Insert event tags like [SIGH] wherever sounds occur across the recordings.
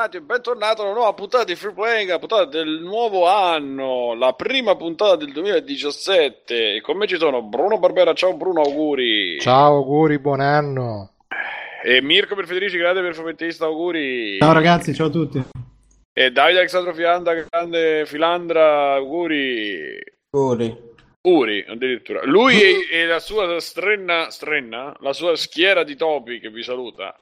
a 3131. Bentornati e bentornato alla nuova puntata di Free Playing, la puntata del nuovo anno, la prima puntata del 2017. E con me ci sono Bruno Barbera, ciao Bruno, auguri. Ciao, auguri, buon anno. E Mirko per Federici, grande per fumettista, auguri. Ciao ragazzi, ciao a tutti. E Davide Alessandro Fianda, grande Filandra, auguri. Auguri. Uri, addirittura. Lui e, e la sua strenna, strenna, la sua schiera di topi che vi saluta.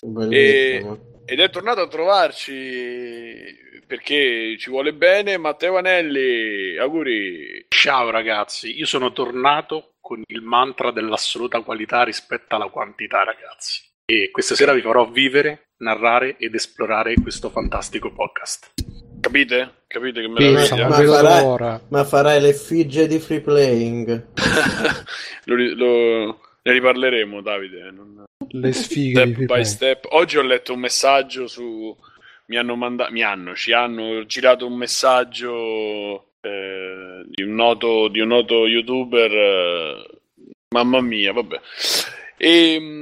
Bellissimo. Ed è tornato a trovarci perché ci vuole bene Matteo Anelli. Auguri. Ciao ragazzi, io sono tornato con il mantra dell'assoluta qualità rispetto alla quantità, ragazzi. E questa sera vi farò vivere, narrare ed esplorare questo fantastico podcast. Capite? Capite che meraviglia? siamo Ma farai-. Ma farai l'effigie di free playing. [LAUGHS] Lo lo- ne riparleremo, Davide. non- Le sfighe di Step by step. Oggi ho letto un messaggio su. Mi hanno mandato. Mi hanno, ci hanno girato un messaggio eh, di, un noto, di un noto youtuber. eh, mamma mia, vabbè. [LAUGHS] E, [LAUGHS]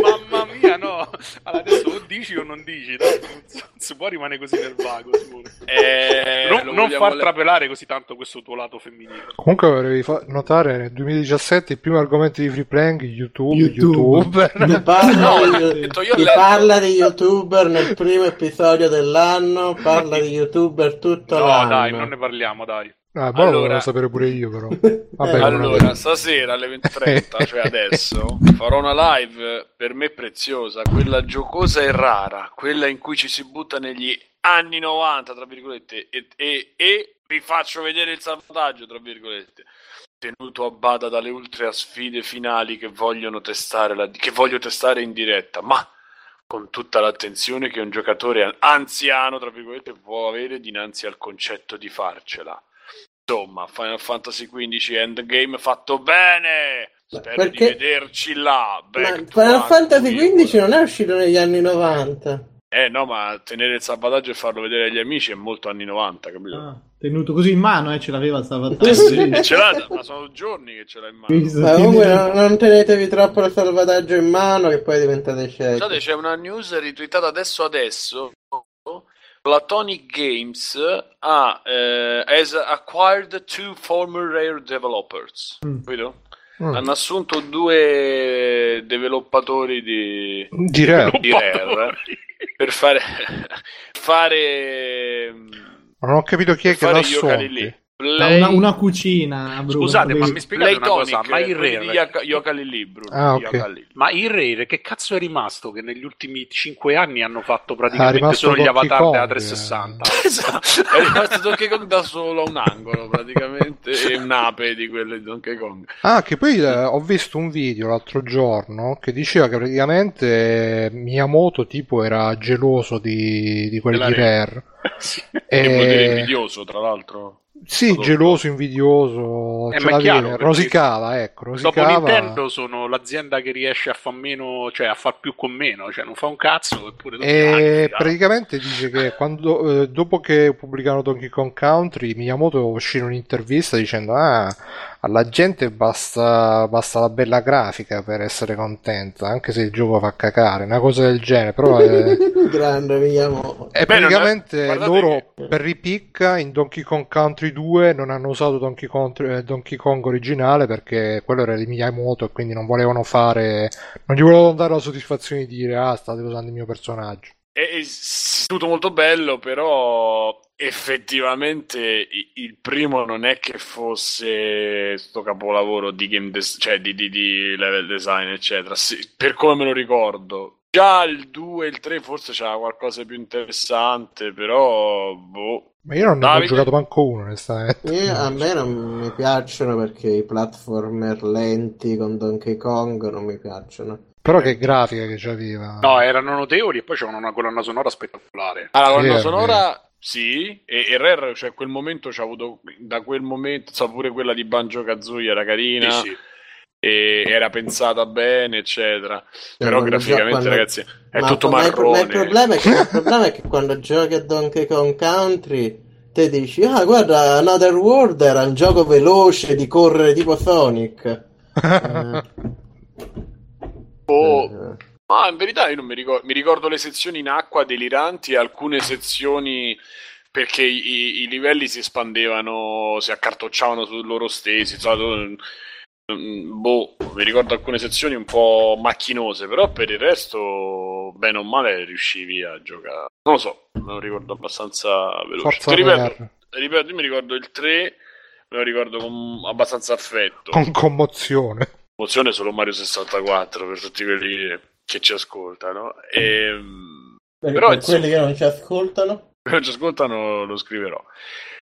Mamma mia, no! Allora, adesso dici o non dici, dai, non si- può rimanere così nel vago. [LAUGHS] Eh, non non far le- trapelare così tanto questo tuo lato femminile. Comunque vorrei fa- notare nel 2017 il primo argomento di Free Playing YouTube, YouTube. YouTuber. Mi parla, No, di, detto, mi letto- parla di youtuber nel primo episodio dell'anno, parla di youtuber tutto No, l'anno. dai, non ne parliamo, dai. Ah, boh, lo Allora- volevo sapere pure io però. [LAUGHS] Vabbè, Allora, stasera alle 20.30, cioè [LAUGHS] adesso, farò una live per me preziosa, quella giocosa e rara, quella in cui ci si butta negli anni 90, tra virgolette, e, e- e vi faccio vedere il salvataggio, tra virgolette. Tenuto a bada dalle ultra sfide finali che vogliono testare, la- che voglio testare in diretta, ma con tutta l'attenzione che un giocatore anziano, tra virgolette, può avere dinanzi al concetto di farcela. Insomma, Final Fantasy XV Endgame fatto bene! Spero perché- di vederci là. Final Fantasy XV non è uscito negli anni 90. Eh no, ma tenere il salvataggio e farlo vedere agli amici è molto anni 90, capito? Ah, tenuto così in mano, eh, ce l'aveva il Eh salvataggio. sì, [LAUGHS] e ce l'ha, ma sono giorni che ce l'ha in mano. Che- comunque non, non tenetevi troppo il salvataggio in mano che poi diventate Scusate, ciechi. c'è una news ritweetata adesso adesso. Platonic Games ha eh, has acquired two former Rare developers. Mm. Capito? Mm. Hanno assunto due developpatori di, Direi. di Rare per fare [LAUGHS] fare Non ho capito chi è che fare l'ha gli Play, una, una cucina, Bruno. Scusate, ma Devi- mi spiegate una cosa, Playtonic, ma il di Rare, Yaka- yokali lì, Bruno, Ah, gli ok. yokali lì. ma il Rare che cazzo è rimasto? Che negli ultimi 5 anni hanno fatto Ah, praticamente solo gli avatar Kong, della eh. 360. [LAUGHS] Esatto, è rimasto Donkey Kong da solo a un angolo praticamente e un'ape di quelle di Donkey Kong. Ah, che poi eh, ho visto un video l'altro giorno che diceva che praticamente Miyamoto tipo era geloso di, di quelli Della di Rare. Rare. [LAUGHS] Sì. E- Che vuol dire invidioso, tra l'altro. Sì, Prodotto. geloso, invidioso, Eh, ma chiaro, rosicava, ecco, Dopo rosicava. Nintendo sono l'azienda che riesce a far meno, cioè a far più con meno, cioè non fa un cazzo eppure E anni, praticamente dice che quando, eh, dopo che pubblicano Donkey Kong Country, Miyamoto uscì in un'intervista dicendo: Ah, alla gente basta, basta la bella grafica per essere contenta, anche se il gioco fa cacare, una cosa del genere. Però è, [LAUGHS] Grande Miyamoto. e Beh, non è- praticamente guardate loro che- per ripicca in Donkey Kong Country 2 non hanno usato Donkey Kong, eh, Donkey Kong originale perché quello era di Miyamoto e quindi non volevano fare, non gli volevano dare la soddisfazione di dire: Ah, state usando il mio personaggio. È, è tutto molto bello, però effettivamente il primo non è che fosse sto capolavoro di game des- cioè di, di- di level design, eccetera. Sì, per come me lo ricordo. Già il 2 e il 3 forse c'era qualcosa di più interessante, però boh. Ma io non ne ho giocato manco uno, onestamente. Io- a me non mi piacciono perché i platformer lenti con Donkey Kong non mi piacciono. Però che grafica che c'aveva. No, erano notevoli e poi c'erano una colonna sonora spettacolare. Allora, la colonna sonora sì, e, e Rare, cioè quel momento c'ha avuto da quel momento, so, pure quella di Banjo Kazooie era carina. Sì, sì. e era pensata bene, eccetera. Però quando graficamente, quando- ragazzi, è Ma- tutto ma il ma marrone. il problema, è che, il problema è che quando giochi a Donkey Kong Country te dici, ah guarda, Another World era un gioco veloce di correre tipo Sonic. [LAUGHS] Eh, Oh, Eh, ma in verità io non mi ricordo, mi ricordo le sezioni in acqua deliranti e alcune sezioni perché i, i- livelli si espandevano, si accartocciavano su loro stessi. insomma, mm, boh, mi ricordo alcune sezioni un po' macchinose, però per il resto, bene o male, riuscivi a giocare. Non lo so, me lo ricordo abbastanza veloce. Forza ripeto, ripeto, io mi ricordo il 3, me lo ricordo con abbastanza affetto. Con commozione. Emozione solo Mario 64 per tutti quelli che ci ascoltano. E, per Però, per insomma- quelli che non ci ascoltano, non ci ascoltano lo scriverò.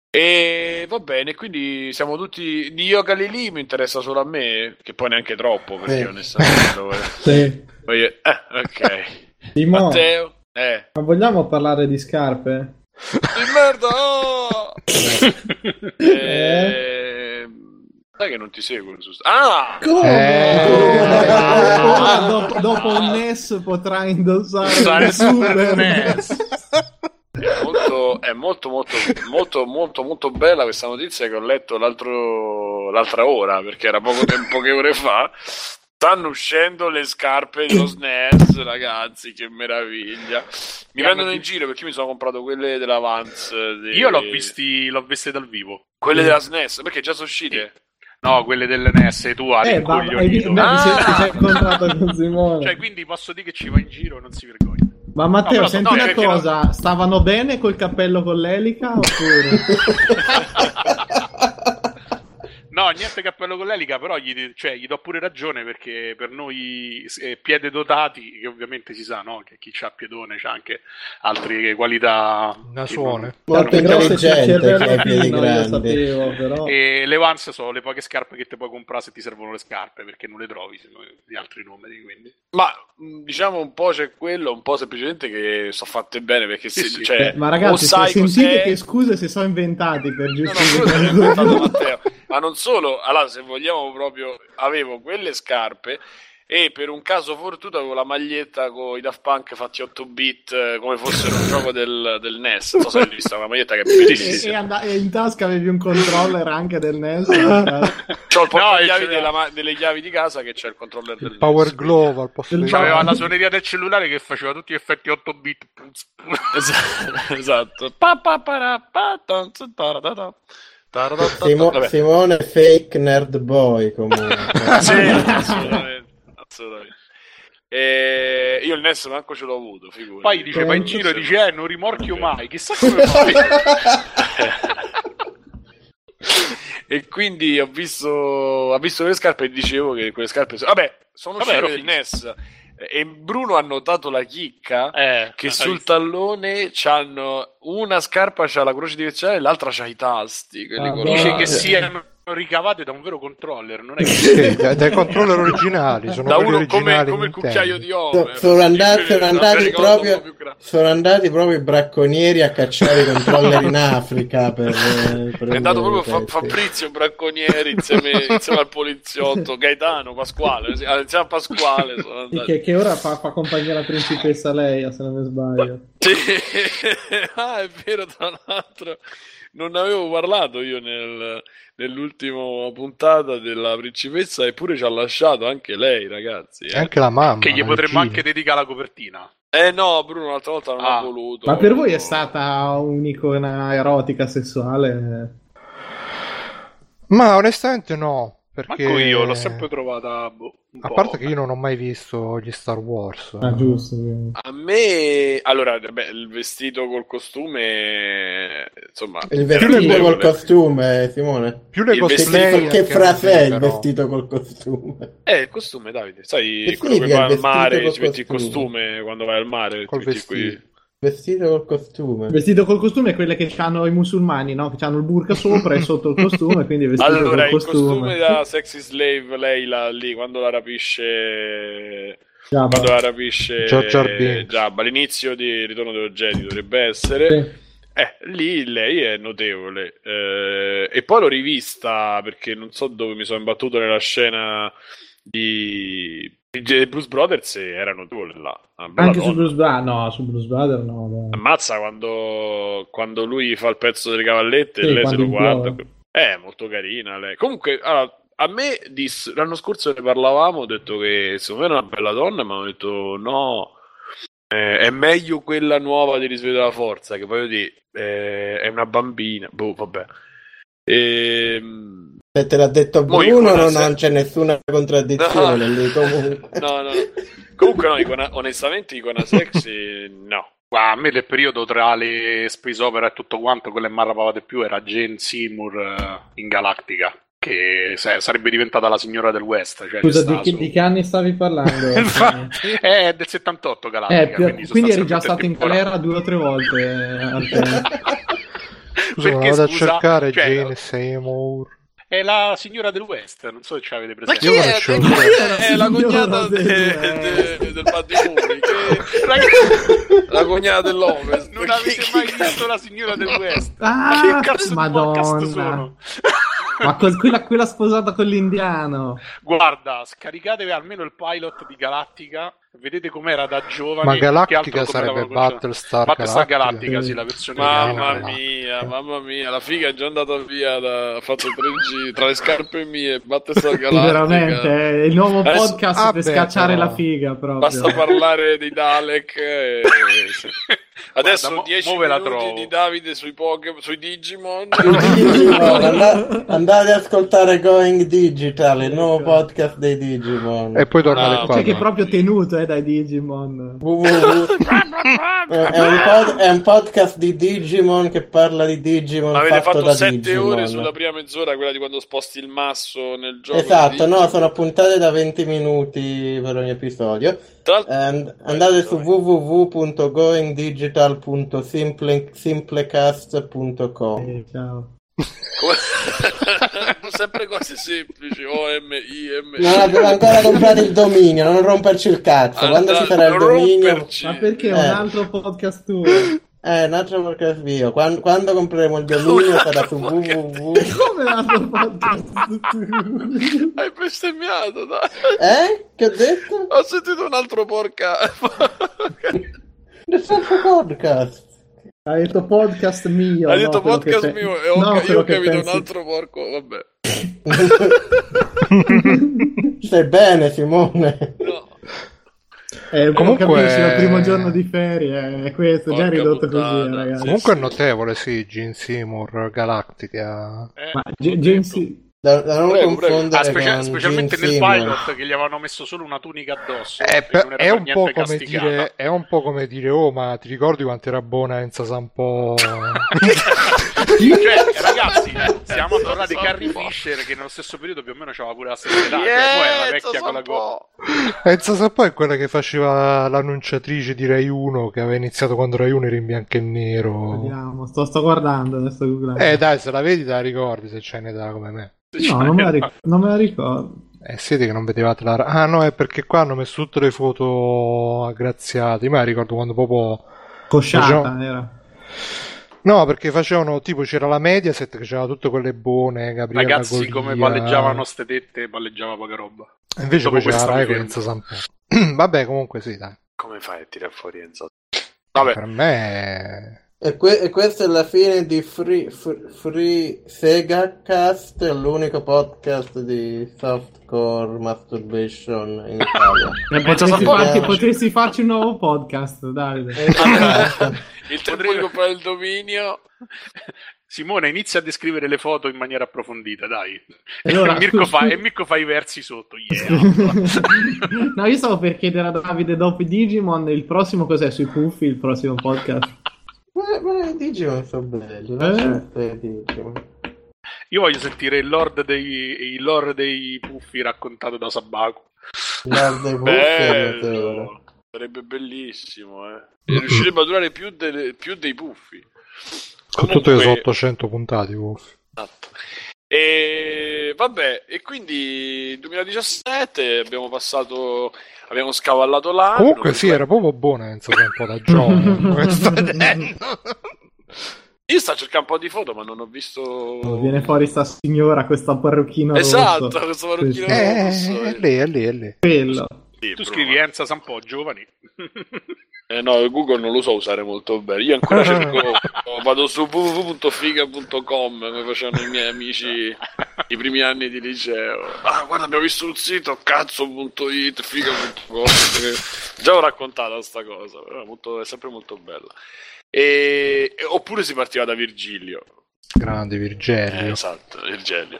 E va bene, quindi siamo tutti di Yoga Lili, mi interessa solo a me, che poi neanche troppo, perché Sì. onestamente voglio- [LAUGHS] Sì. voglio- Eh, ok. Simo, Matteo? Eh. ma vogliamo parlare di scarpe? Di merda! oh! [LAUGHS] Eh, Sai che non ti seguo su... Ah! Come? Eh. Ora dopo, dopo un NES potrà indossare il Super NES. È molto, è molto, molto, molto, molto, molto bella questa notizia che ho letto l'altro, l'altra ora, perché era poco tempo, poche ore fa. Stanno uscendo le scarpe dello SNES, ragazzi, che meraviglia. Mi prendono in giro perché io mi sono comprato quelle della Vans. di- Io l'ho visti, l'ho viste dal vivo. Quelle della SNES, perché già sono uscite. No, quelle dell'NS, tu hai Eh, ma, mi sei- Ah! sei incontrato con Simone. Cioè, quindi posso dire che ci va in giro e non si vergogna. Ma Matteo, No, senti no, una cosa, stavano bene col cappello con l'elica oppure... [LAUGHS] No, niente cappello con l'elica, però gli, cioè, gli do pure ragione perché per noi eh, piede dotati, che ovviamente si sa, no? Che chi ha piedone c'ha anche altre qualità. Nasone. molto Carte grosse intelligente, che ha piedi grandi. sapevo, però... E le Vans sono le poche scarpe che ti puoi comprare se ti servono le scarpe, perché non le trovi se no, di altri numeri. Quindi. Ma diciamo un po' c'è quello, un po' semplicemente che sono fatte bene perché se, sì. cioè, Ma ragazzi, sentite cos'è- che scuse si sono inventati per No, no, giustificare inventato Matteo. Ma non solo, allora se vogliamo proprio, avevo quelle scarpe e per un caso fortunato avevo la maglietta con i Daft Punk fatti 8 bit eh, come fossero un [LAUGHS] gioco del, del NES. Non so se hai visto una maglietta che è e, e, bellissima. and- e in tasca avevi un controller anche del NES. [LAUGHS] C'ho il portachiavi No, della delle chiavi di casa che c'è il controller del Il Power NES, Glove al posto. C'aveva Ciao. la suoneria del cellulare che faceva tutti gli effetti 8 bit. [LAUGHS] Esatto. esatto. Pa, pa, para, pa, Simo-. Simone fake nerd boy comunque. [LAUGHS] Sì, [LAUGHS] assolutamente. assolutamente. E io il NES manco ce l'ho avuto, figurati. Poi dice, va in giro e dice, eh, non rimorchio mai. Chissà [LAUGHS] come mai. e quindi ho visto, ho visto le scarpe e dicevo che quelle scarpe... Vabbè, sono Vabbè, uscite ero del figo. NES. E Bruno ha notato la chicca Eh, che sul visto? tallone c'hanno una scarpa c'ha la croce direzionale e l'altra c'ha i tasti. quelli Ah, con-. Dice che siano ricavate da un vero controller, non è che... Sì, dai, dai controller originali, sono da uno come, originali come il cucchiaio di Homer. sono andati, sono andati proprio sono andati proprio i bracconieri a cacciare i controller in Africa per, per È andato proprio Fa-. Fabrizio Bracconieri insieme, insieme al poliziotto Gaetano Pasquale. ah, Insieme a Pasquale che, che ora fa, fa compagnia alla principessa Leia, se non mi sbaglio. Sì. ah, è vero, tra l'altro. Non avevo parlato io nel- nell'ultima puntata della principessa, eppure ci ha lasciato anche lei, ragazzi. E eh. anche la mamma. Che gli potremmo anche dedicare la copertina. Eh no, Bruno, l'altra volta non Ah. ha voluto. Ma per voi è stata un'icona erotica sessuale? Ma onestamente no. Perché... Manco io, l'ho sempre trovata... boh, un A po'- parte che io non ho mai visto gli Star Wars. Ah, giusto. sì. A me, allora, beh, il vestito col costume, insomma, il vestito col costume Simone Più le cosplay... vestito- che anche frase è il vestito col costume Eh, il costume, Davide, sai, Che quello che il al mare, vestito ci metti il costume? quando vai al mare, Col ti metti qui- vestito. col costume vestito col costume è quelle che hanno i musulmani, no? Che hanno il burka sopra e sotto il costume, quindi vestito Allora, col il costume costume. da sexy slave, lei là, lì, quando la rapisce... Già, Quando la rapisce. Giabba, all'inizio di Ritorno dello Jedi dovrebbe essere. sì. Eh, lì lei è notevole. Eh, e poi l'ho rivista perché non so dove mi sono imbattuto nella scena di, di Bruce Brothers e era notevole là. Anche su donna. Bruce Brothers, no, su Bruce Brothers no. dai. Ammazza quando, quando lui fa il pezzo delle cavallette Sì, e lei se lo guarda. implora. È molto carina lei. Comunque, allora, a me disse, l'anno scorso ne parlavamo, ho detto che secondo me è una bella donna, ma ho detto no, eh, è meglio quella nuova di Risveglio della Forza, che voglio dire, eh, è una bambina, boh, vabbè. Ehm, Se te l'ha detto Bruno non se- c'è nessuna contraddizione No. lì [LAUGHS] comunque. no, no. Comunque no, Icona- onestamente Icona Sexy no. A me del periodo tra le space opera e tutto quanto, quella che mi arrapava di più era Jane Seymour eh, in Galactica, che se- sarebbe diventata la signora del West. Cioè Scusa, di che, su- di che anni stavi parlando? [LAUGHS] È del 78 Galactica. Eh, più- quindi eri già stato in galera due o tre volte eh. [LAUGHS] Scusa, Perché, vado a scusa, cercare cioè, Jane Seymour. È la signora del West, non so se avete Ma presente. chi Io è? conoscevo Chi è? È la Signora cognata del- de- de- del Badimoni, che... [LAUGHS] Ragazzi, la cognata dell'Ovest. non avete mai visto la signora del West? Ah, Ma che cazzo di Madonna. podcast sono? Ma col- quella, quella sposata con l'indiano. Guarda, scaricatevi almeno il pilot di Galactica, vedete com'era da giovane. Ma come sarebbe. Battlestar Battlestar Galactica. Galactica, sì, la versione Mamma originale. mia, mamma mia, la figa è già andata via, da, ha fatto tre giri tra le scarpe mie, Battlestar [LAUGHS] Galactica. Veramente, è il nuovo Adesso- podcast Ah, per beh, scacciare però- la figa proprio. Basta parlare dei Dalek. e- [LAUGHS] Adesso Guarda, mo- 10 mo ve la minuti trovo. di Davide sui Pokémon, sui Digimon. Digimon, [LAUGHS] andate, andate ad ascoltare Going Digital, il nuovo podcast dei Digimon. E poi tornate Ah, qua. Cioè che è proprio tenuto eh, dai Digimon. [LAUGHS] è, un pod- è un podcast di Digimon che parla di Digimon Avete fatto fatto da 7 Digimon. ore sulla prima mezz'ora, quella di quando sposti il masso nel gioco. Esatto, no, sono puntate da 20 minuti per ogni episodio. Tra l'altro- And- andate su www.goingdigital.simplecast.com Eh, ciao. [LAUGHS] sempre cose semplici. O M I M. Non abbiamo ancora comprato il dominio, non romperci il cazzo. Quando ci sarà il dominio, romperci. Ma perché Eh. un altro podcast tuo? Eh, un altro podcast mio. Quando, quando compreremo il dominio sarà su www. Come un altro podcast tuo? Hai bestemmiato, dai. Eh? Che ho detto? Ho sentito un altro porca. [LAUGHS] Nel senso podcast. Ha detto podcast mio. Hai no, detto quello che podcast pe- mio e ho, no, io ho che capito pensi- un altro porco. Vabbè. [LAUGHS] Stai bene, Simone? No. Eh, Comunque- capisci, il primo giorno di ferie, è questo, già ridotto puttana, così, eh, ragazzi. Comunque è notevole, sì, Gene Seymour, Galactica. Eh, Ma J- James... Da, da non Prego, prego. confondere ah, specia- con specialmente Gene nel pilot che gli avevano messo solo una tunica addosso. È, e per- non era è un niente po' come dire, è un po' come dire, oh, ma ti ricordi quanto era buona Enza Sampo? [LAUGHS] cioè, [LAUGHS] ragazzi, siamo a parlare di So Carrie. Fisher che nello stesso periodo più o meno c'aveva pure la stessa età. cioè, Yeah, poi è la so vecchia con la po'. Enza Sampo è quella che faceva l'annunciatrice di Rai 1, che aveva iniziato quando Rai 1 era in bianco e nero. Vediamo, sto, sto guardando, adesso. Eh dai, se la vedi te la ricordi se c'hai un'età come me. [LAUGHS] no, non me, la ric- non me la ricordo. Eh, siete che non vedevate la... Ah no, è perché qua hanno messo tutte le foto aggraziate. La ricordo quando proprio... Cosciata Facciamo- era. No, perché facevano tipo c'era la Mediaset che c'era tutte quelle buone, Gabriele Ragazzi, come palleggiavano ste tette, palleggiava poca roba. Invece dopo poi c'era Rai con. Enzo. Vabbè, comunque sì, dai. Come fai a tirare fuori Enzo? Vabbè, Per me E, que- e questa è la fine di Free, Free, Free Sega Cast, è l'unico podcast di softcore masturbation in Italia. Potresti, farci, potresti farci un nuovo podcast, Davide. [LAUGHS] Esatto. il di comprare il dominio. Simone, inizia a descrivere le foto in maniera approfondita, dai. Allora, e, [LAUGHS] Mirko scu- fa, e Mirko fa i versi sotto. Yeah. [LAUGHS] no, io stavo per chiedere a Davide dopo Digimon il prossimo cos'è sui puffi, il prossimo podcast. Ma, ma i Digimon sono belli, Eh. Digimon. Io voglio sentire il lord dei, il lore dei puffi raccontato da Sabaku. Lord dei. Bello. Sarebbe bellissimo, eh. E riuscirebbe a durare più, delle- più dei puffi. con tutto che sono Comunque- 800 puntate, uff. E vabbè, e quindi 2017 abbiamo passato, abbiamo scavallato l'anno. Comunque sì, era proprio buona Enzo Sampo da giovane. [LAUGHS] come sto [LAUGHS] vedendo. Io sto cercando un po' di foto, ma non ho visto. Viene fuori sta signora, questa parrucchino Esatto, rosso. questo parrucchino Eh, rosso. è lì, è lì, è lì. Quello. Sì, Tu scrivi Enza Sampo, giovani. [LAUGHS] Eh, no, Google non lo so usare molto bene. Io ancora [LAUGHS] cerco, vado su www.figa.com come facevano i miei amici I primi anni di liceo. Ah, guarda, abbiamo visto un sito, cazzo.it, figa.com. Già ho raccontato sta cosa, però è, molto- è sempre molto bella. E- oppure si partiva da Virgilio. Grande Eh, Virgelio. esatto, Virgilio.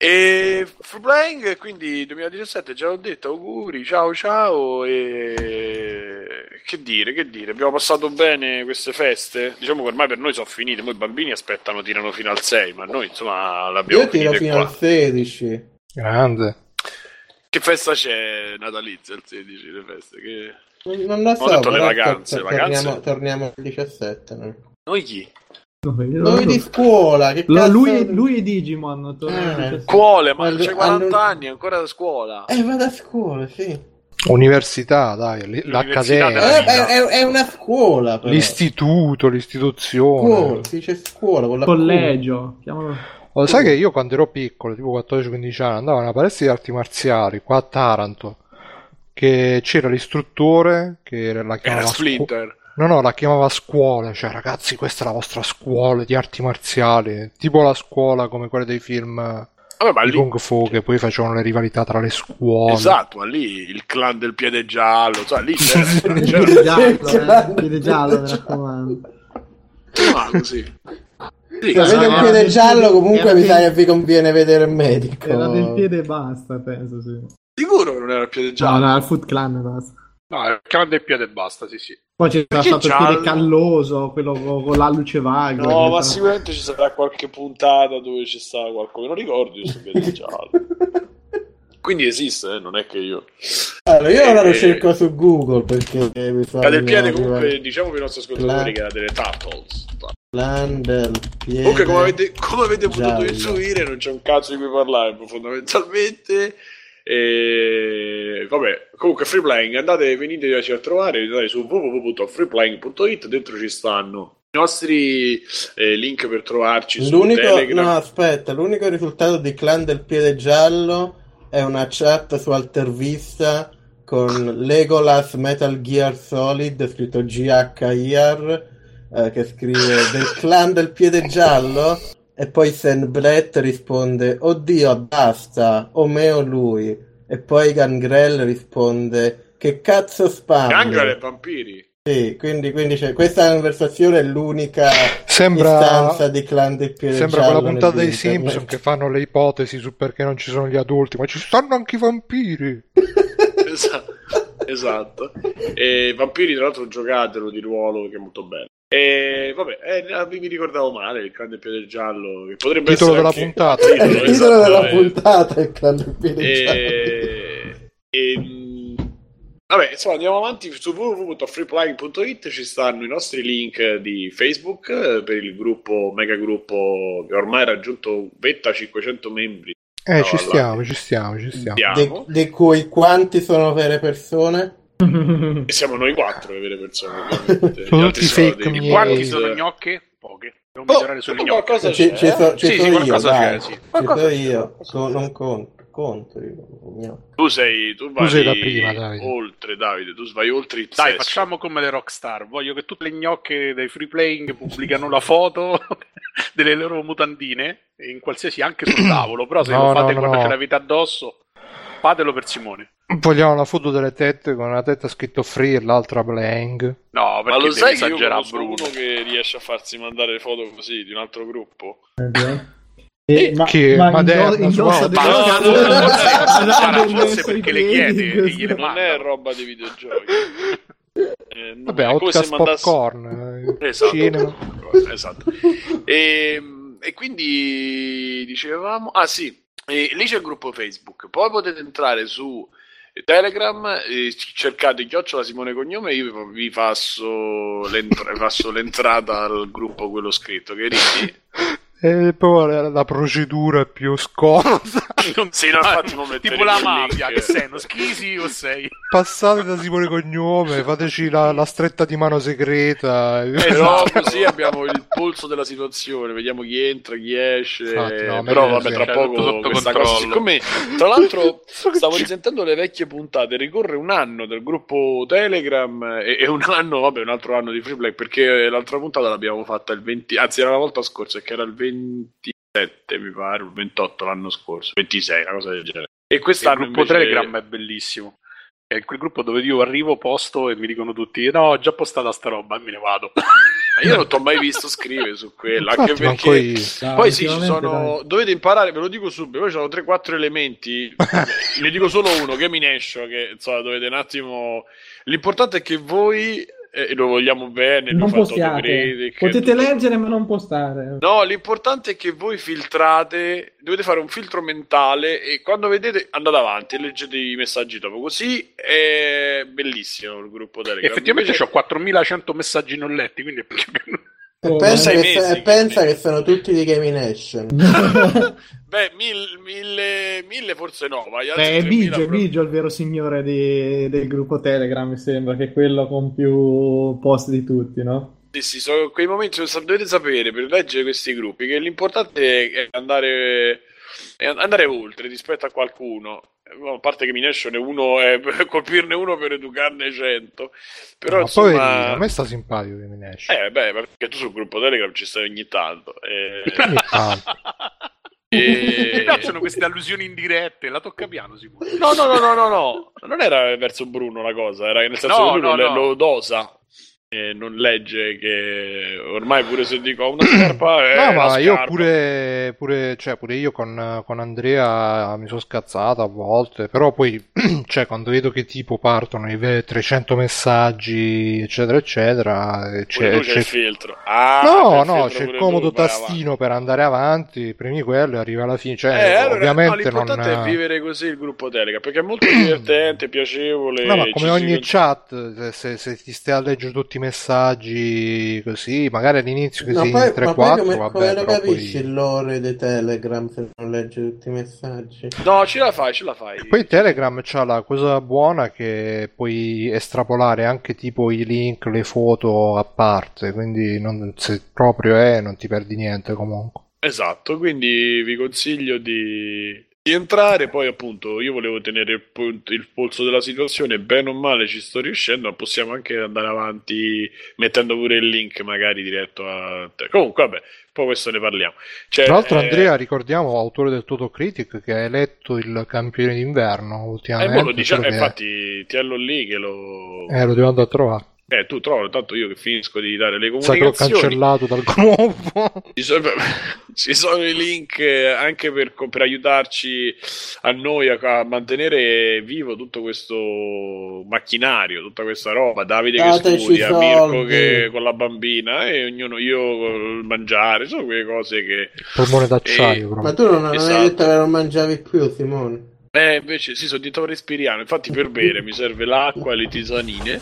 E Free Playing, quindi 2017, già l'ho detto, auguri, ciao ciao e che dire, che dire, abbiamo passato bene queste feste, diciamo che ormai per noi sono finite, poi i bambini aspettano, tirano fino al 6, ma noi insomma l'abbiamo Io tiro fino qua. al 16. Grande. Che festa c'è natalizia il 16, le feste? Che... Non lo so, Ho detto le vacanze, tor- vacanze? Torniamo, torniamo al 17. no? Noi chi? Noi di scuola, che cazzo... lui, lui e Digimon. Eh. Scuole, ma c'hai 40 allo- anni, ancora a scuola. Eh, vado a scuola, sì. Università, dai, l'accademia, Eh, è, è- è una scuola, però. l'istituto, l'istituzione. Scuola, si dice scuola con la Collegio. chiamalo- Oh, sai che io quando ero piccolo, tipo 14-15 anni, andavo a una palestra di arti marziali qua a Taranto, che c'era l'istruttore che la Era chiamava scu- Splinter. No, no, la chiamava scuola, cioè ragazzi, questa è la vostra scuola di arti marziali, tipo la scuola come quella dei film Vabbè, ma di lì Kung Fu che poi facevano le rivalità tra le scuole. Esatto, ma lì il clan del piede giallo, cioè lì c'era, [LAUGHS] Piede c'era giallo, eh, piede giallo, mi raccomando. ah, così. Sì, Se vede no, un piede no, giallo, comunque era mi sa che vi conviene vedere il medico. Era del piede e basta, penso, sì. sicuro che non era il piede No, giallo. no, il Foot Clan e basta. No, del piede e basta, sì, sì. Poi Perché stato il piede calloso, quello con, con la luce vaga. No, che ma fa- sicuramente ci sarà qualche puntata dove ci sta qualcosa. Non ricordo io sto piede giallo. Quindi esiste, eh, non è che io. Allora, io ora lo Eh, cerco su Google perché mi fa Cade il piede arrivare comunque, diciamo per i nostri ascoltatori che era delle Turtles. Plan del piede. Comunque, come avete, come avete potuto intuire, non c'è un cazzo di cui parlare fondamentalmente. E vabbè, comunque free playing, andate, veniteci a trovare, andate su www.freeplaying.it, dentro ci stanno i nostri eh, link per trovarci L'unico, no, aspetta, l'unico risultato di Clan del Piede Giallo è una chat su Altervista con Legolas Metal Gear Solid, scritto GHIR, eh, che scrive del Clan del Piede Giallo, e poi Sen Brett risponde, oddio, basta, o me o lui, e poi Gangrel risponde, che cazzo spammi? Gangrel e vampiri. Sì, quindi, quindi c'è- questa conversazione è l'unica Sembra, istanza di Clan del Piede sembra quella puntata dei. Simpson che fanno le ipotesi su perché non ci sono gli adulti, ma ci stanno anche i vampiri. [LAUGHS] esatto. esatto. E Vampiri, tra l'altro, giocatelo di ruolo che è molto bello. E vabbè, eh, mi ricordavo male il grande piede giallo. Che potrebbe Titolo essere della anche- puntata. Il titolo [LAUGHS] esatto, della eh. puntata il Clan del Piede Giallo. E, e, mh, vabbè, insomma, andiamo avanti su www.freeplying.it ci stanno i nostri link di Facebook eh, per il gruppo, mega gruppo che ormai ha raggiunto vetta 500 membri. Eh, No, ci stiamo, ci stiamo, ci stiamo. Andiamo. Di, di cui quanti sono vere persone? E siamo noi quattro le vere persone, ovviamente. Tutti fake dei. Quanti Eh, sono gnocche? Poche. Devo Oh, sulle gnocche. qualcosa c'è, eh? so, ci Sì, sì, io, qualcosa c'è, sì. Qualcosa c'è, io, c'è. non conto. conto io. Tu sei, tu vai sei la prima, Davide. oltre, Davide, tu vai oltre il Dai, sesso. facciamo come le rockstar. Voglio che tutte le gnocche dei free playing pubblicano la foto [LAUGHS] delle loro mutandine in qualsiasi anche sul [CLEARS THROAT] tavolo. Però se No, lo fate no, quando no. ce l'avete addosso, fatelo per Simone. Vogliamo la foto delle tette con una tetta scritto free e l'altra blank. No, Ma perché lo devi sai che io esagerare conosco Bruno. uno che riesce a farsi mandare le foto così di un altro gruppo? Eh, ma, Chi è? ma indossa Ma no, scarpe- no, no, no, no, Guarda, no, forse perché le chiede e gliele Non è roba di videogiochi. Eh, non Vabbè, è come se Outcast mandassi- Popcorn, eh, Esatto, cinema. esatto. E, e quindi dicevamo, ah sì, e lì c'è il gruppo Facebook, poi potete entrare su Telegram, cercate chiocciola Simone Cognome, io vi passo, l'entra- passo l'entrata al gruppo quello scritto, che ridi? [LAUGHS] E poi la, la procedura più scomoda. [LAUGHS] Non Sì, no, infatti non tipo la mafia, che sei uno schisi o sei? Passate da Simone Cognome, fateci la, la stretta di mano segreta. Però Esatto. [LAUGHS] così abbiamo il polso della situazione, vediamo chi entra, chi esce. Infatti, no, però vabbè, tra poco questa controllo. cosa. Siccome tra l'altro [LAUGHS] stavo risentendo le vecchie puntate, ricorre un anno del gruppo Telegram e, e un anno, vabbè, un altro anno di Free Play, perché l'altra puntata l'abbiamo fatta il 20, anzi era la volta scorsa, che era il 20 mi pare, il 28 l'anno scorso, 26, una cosa del genere. E Il quest'anno gruppo invece... Telegram è bellissimo. È quel gruppo dove io arrivo, posto e mi dicono tutti: No, ho già postata sta roba e me ne vado. Io non ti ho mai visto scrivere su quello, Infatti, anche perché... io. Dai, Poi sì, ci sono... dai. dovete imparare, ve lo dico subito, poi ci sono 3-4 elementi, [LAUGHS] ne dico solo uno, Game Nation, che insomma dovete un attimo... L'importante è che voi, eh, lo vogliamo bene, Non postiate. autocritic, Potete tutto- leggere ma non postare. No, l'importante è che voi filtrate, dovete fare un filtro mentale e quando vedete andate avanti e leggete i messaggi dopo, così è bellissimo il gruppo Telegram. Effettivamente Invece- ho 4100 messaggi non letti, quindi è più che... E Oh, pensa, che, mesi e pensa che- che sono tutti di Gaming Nation. [LAUGHS] [LAUGHS] Beh, mil- mille, mille forse no, ma Beh, è 3000 Bigio, è proprio- Bigio il vero signore di- del gruppo Telegram, mi sembra, che è quello con più post di tutti, no? Sì, sì, sono quei momenti dovete sapere per leggere questi gruppi che l'importante è andare, andare oltre rispetto a qualcuno. Eh, A parte che Mination è uno, è [LAUGHS] colpirne uno per educarne cento. Però Ma poi insomma, a me sta simpatico Game Nation. eh, beh, perché tu sul gruppo Telegram ci stai ogni tanto. eh. Ogni tanto. [LAUGHS] E- Mi piacciono queste allusioni indirette, la tocca piano sicuro. No, no, no, no, no, no, non era verso Bruno la cosa, era nel senso No, che lui no, lo, no. lo dosa e non legge che ormai pure se dico ho una scarpa [CLEARS THROAT] è No, ma io pure, pure, cioè, pure io con, con Andrea mi sono scazzato a volte, però poi, [CLEARS THROAT] cioè, quando vedo che tipo partono i ve- 300 messaggi, eccetera, eccetera, e Pure c'è, c'è c'è- il filtro. Ah, No, no, filtro c'è il comodo tu, tastino per andare avanti, premi quello e arriva alla fine. Cioè, Eh, allora, no, ovviamente non... l'importante è [CLEARS THROAT] vivere così il gruppo Telegram perché è molto divertente, piacevole. No, ma come ogni con- chat, se, se ti stai a leggere tutti messaggi così, magari all'inizio che No, poi, in ma poi 3-4, come, vabbè, come lo capisci poi... il lore di Telegram se non leggi tutti i messaggi? No, ce la fai, ce la fai. Poi Telegram c'ha la cosa buona che puoi estrapolare anche tipo i link, le foto a parte, quindi non- se proprio è non ti perdi niente comunque. Esatto, quindi vi consiglio di, di entrare. Poi, appunto, io volevo tenere il, pol- il polso della situazione. Bene o male ci sto riuscendo, ma possiamo anche andare avanti mettendo pure il link, magari diretto a te. Comunque, vabbè, poi questo ne parliamo. Cioè, Tra l'altro eh, Andrea, ricordiamo, autore del Toto Critic, che ha eletto il campione d'inverno eh, ultimamente. mo lo diciamo, eh, infatti, tienlo lì che lo. Eh, lo devo andare a trovare. Eh, tu trovo, tanto io che finisco di dare le comunicazioni. cancellato dal gruppo. [LAUGHS] Ci sono, ci sono i link eh, anche per, per aiutarci a noi a, a mantenere vivo tutto questo macchinario, tutta questa roba. Davide che Dateci studia, soldi. Mirko che con la bambina e ognuno io col mangiare, sono quelle cose che... Polmone d'acciaio, Eh, proprio. Ma tu non, non Esatto. hai detto che non mangiavi più, Simone? Eh, invece sì, sono diventato respiriano. Infatti per bere mi serve l'acqua, le tisanine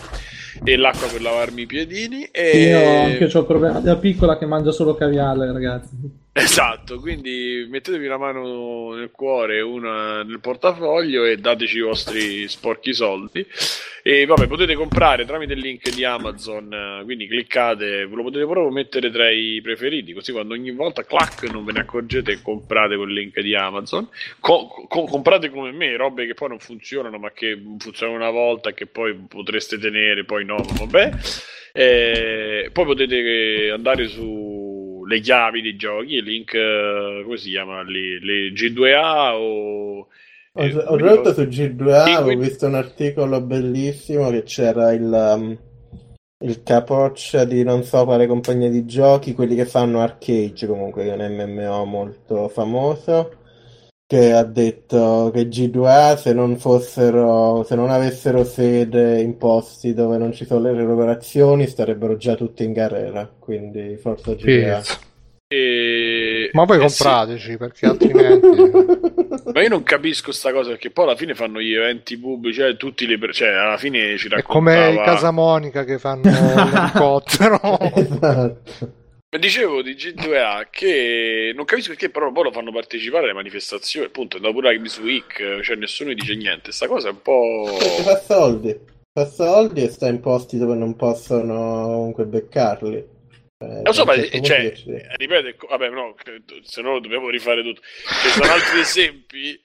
e l'acqua per lavarmi i piedini. E... Io anche ho il problema della piccola che mangia solo caviale, ragazzi. Esatto, quindi mettetevi una mano nel cuore e una nel portafoglio e dateci i vostri sporchi soldi. E vabbè, potete comprare tramite il link di Amazon, quindi cliccate, ve lo potete proprio mettere tra i preferiti, così quando ogni volta clac non ve ne accorgete e comprate col link di Amazon. Co- co- comprate come me, robe che poi non funzionano, ma che funzionano una volta e che poi potreste tenere, poi no, vabbè. Eh, poi potete andare su le chiavi dei giochi, il link, eh, come si chiama? Lì? Le G2A o... Ho, eh, ho letto su Sì, G2A, ho quindi- visto un articolo bellissimo che c'era il, um, il capoccia di non so quale compagnia di giochi, quelli che fanno Arcade comunque, che è un MMO molto famoso, che ha detto che G2A se non fossero, se non avessero sede in posti dove non ci sono le lavorazioni starebbero già tutti in carriera, quindi forza G2A. Sì. E- Ma voi eh sì. comprateci perché altrimenti... [LAUGHS] Ma io non capisco sta cosa perché poi alla fine fanno gli eventi pubblici, cioè, tutti le, per- cioè alla fine ci È come i raccontava... Casamonica che fanno [LAUGHS] l'elicottero. Esatto. Dicevo di G2A che non capisco perché però poi lo fanno partecipare alle manifestazioni, appunto, dopo la Games Week, cioè nessuno dice niente, sta cosa è un po'... Perché fa soldi. Fa soldi e sta in posti dove non possono comunque beccarli. Eh, Lo so, ma certo cioè, ripeto, vabbè, no, se no lo dobbiamo rifare tutto. Ci sono altri esempi.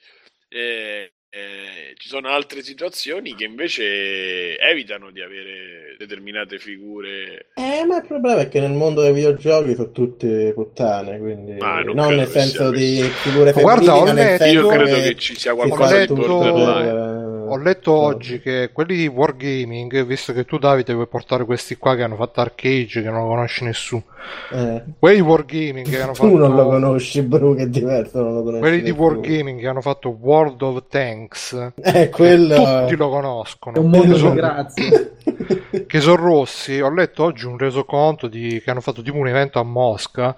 eh, eh, ci sono altre situazioni che invece evitano di avere determinate figure. Eh, ma il problema è che nel mondo dei videogiochi sono tutte puttane, quindi Ma non non, nel senso di figure Ma guarda, femminili, ho ma nel letto- senso Io credo che che ci sia si qualcosa di borderline. Ho letto oggi che quelli di Wargaming, visto che tu Davide vuoi portare questi qua che hanno fatto Arcade, che non lo conosce nessuno, Eh, quelli di Wargaming che hanno [LAUGHS] tu non lo fatto... conosci, Bru, che è diverso, non lo conosci Quelli di. Wargaming che hanno fatto World of Tanks, Eh, quello... tutti lo È conoscono. un mondo sono- grazie. [LAUGHS] che sono rossi. Ho letto oggi un resoconto di, che hanno fatto tipo un evento a Mosca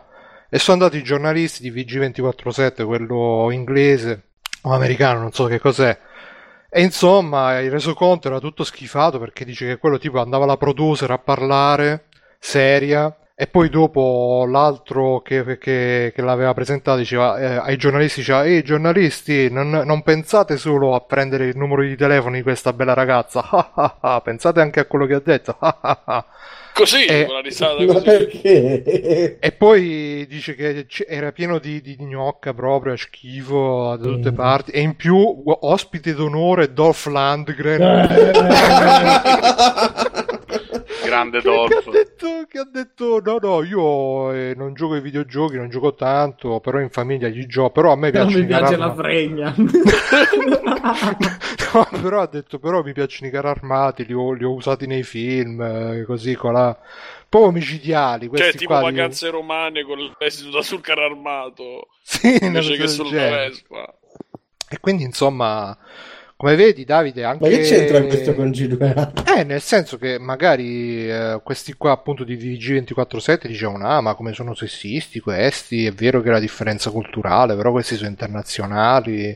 e sono andati i giornalisti di VG247, quello inglese o americano, non so che cos'è. E insomma, il resoconto era tutto schifato perché dice che quello tipo andava la producer a parlare, seria, e poi dopo l'altro che, che- che l'aveva presentato diceva eh, ai giornalisti diceva ehi giornalisti non, non pensate solo a prendere il numero di telefono di questa bella ragazza [LAUGHS] pensate anche a quello che ha detto [LAUGHS] ah, ah, ah." Così, Eh, con la risata così. perché? e poi dice che c- era pieno di, di gnocca proprio, schifo da tutte Mm. parti e in più ospite d'onore Dolph Lundgren [LAUGHS] Grande che, che ha Dolph. detto, che ha detto no no io eh, non gioco ai videogiochi non gioco tanto però in famiglia gli gioco però a me Non piace mi piace la fregna. [LAUGHS] [LAUGHS] no, però ha detto però mi piacciono i carri armati li ho, li ho usati nei film eh, così colà proprio micidiali Cioè, questi tipo qua vacanze romane con l'esito sul carro armato sì, invece che sul. Vespa. E quindi, insomma, come vedi, Davide, anche... Ma che c'entra questo con G2A? Eh, nel senso che magari eh, questi qua, appunto, di DG247 dicevano, ah, ma come sono sessisti questi, è vero che la differenza culturale, però questi sono internazionali.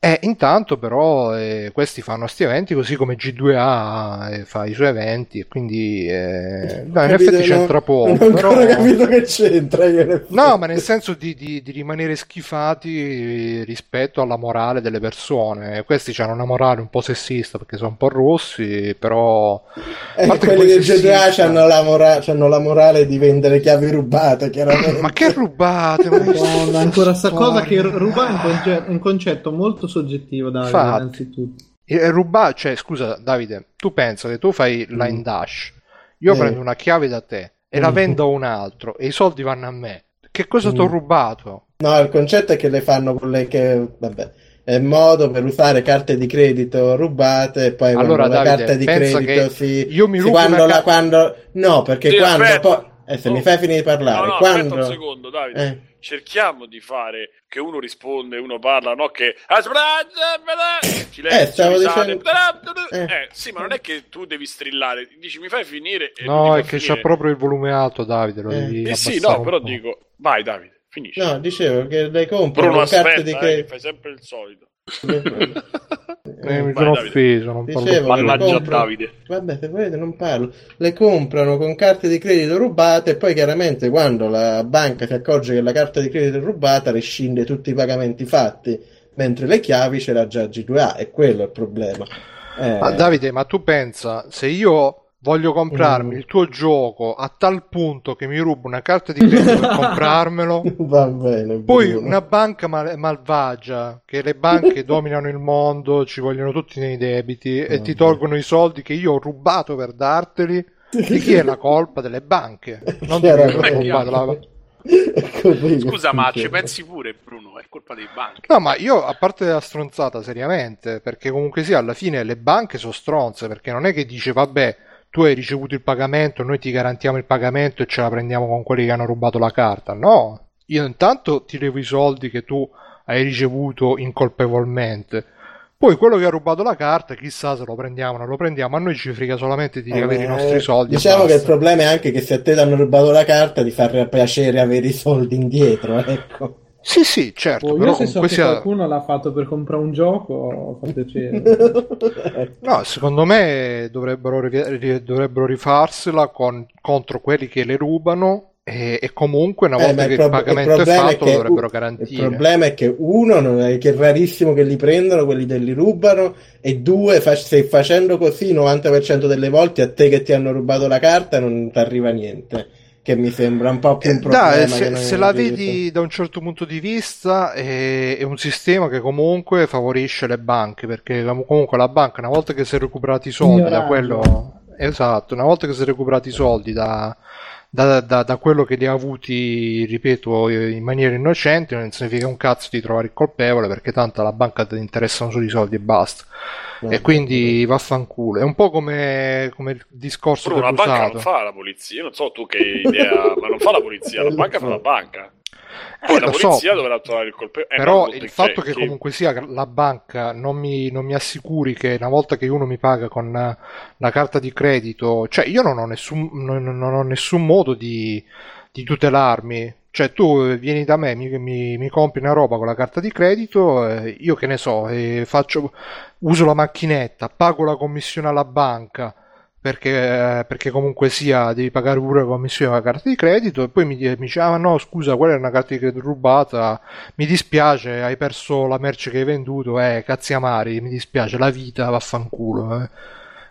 E intanto, però, eh, questi fanno sti eventi così come G2A eh, fa i suoi eventi, e quindi, eh, no, in effetti c'entra poco. Non ho però- ancora capito che c'entra. No, ma nel senso di, di- di rimanere schifati rispetto alla morale delle persone. Questi hanno una morale un po' sessista perché sono un po' rossi, però... Eh, parte che quelli del sessista- GTA hanno la, mora- c'hanno la morale di vendere chiavi rubate, chiaramente. Ma che rubate? Ma ancora sta cosa che ruba è un concetto molto soggettivo, Davide, Infatti. innanzitutto. E ruba, cioè, scusa, Davide, tu pensa che tu fai line dash, io Eh. prendo una chiave da te e la Mm. vendo a un altro e i soldi vanno a me. Che cosa ti ho Mm. rubato? No, il concetto è che le fanno con le che, vabbè, è modo per usare carte di credito rubate e poi Allora, la Davide, carta di credito si, io mi rubo quando una la, ca- quando, no, perché Sì, quando aspetta. poi, eh, se Oh. mi fai finire di parlare, No, no, quando, aspetta un secondo, Davide. eh, Cerchiamo di fare che uno risponde, uno parla, no che Eh, stavo risate. dicendo- Eh, Eh. sì, ma non è che tu devi strillare, dici mi fai finire e No, è che finire. c'ha proprio il volume alto, Davide, lo Eh. devi Eh sì, no, però dico, vai Davide, finisci. no, dicevo che le compro Bruno, aspetta, di eh, credito. fai sempre il solito. [LAUGHS] [LAUGHS] Eh, mi sono Davide. offeso, non parlo Dicevo le Mannaggia compro- Davide. Vabbè, se volete non parlo. Le comprano con carte di credito rubate e poi chiaramente quando la banca si accorge che la carta di credito è rubata rescinde tutti i pagamenti fatti, mentre le chiavi ce l'ha già G2A e quello è il problema. Eh, Ma Davide, ma tu pensa, se io voglio comprarmi Mm. il tuo gioco a tal punto che mi rubo una carta di credito per [LAUGHS] comprarmelo, Va bene, poi Bruno. una banca mal- malvagia, che le banche dominano il mondo, ci vogliono tutti nei debiti e ti tolgono i soldi che io ho rubato per darteli, di chi è la colpa? Delle banche, [LAUGHS] non di rubato la... Ecco Scusa, ma ci pensi pure, Bruno? È colpa dei banchi. No, ma io a parte la stronzata seriamente, perché comunque sia alla fine le banche sono stronze, perché non è che dice vabbè, tu hai ricevuto il pagamento, noi ti garantiamo il pagamento e ce la prendiamo con quelli che hanno rubato la carta. No, io intanto ti levo i soldi che tu hai ricevuto incolpevolmente. Poi quello che ha rubato la carta, chissà se lo prendiamo o non lo prendiamo, a noi ci frega solamente di Eh, avere i eh, nostri soldi. Diciamo che il problema è anche che se a te ti hanno rubato la carta ti fa piacere avere i soldi indietro, [LAUGHS] ecco. Sì, sì, certo, Oh, però io se so che sia... qualcuno l'ha fatto per comprare un gioco, fa piacere. [LAUGHS] No, secondo me dovrebbero, ri- dovrebbero rifarsela con- contro quelli che le rubano e, e comunque una Eh, volta ma che il il, prob- il pagamento è problema fatto lo dovrebbero Il garantire. problema è che uno, non è, che è rarissimo che li prendono, quelli che li rubano, e due, fa- se facendo così il 90% delle volte a te che ti hanno rubato la carta non ti arriva niente. Che mi sembra un po' più un Eh, problema. dai, che se, se la diritto. vedi da un certo punto di vista è, è un sistema che comunque favorisce le banche perché com- comunque la banca una volta che si è recuperati i soldi da Ignoraggio. quello esatto una volta che si è recuperati i soldi da, da- da- da quello che li ha avuti ripeto in maniera innocente non significa un cazzo di trovare il colpevole perché tanto alla banca ti interessano solo i soldi e basta No. e quindi vaffanculo è un po' come, come il discorso Però una banca dell'usato non fa la polizia, io non so tu che idea, ma non fa la polizia, la banca fa la banca. Eh, la lo so. polizia dovrà trovare il colpevole. Eh, Però il fatto che che- comunque sia la banca non mi, non mi assicuri che una volta che uno mi paga con la carta di credito, cioè io non ho nessun, non, non ho nessun modo di, di tutelarmi. Cioè tu eh, vieni da me, mi, mi- mi compri una roba con la carta di credito, eh, io che ne so, eh, faccio, uso la macchinetta, pago la commissione alla banca, perché, perché comunque sia devi pagare pure la commissione alla carta di credito. E poi mi, di- mi dice ah no scusa quella è una carta di credito rubata. Mi dispiace hai perso la merce che hai venduto. Eh cazzi amari mi dispiace la vita vaffanculo eh. [LAUGHS]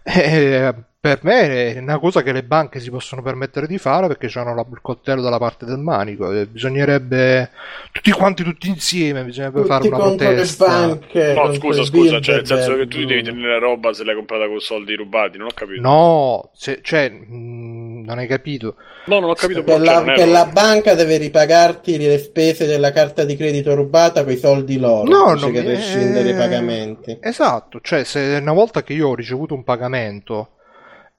Eh, per me è una cosa che le banche si possono permettere di fare perché hanno la- il coltello dalla parte del manico e bisognerebbe tutti quanti tutti insieme bisognerebbe fare Tutti una contro le protesta banche. No, scusa, scusa, cioè, nel senso che tu devi tenere la roba se l'hai comprata con soldi rubati, non ho capito. no se- cioè mh, non hai capito No, non ho capito Che cioè, la, non è che la banca deve ripagarti le spese della carta di credito rubata con i soldi loro No, invece non che mi- rescindere i eh, pagamenti. Esatto, cioè se una volta che io ho ricevuto un pagamento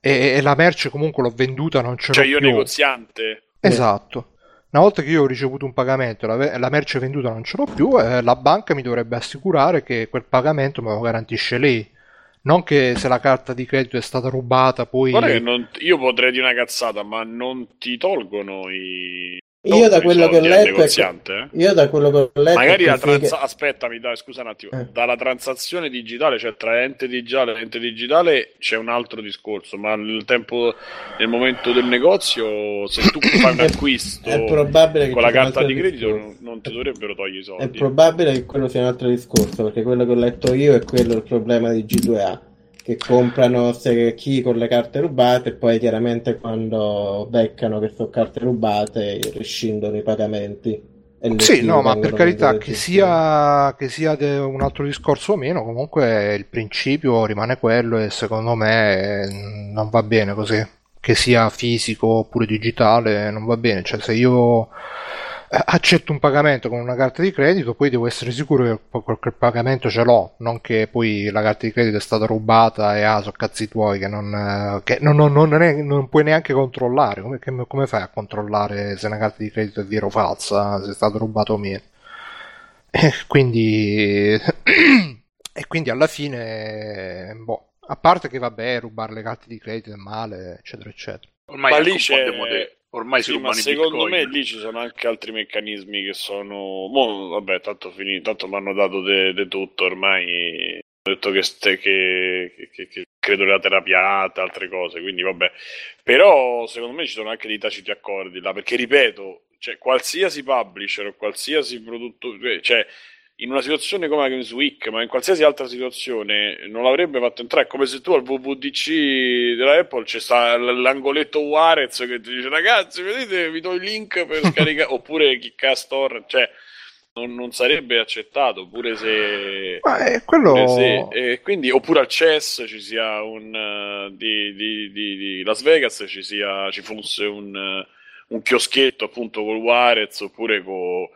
e, e la merce comunque l'ho venduta non ce Cioè l'ho io più. negoziante. Esatto. Una volta che io ho ricevuto un pagamento e la, merce venduta non ce l'ho più, eh, la banca mi dovrebbe assicurare che quel pagamento me lo garantisce lei. Non che se la carta di credito è stata rubata, poi... Guarda che non- io potrei dire una cazzata, ma non ti tolgono i... Io da quello che ho letto, è che- eh. io da quello che ho letto, Magari è la che figa- aspettami, dai, scusa un attimo. Eh. Dalla transazione digitale, cioè tra ente digitale e ente digitale, c'è un altro discorso, ma nel tempo, nel momento del negozio, se tu [COUGHS] fai un È- acquisto è probabile con la carta di credito, non, non ti dovrebbero togliere i È soldi. probabile che quello sia un altro discorso, perché quello che ho letto io è quello il problema di G2A, che comprano se- chi con le carte rubate e poi chiaramente quando beccano che sono carte rubate rescindono i pagamenti. Sì, no, ma per carità, che sia, che sia un altro discorso o meno, comunque il principio rimane quello e secondo me eh, non va bene così. Che sia fisico oppure digitale, non va bene. Cioè, se io accetto un pagamento con una carta di credito, poi devo essere sicuro che quel, pagamento ce l'ho, non che poi la carta di credito è stata rubata e ah, so cazzi tuoi che non, eh, che non, non- non è- non puoi neanche controllare. Come, che- come fai a controllare se una carta di credito è vera o falsa, se è stato rubato o meno? E quindi, [CLEARS THROAT] e quindi alla fine, boh, a parte che vabbè, rubare le carte di credito è male, eccetera, eccetera. Ormai Ma lì c'è-. Ormai Sì, ma secondo bitcoin. me lì ci sono anche altri meccanismi che sono. Mo, vabbè, tanto finito, tanto mi hanno dato di tutto ormai. Ho detto che, ste- che, che- che- credo nella terapiata, altre cose, quindi vabbè. Però secondo me ci sono anche dei taciti accordi là, perché ripeto, cioè, qualsiasi publisher o qualsiasi prodotto, cioè in una situazione come la Games Week, ma in qualsiasi altra situazione non l'avrebbe fatto entrare. È come se tu al VVDC della Apple c'è sta l'angoletto Warez che ti dice ragazzi, vedete, vi do il link per [LAUGHS] scaricare, oppure Kickcast Torrent, cioè non, non sarebbe accettato, pure se... Ma è quello... pure se- e quindi, oppure al CES ci sia un eh, di, di- di- di Las Vegas ci, sia, ci fosse un, eh, un chioschetto appunto col Warez oppure con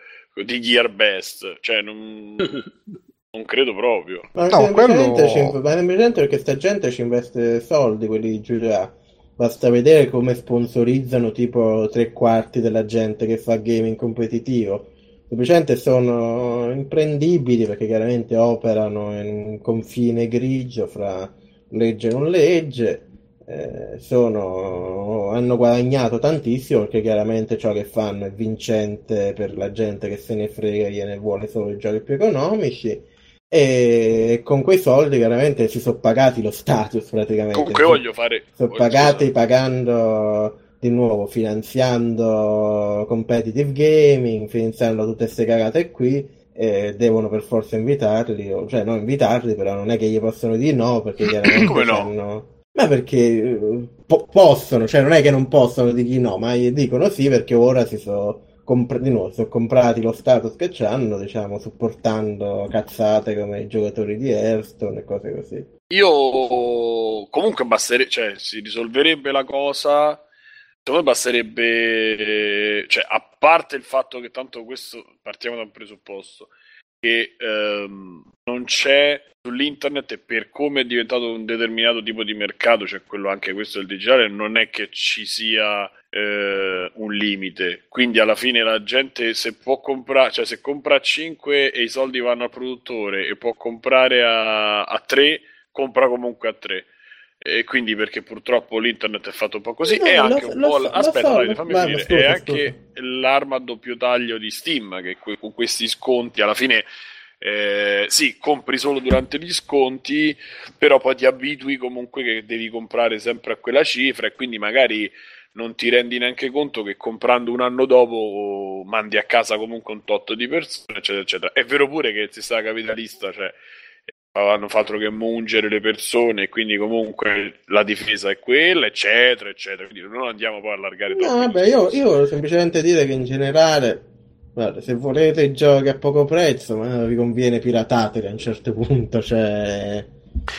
di Gearbest cioè non, [LAUGHS] non credo proprio Ma No, semplicemente, quello- ci- ma semplicemente perché sta gente ci investe soldi, quelli di Giulia. Basta vedere come sponsorizzano tipo tre quarti della gente che fa gaming competitivo. Semplicemente sono imprendibili perché chiaramente operano in un confine grigio fra legge e non legge. Eh, sono, hanno guadagnato tantissimo perché chiaramente ciò che fanno è vincente per la gente che se ne frega e gliene vuole solo i giochi più economici. E con quei soldi chiaramente si sono pagati lo status praticamente. comunque voglio fare sono pagati pagando di nuovo, finanziando competitive gaming, finanziando tutte queste cagate qui. E devono per forza invitarli, cioè non invitarli, però non è che gli possono dire no perché [CLEARS THROAT] chiaramente Come no? c'hanno- Ma perché po- possono, cioè non è che non possono di chi no, ma dicono sì perché ora si sono compr- di nuovo, comprati lo status che hanno, diciamo, supportando cazzate come i giocatori di Hearthstone e cose così. Io comunque basterebbe, cioè si risolverebbe la cosa. Secondo me basterebbe, cioè, a parte il fatto che tanto questo partiamo da un presupposto che ehm, non c'è sull'internet e per come è diventato un determinato tipo di mercato, cioè quello anche questo del digitale, non è che ci sia eh, un limite. Quindi alla fine la gente se può comprare, cioè se compra a 5 e i soldi vanno al produttore e può comprare a, a 3, compra comunque a 3 e quindi perché purtroppo l'internet è fatto un po' così No, e anche un po' aspetta lo- fammi vai, finire è anche l'arma a doppio taglio di Steam che que- con questi sconti alla fine eh, sì, compri solo durante gli sconti, però poi ti abitui comunque che devi comprare sempre a quella cifra e quindi magari non ti rendi neanche conto che comprando un anno dopo mandi a casa comunque un tot di persone, eccetera, eccetera. È vero pure che il sistema capitalista, cioè hanno fatto che mungere le persone e quindi comunque la difesa è quella, eccetera, eccetera. Quindi non andiamo poi a allargare No, troppo. il vabbè, io, io volevo semplicemente dire che in generale, guarda, se volete giochi a poco prezzo, ma vi conviene piratateli a un certo punto, cioè...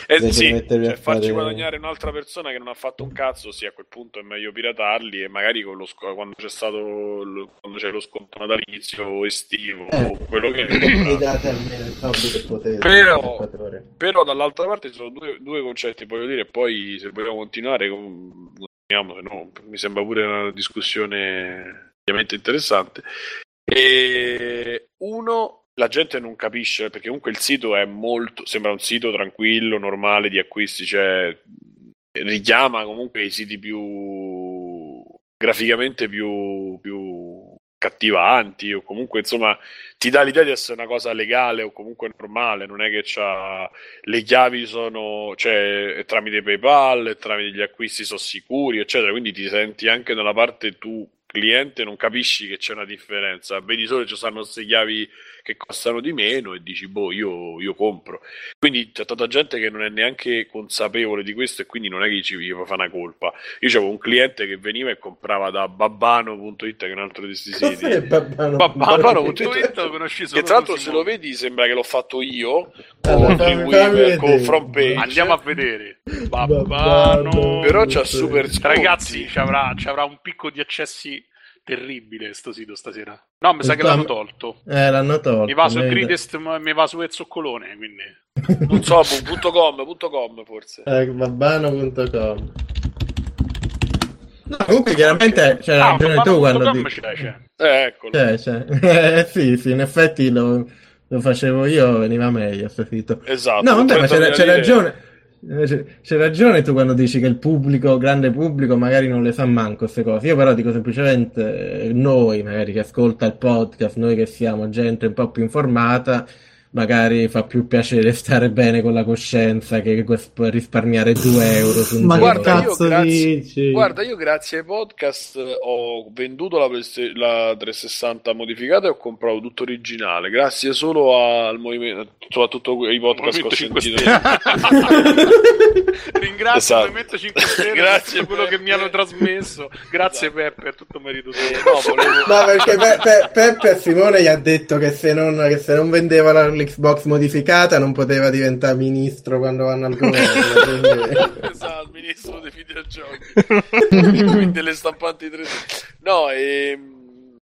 Eh, sì, cioè, farci fare- guadagnare un'altra persona che non ha fatto un cazzo, sì, a quel punto è meglio piratarli e magari con lo sc- quando c'è stato lo- quando c'è lo sconto natalizio estivo Eh, o quello che mi date almeno il soldo che potete. Però- 24 ore. Però dall'altra parte ci sono due, due concetti, voglio dire, poi se vogliamo continuare, con- continuiamo, se no mi sembra pure una discussione ovviamente interessante. E uno, la gente non capisce, perché comunque il sito è molto, sembra un sito tranquillo, normale di acquisti, cioè richiama comunque i siti più graficamente più, più cattivanti o comunque insomma ti dà l'idea di essere una cosa legale o comunque normale, non è che c'ha le chiavi sono cioè tramite PayPal, tramite gli acquisti sono sicuri, eccetera, quindi ti senti anche nella parte tu cliente non capisci che c'è una differenza, vedi solo che ci stanno queste chiavi che costano di meno e dici boh io, io compro. Quindi c'è tanta gente che non è neanche consapevole di questo e quindi non è che ci fa una colpa. Io avevo un cliente che veniva e comprava da babbano.it che è un altro di questi siti Babbano? Babbano.it che tra l'altro se lo vedi sembra che l'ho fatto io Allora, con fammi Weaver, con front page. Andiamo a vedere. Babbano. Però c'ha super sconti. Ragazzi, ci avrà, ci avrà un picco di accessi terribile sto sito stasera. No, mi sa che l'hanno tolto. Eh, l'hanno tolto. Mi va su. Greatest, mi va su Ezzoccolone, quindi... non so punto .com, punto .com forse [LAUGHS] Eh, babbano.com No, comunque chiaramente c'è Ah, ragione tu quando dici... c'è, c'è. eh, eccolo C'è, c'è. Eh, [LAUGHS] sì, sì, in effetti lo, lo facevo io, veniva meglio sto sito. esatto No, vabbè, ma c'è, 30.000 c'è ragione. C'è, c'è ragione tu quando dici che il pubblico, grande pubblico, magari non le sa manco queste cose. Io però dico semplicemente eh, noi, magari che ascolta il podcast, noi che siamo gente un po' più informata, magari fa più piacere [LAUGHS] stare bene con la coscienza che risparmiare 2 euro su un Ma gioco. Guarda, io grazie-? Guarda, io grazie ai podcast ho venduto la, la 360 modificata e ho comprato tutto originale. Grazie solo al movimento, soprattutto i podcast che ho Movimento 5 sentito. Ringrazio Esatto. il Movimento 5 Stelle [LAUGHS] Grazie, per quello che mi Peppe. hanno trasmesso. Grazie Esatto. Peppe, è tutto merito tuo. Eh, no, volevo- No, perché Pe- Pe- Peppe a Simone gli ha detto che se non, che se non vendeva la- l'Xbox modificata non poteva diventare ministro quando vanno al governo. quindi- [LAUGHS] esatto, ministro dei videogiochi quindi [LAUGHS] delle stampanti 3D. No, ehm,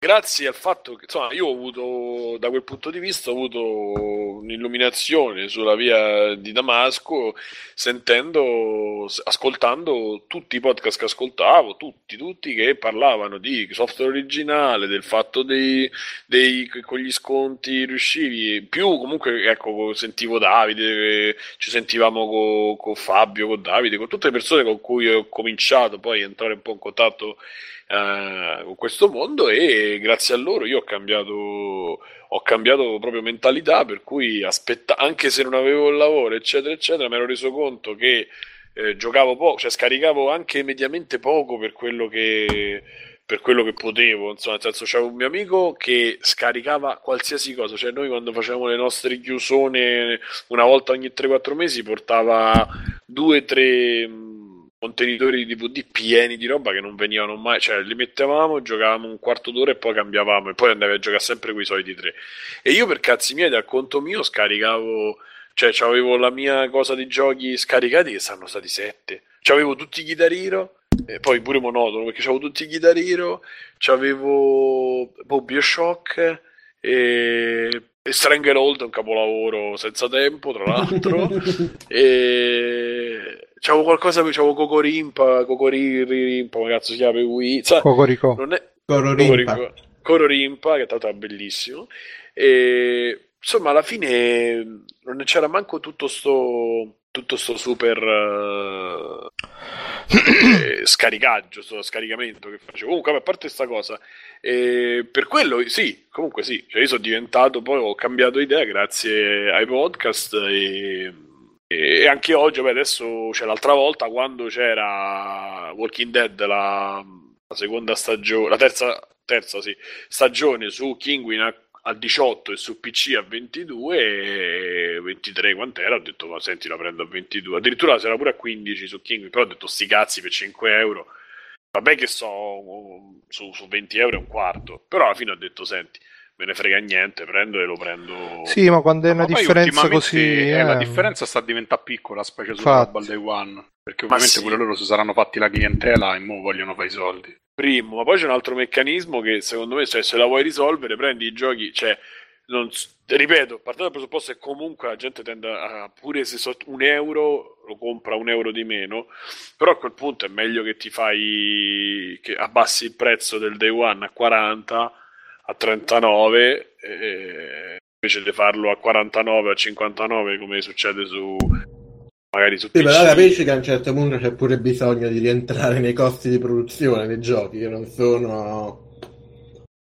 grazie al fatto che insomma, io ho avuto da quel punto di vista ho avuto un'illuminazione sulla via di Damasco sentendo ascoltando tutti i podcast che ascoltavo, tutti, tutti che parlavano di software originale, del fatto dei, dei con gli sconti riuscivi più comunque ecco sentivo Davide ci sentivamo con, con Fabio con Davide con tutte le persone con cui ho cominciato poi a entrare un po' in contatto eh, con questo mondo e grazie a loro io ho cambiato ho cambiato proprio mentalità per cui aspetta anche se non avevo il lavoro eccetera eccetera mi ero reso conto che eh, giocavo poco cioè scaricavo anche mediamente poco per quello che per quello che potevo, insomma, nel senso c'era un mio amico che scaricava qualsiasi cosa, cioè noi quando facevamo le nostre chiusone una volta ogni 3-4 mesi portava due, tre, mh, contenitori di DVD pieni di roba che non venivano mai, cioè li mettevamo, giocavamo un quarto d'ora e poi cambiavamo e poi andavi a giocare sempre quei soliti tre. E io per cazzi miei dal conto mio scaricavo, cioè avevo la mia cosa di giochi scaricati che saranno stati sette. C'avevo tutti i chitarrino, e poi pure monotono perché c'avevo tutti i chitarino, c'avevo boh, Bioshock e e Stranglehold è un capolavoro senza tempo, tra l'altro. [LAUGHS] e c'avevo qualcosa, c'avevo Cocorimpa, Cocorimpa, come cazzo si chiama Wii. Cocorico. Non è... Cororimpa. Cororimpa, che tanto è bellissimo. E insomma, alla fine non c'era manco tutto sto tutto sto super uh, eh, scaricaggio, sto scaricamento che facevo. Comunque, a parte questa cosa, eh, per quello sì, comunque sì, cioè io sono diventato, poi ho cambiato idea grazie ai podcast e, e anche oggi, beh, adesso c'è l'altra volta quando c'era Walking Dead, la, la seconda stagione, la terza, terza sì, stagione su Kingwin a 18 e su PC a 22 e 23 quant'era ho detto ma senti la prendo a 22 addirittura la pure a 15 su King però ho detto sti cazzi per 5 euro vabbè che so su, su 20 euro è un quarto però alla fine ho detto senti me ne frega niente, prendo e lo prendo. Sì, ma quando è una ma differenza così. Eh, La differenza sta diventando piccola, specie sulla Roba Day One. Perché ovviamente sì. pure loro si saranno fatti la clientela e mo vogliono fare i soldi primo, ma poi c'è un altro meccanismo che secondo me, cioè, se la vuoi risolvere, prendi i giochi, cioè, non, ripeto, partendo dal presupposto che comunque la gente tende a, pure se so un euro, lo compra un euro di meno, però a quel punto è meglio che ti fai, che abbassi il prezzo del day one a 40, a 39, e, invece di farlo a 49 o a 59 come succede su magari su sì, PC. però capisci che a un certo punto c'è pure bisogno di rientrare nei costi di produzione dei giochi che non sono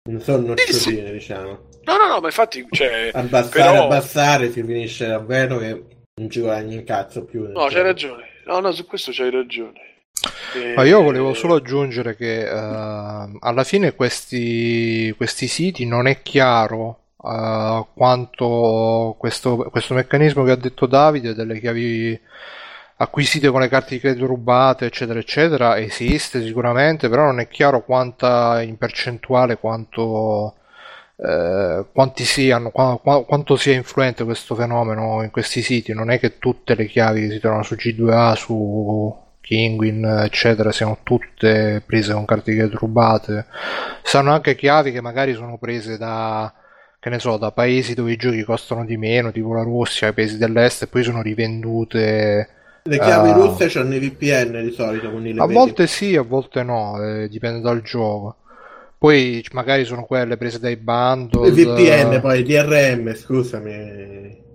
non sono nocciolini, sì, diciamo. No, no, no, ma infatti, cioè, abbassare, però... abbassare si finisce davvero che non ci guadagni un cazzo più. No, c'hai ragione. No, no, su questo c'hai ragione. Ma io volevo solo aggiungere che uh, alla fine questi, questi siti non è chiaro uh, quanto questo, questo, meccanismo che ha detto Davide delle chiavi acquisite con le carte di credito rubate eccetera eccetera esiste sicuramente però non è chiaro quanta in percentuale quanto eh, quanti siano qu- quanto sia influente questo fenomeno in questi siti. Non è che tutte le chiavi che si trovano su G2A su Kingwin eccetera siano tutte prese con credito rubate sanno anche chiavi che magari sono prese da che ne so, da paesi dove i giochi costano di meno, tipo la Russia, i paesi dell'est, e poi sono rivendute. Le chiavi uh, russe hanno i VPN di solito. a vedi. volte sì, a volte no, eh, dipende dal gioco. Poi magari sono quelle prese dai bundle. Il VPN, poi DRM, scusami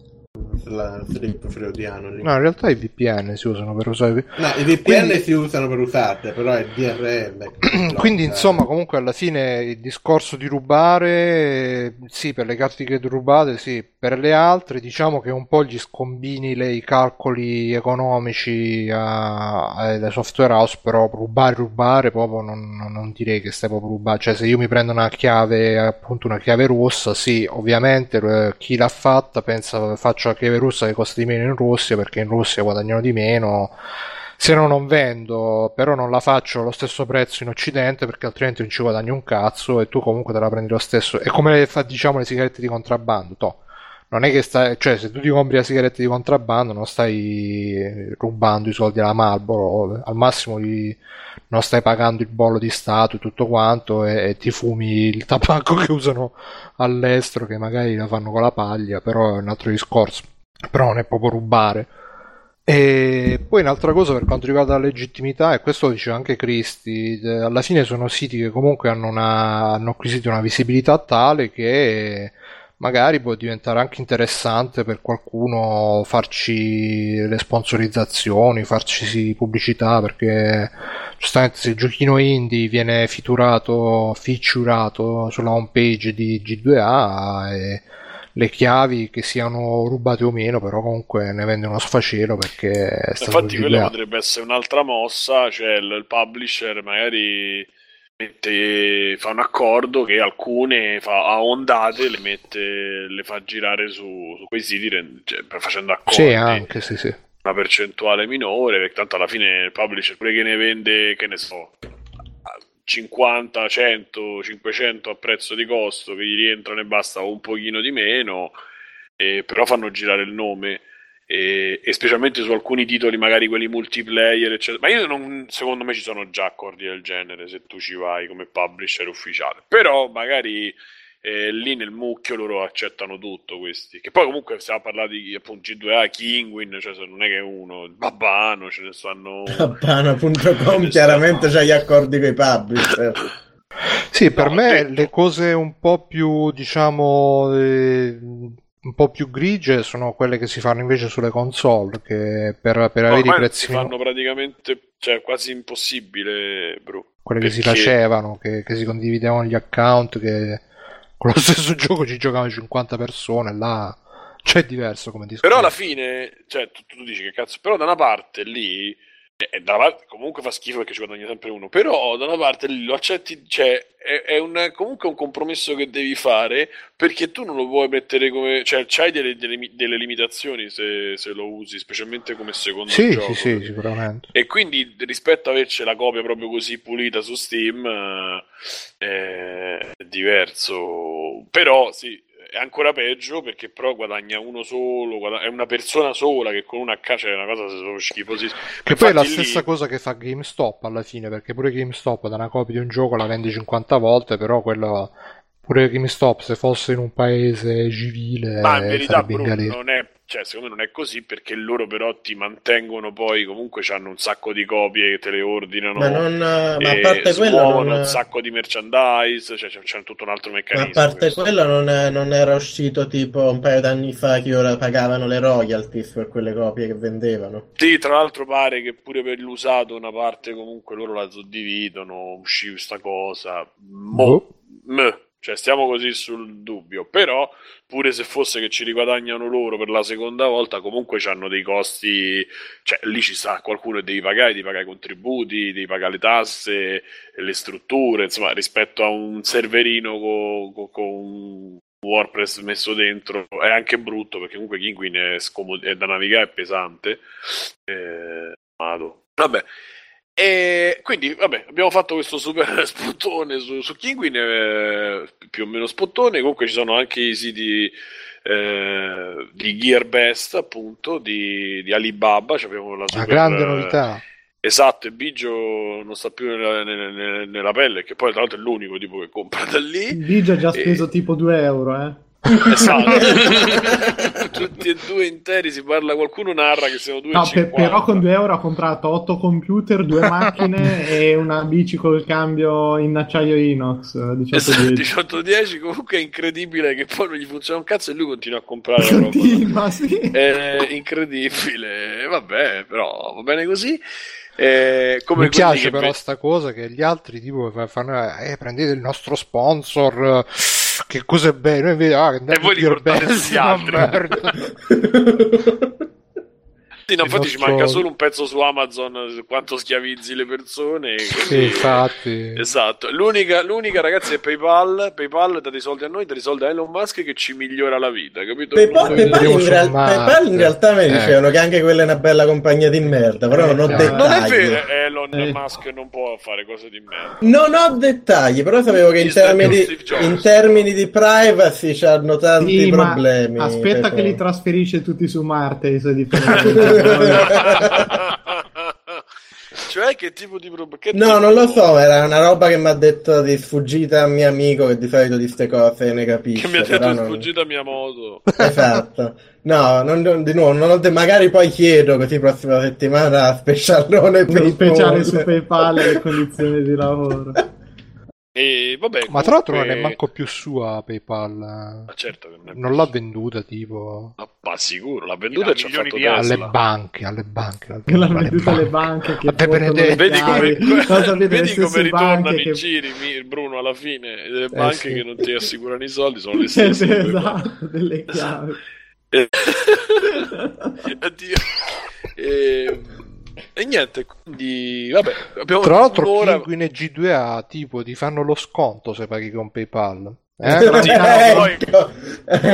la strip freudiano. Lì. No, in realtà i VPN si usano per usare. No, i VPN Quindi... si usano per usarle, però è DRM. [CLEARS THROAT] Quindi, insomma, comunque alla fine il discorso di rubare, sì, per le carte che rubate, sì, per le altre, diciamo che un po' gli scombini le, i calcoli economici alle software house, però rubare, rubare, proprio non, non direi che stai proprio rubando. Cioè, se io mi prendo una chiave, appunto, una chiave rossa, sì, ovviamente eh, chi l'ha fatta pensa faccio la chiave russa che costa di meno in Russia perché in Russia guadagnano di meno se no non vendo però non la faccio allo stesso prezzo in occidente perché altrimenti non ci guadagni un cazzo e tu comunque te la prendi lo stesso è come le fa diciamo le sigarette di contrabbando to. Non è che stai cioè se tu ti compri la sigaretta di contrabbando non stai rubando i soldi alla Marlboro al massimo gli, non stai pagando il bollo di stato e tutto quanto e, e ti fumi il tabacco [LAUGHS] che usano all'estero che magari la fanno con la paglia però è un altro discorso però non è proprio rubare. E poi un'altra cosa per quanto riguarda la legittimità, e questo lo diceva anche Cristi, alla fine sono siti che comunque hanno, una, hanno acquisito una visibilità tale che magari può diventare anche interessante per qualcuno farci le sponsorizzazioni, farci pubblicità, perché giustamente se il giochino indie viene featurato, featurato sulla home page di G2A e le chiavi che siano rubate o meno, però comunque ne vende uno sfacelo perché Infatti quella potrebbe essere un'altra mossa, cioè il publisher magari mette, fa un accordo che alcune fa a ondate le mette le fa girare su, su quei siti cioè, facendo accordi. Sì, anche sì, sì. una percentuale minore, perché tanto alla fine il publisher pure che ne vende, che ne so, 50, 100, 500 a prezzo di costo che gli rientrano e basta un pochino di meno, eh, però fanno girare il nome. E, e, specialmente su alcuni titoli, magari quelli multiplayer, eccetera. Ma io non, secondo me ci sono già accordi del genere se tu ci vai come publisher ufficiale. Però magari eh, lì nel mucchio loro accettano tutto questi. Che poi comunque stiamo parlando di appunto G2A, Kingwin, cioè non è che uno, Babbano, ce ne stanno... Babbano.com [LAUGHS] chiaramente c'ha gli accordi con i publisher. Sì, per no, me detto. le cose un po' più, diciamo, eh, un po' più grigie sono quelle che si fanno invece sulle console, che per, per avere i prezzi... Si fanno praticamente, cioè quasi impossibile, bro. Quelle perché... che si facevano, che, che si condividevano gli account, che con lo [LAUGHS] stesso gioco ci giocavano 50 persone, là c'è diverso come discorso. Però alla fine, cioè, tu, tu dici che cazzo, però da una parte lì, eh, da una parte, comunque fa schifo perché ci guadagna sempre uno, però da una parte lo accetti, cioè, è, è un, comunque un compromesso che devi fare perché tu non lo puoi mettere come, cioè, c'hai delle, delle, delle limitazioni se, se, lo usi, specialmente come secondo sì, gioco. Sì, sì, sicuramente. E quindi rispetto a averci la copia proprio così pulita su Steam, eh, è diverso, però sì è ancora peggio perché però guadagna uno solo, guadagna, è una persona sola che con una H è una cosa schifosissima. Che poi è la stessa lì... cosa che fa GameStop alla fine, perché pure GameStop da una copia di un gioco la vende 50 volte, però quello pure GameStop se fosse in un paese civile ma in verità Bruno, non è cioè, secondo me non è così perché loro però ti mantengono poi comunque hanno un sacco di copie che te le ordinano ma, non, ma a parte quello non... un sacco di merchandise cioè c'è, tutto un altro meccanismo ma a parte quello non, è, non, era uscito tipo un paio d'anni fa che ora pagavano le royalties per quelle copie che vendevano. Sì tra l'altro pare che pure per l'usato una parte comunque loro la suddividono uscì questa cosa. Mo, oh. Cioè, stiamo così sul dubbio. Però, pure se fosse che ci riguadagnano loro per la seconda volta, comunque hanno dei costi. Cioè, lì ci sta qualcuno che devi pagare, devi pagare i contributi, devi pagare le tasse, le strutture. Insomma, rispetto a un serverino con, con, con WordPress messo dentro è anche brutto perché comunque Kinguin è, scomod- è da navigare, è pesante. Eh, Vabbè. E quindi, vabbè, abbiamo fatto questo super [LAUGHS] spottone su, su Kinguin, eh, più o meno spottone. Comunque ci sono anche i siti eh, di Gearbest, appunto, di, di Alibaba. Cioè abbiamo la super, Una grande novità. Esatto, e Bigio non sta più nella, nella, nella, pelle, che poi tra l'altro è l'unico tipo che compra da lì. Bigio ha già speso e... tipo 2 euro, eh. Esatto, [LAUGHS] tutti e due interi si parla, qualcuno narra che siano due no, per, però con 2 euro ha comprato 8 computer, 2 [LAUGHS] macchine e una bici col cambio in acciaio inox 1810. Esatto, 1810 comunque è incredibile che poi non gli funziona un cazzo e lui continua a comprare continua, sì. è incredibile. Vabbè però va bene così. Eh, Mi piace però pe- sta cosa che gli altri tipo fanno eh, prendete il nostro sponsor che cosa è bello invece ah, e voi ricordate tutti gli altri [LAUGHS] Sì, no, infatti nostro... ci manca solo un pezzo su Amazon su quanto schiavizzi le persone. Sì, infatti. Esatto. L'unica, l'unica, ragazzi, è PayPal. PayPal dà dei soldi a noi, dà dei soldi a Elon Musk che ci migliora la vita, capito? PayPal, PayPal, in, real... PayPal in, realtà mi eh. dicevano che anche quella è una bella compagnia di merda, però non ho eh, dettagli. Non è vero, Elon eh. Musk non può fare cose di merda. Non ho dettagli, però sapevo che in termini, di, in termini, di, privacy c'hanno tanti sì, problemi. Aspetta che li trasferisce tutti su Marte, i suoi [LAUGHS] cioè, che tipo di problema? No, non lo so, era una roba che mi ha detto di sfuggita a mio amico che di solito di queste cose ne capisce. Che mi ha detto di non... sfuggita a mia moto. Esatto. No, non, di nuovo, non, magari poi chiedo così prossima settimana specialone per speciale su PayPal le condizioni di lavoro. E vabbè, Ma tra l'altro non è manco più sua PayPal. Ma certo che non, non l'ha venduta tipo. Ma, ma sicuro, l'ha venduta ci ha fatto di alle banche, alle banche. L'ha venduta alle banche. Che vedi come, vedi come ritornano i che... giri, Bruno, alla fine. Le eh, banche sì. che non ti assicurano i soldi sono le [LAUGHS] stesse. esatto, delle chiavi. [LAUGHS] Addio. E... E niente, quindi vabbè, abbiamo Tra l'altro ora... Penguin e G2A tipo ti fanno lo sconto se paghi con PayPal. Eh? Sì, Ecco, poi-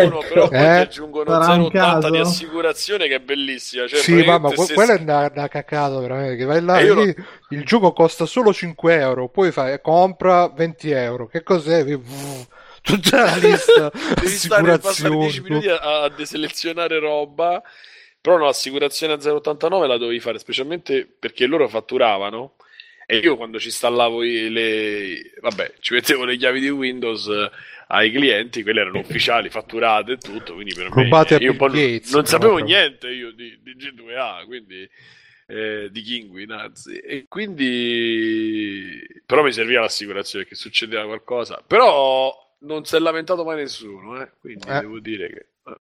Uno, però poi Eh? ti aggiungono Sarà un 0,80 caso? di assicurazione che è bellissima. Cioè, Sì, ma, ma praticamente que- se- quella è una, una cacata veramente. Che vai là, lì, il gioco costa solo 5 euro, poi fai compra 20 euro. Che cos'è? Tutta la [LAUGHS] lista, Devi stare passare assicurazioni. 10 minuti a, a deselezionare roba. Però no, assicurazione a 0,89 la dovevi fare, specialmente perché loro fatturavano. E io quando ci installavo le... Vabbè, ci mettevo le chiavi di Windows eh, ai clienti, quelle erano ufficiali, fatturate e tutto, quindi per me... Rubate a io non- Gates, non sapevo proprio. niente io di, di G2A, quindi... eh, di Kinguin, anzi, e quindi però mi serviva l'assicurazione che succedeva qualcosa. Però non si è lamentato mai nessuno, eh? quindi Eh. devo dire che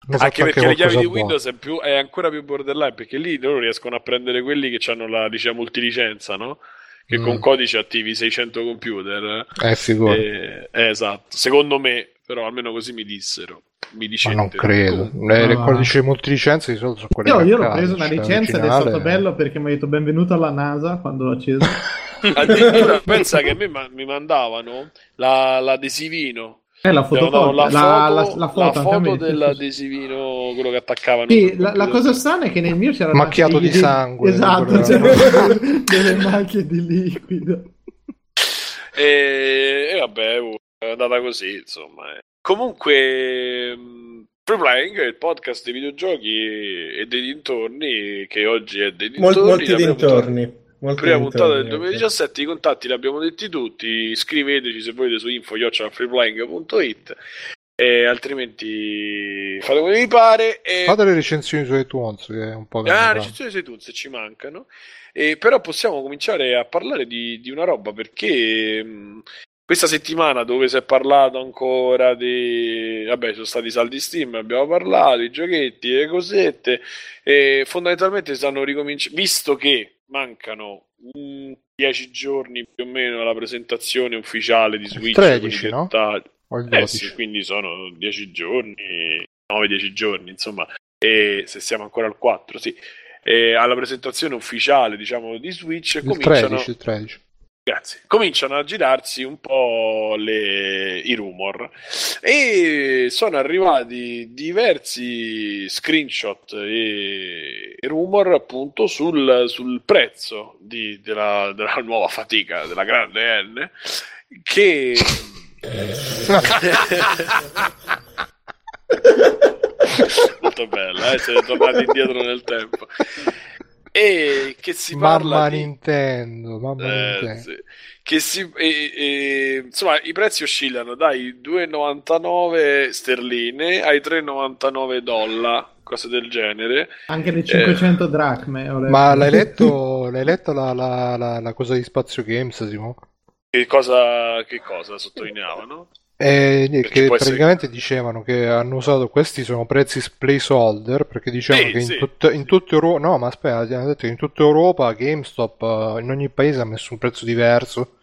So anche perché le chiavi di. Windows è, più- è ancora più borderline perché lì loro riescono a prendere quelli che hanno la diciamo multilicenza, no? Che Mm. con codice attivi 600 computer. Eh, figura. Eh, esatto, secondo me, però almeno così mi dissero. Mi Ma dicete. non credo. Le, le codici multilicenze di solito sono quelle Io, io l'ho caccate, preso una cioè, licenza ed è stato bello perché mi ha detto benvenuto alla NASA quando l'ho acceso. [LAUGHS] [LAUGHS] Addirittura pensa che a me ma- mi mandavano la, l'adesivino. Eh, la foto, mandavano la, la, foto, la, la la foto, foto dell'adesivino, quello che attaccavano. Sì, la, cosa strana è che nel mio c'era Macchiato di sangue, Esatto, c'erano [LAUGHS] delle macchie di liquido. E, e vabbè, uh, è andata così, insomma. eh. Comunque, mh, Free Playing è il podcast dei videogiochi e dei dintorni, che oggi è dei Mol- dintorni. molti la prima dintorni. puntata- molti Prima puntata del dintorni, 2017, i contatti li abbiamo detti tutti. Scriveteci se volete su info.freeplaying.it e altrimenti fate come vi pare. E... Fate le recensioni su iTunes, che è un po' che Ah, recensioni su iTunes ci mancano. E però possiamo cominciare a parlare di, di una roba perché mh, questa settimana dove si è parlato ancora di... Vabbè, sono stati i saldi Steam, abbiamo parlato, i giochetti, le cosette e fondamentalmente stanno ricominciando, visto che mancano mm, 10 giorni più o meno alla presentazione ufficiale di Switch. 13, con i no? dettagli. O il Eh 12. sì, quindi sono 10 giorni, 9-10 giorni, insomma, e se siamo ancora al 4, sì. E alla presentazione ufficiale, diciamo, di Switch, il cominciano, 13, il 13. Grazie, cominciano a girarsi un po' le- i rumor e sono arrivati diversi screenshot e e rumor appunto sul, sul prezzo di- della, della nuova fatica della grande N che [LAUGHS] molto bella, eh? siete tornati indietro nel tempo. E [LAUGHS] che si parla Mamma di... Nintendo, mamma Eh, Nintendo. sì. Che si, e- e- insomma, i prezzi oscillano dai 2,99 sterline ai 3,99 dollari, cose del genere. Anche le 500 dracme. ho letto. Ma l'hai letto, [LAUGHS] l'hai letto la, la- la- la cosa di Spazio Games, Simo? Che cosa, che cosa sottolineavano? Eh, che può essere- praticamente dicevano che hanno usato questi sono prezzi placeholder perché dicevano Sì, che in, sì. tut- in tutta Europa no ma aspetta hanno detto che in tutta Europa GameStop eh, in ogni paese ha messo un prezzo diverso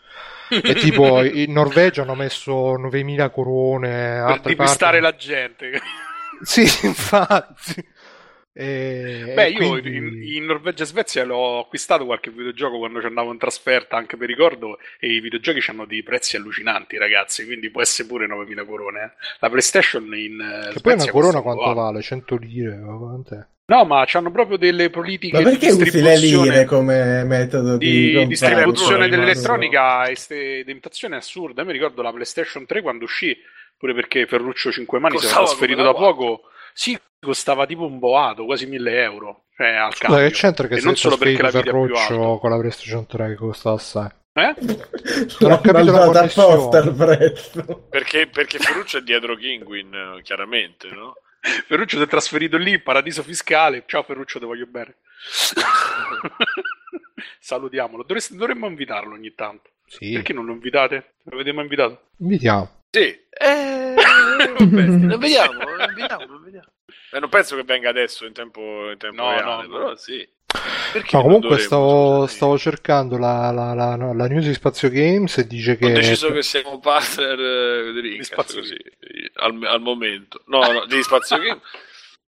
e [LAUGHS] tipo in Norvegia hanno messo 9000 corone Per depistare parti- la gente. sì [LAUGHS] infatti E- Beh, e io quindi- in, in Norvegia e Svezia l'ho acquistato qualche videogioco quando ci andavo in trasferta, anche per ricordo, e i videogiochi hanno dei prezzi allucinanti, ragazzi, quindi può essere pure 9.000 corone. eh. La PlayStation in eh, che poi una Svezia corona quanto po'. vale? 100 lire quant'è? No, ma hanno proprio delle politiche Ma perché di usi le distribuzione lire come metodo di, di distribuzione dell'elettronica e ste tentazioni assurde. Io mi ricordo la PlayStation 3 quando uscì, pure perché Ferruccio 5 Mani si era trasferito da poco. Sì, costava tipo un boato, quasi 1000 euro. Cioè, al Scusa, cambio. che c'entra che E si non solo perché la vita è più Ferruccio alta. con la PlayStation 3 che costava assai Eh? [LAUGHS] Non ho capito la apposta il prezzo. Perché, perché Ferruccio è dietro Kinguin, chiaramente, no? [LAUGHS] Ferruccio si è trasferito lì, paradiso fiscale. Ciao Ferruccio, ti voglio bene. [LAUGHS] Salutiamolo. Dovreste- dovremmo invitarlo ogni tanto. sì Perché non lo invitate? Lo avete mai invitato? invitiamo Sì, eh, [LAUGHS] non vediamo, non vediamo, non vediamo. Eh, non penso che venga adesso in tempo, in tempo No, reale, no, no. però sì. Perché No, comunque dovremmo, stavo, stavo cercando la, la, la, no, la news di Spazio Games e dice Ho che deciso che siamo partner eh, di Di Rincast, Spazio così, al, al momento. No, no, di Spazio Game.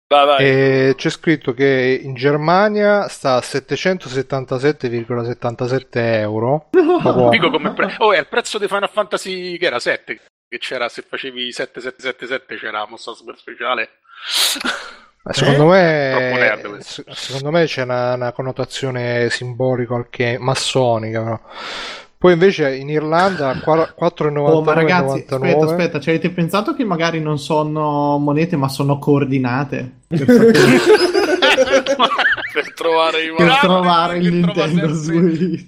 Vai, vai. e c'è scritto che in Germania sta a 777,77 euro. [LAUGHS] Proprio- Dico come pre- oh, è il prezzo di Final Fantasy che era 7. Che c'era se facevi 7777 c'era la mossa super speciale. Ma secondo, Troppo nerd me, secondo me c'è una, una connotazione simbolica, qualche massonica. però. Poi invece in Irlanda qua- 4,99 Oh, ma ragazzi, 99. aspetta, aspetta, ci avete pensato che magari non sono monete, ma sono coordinate? Per, [LAUGHS] per trovare i per trovare il Nintendo Switch.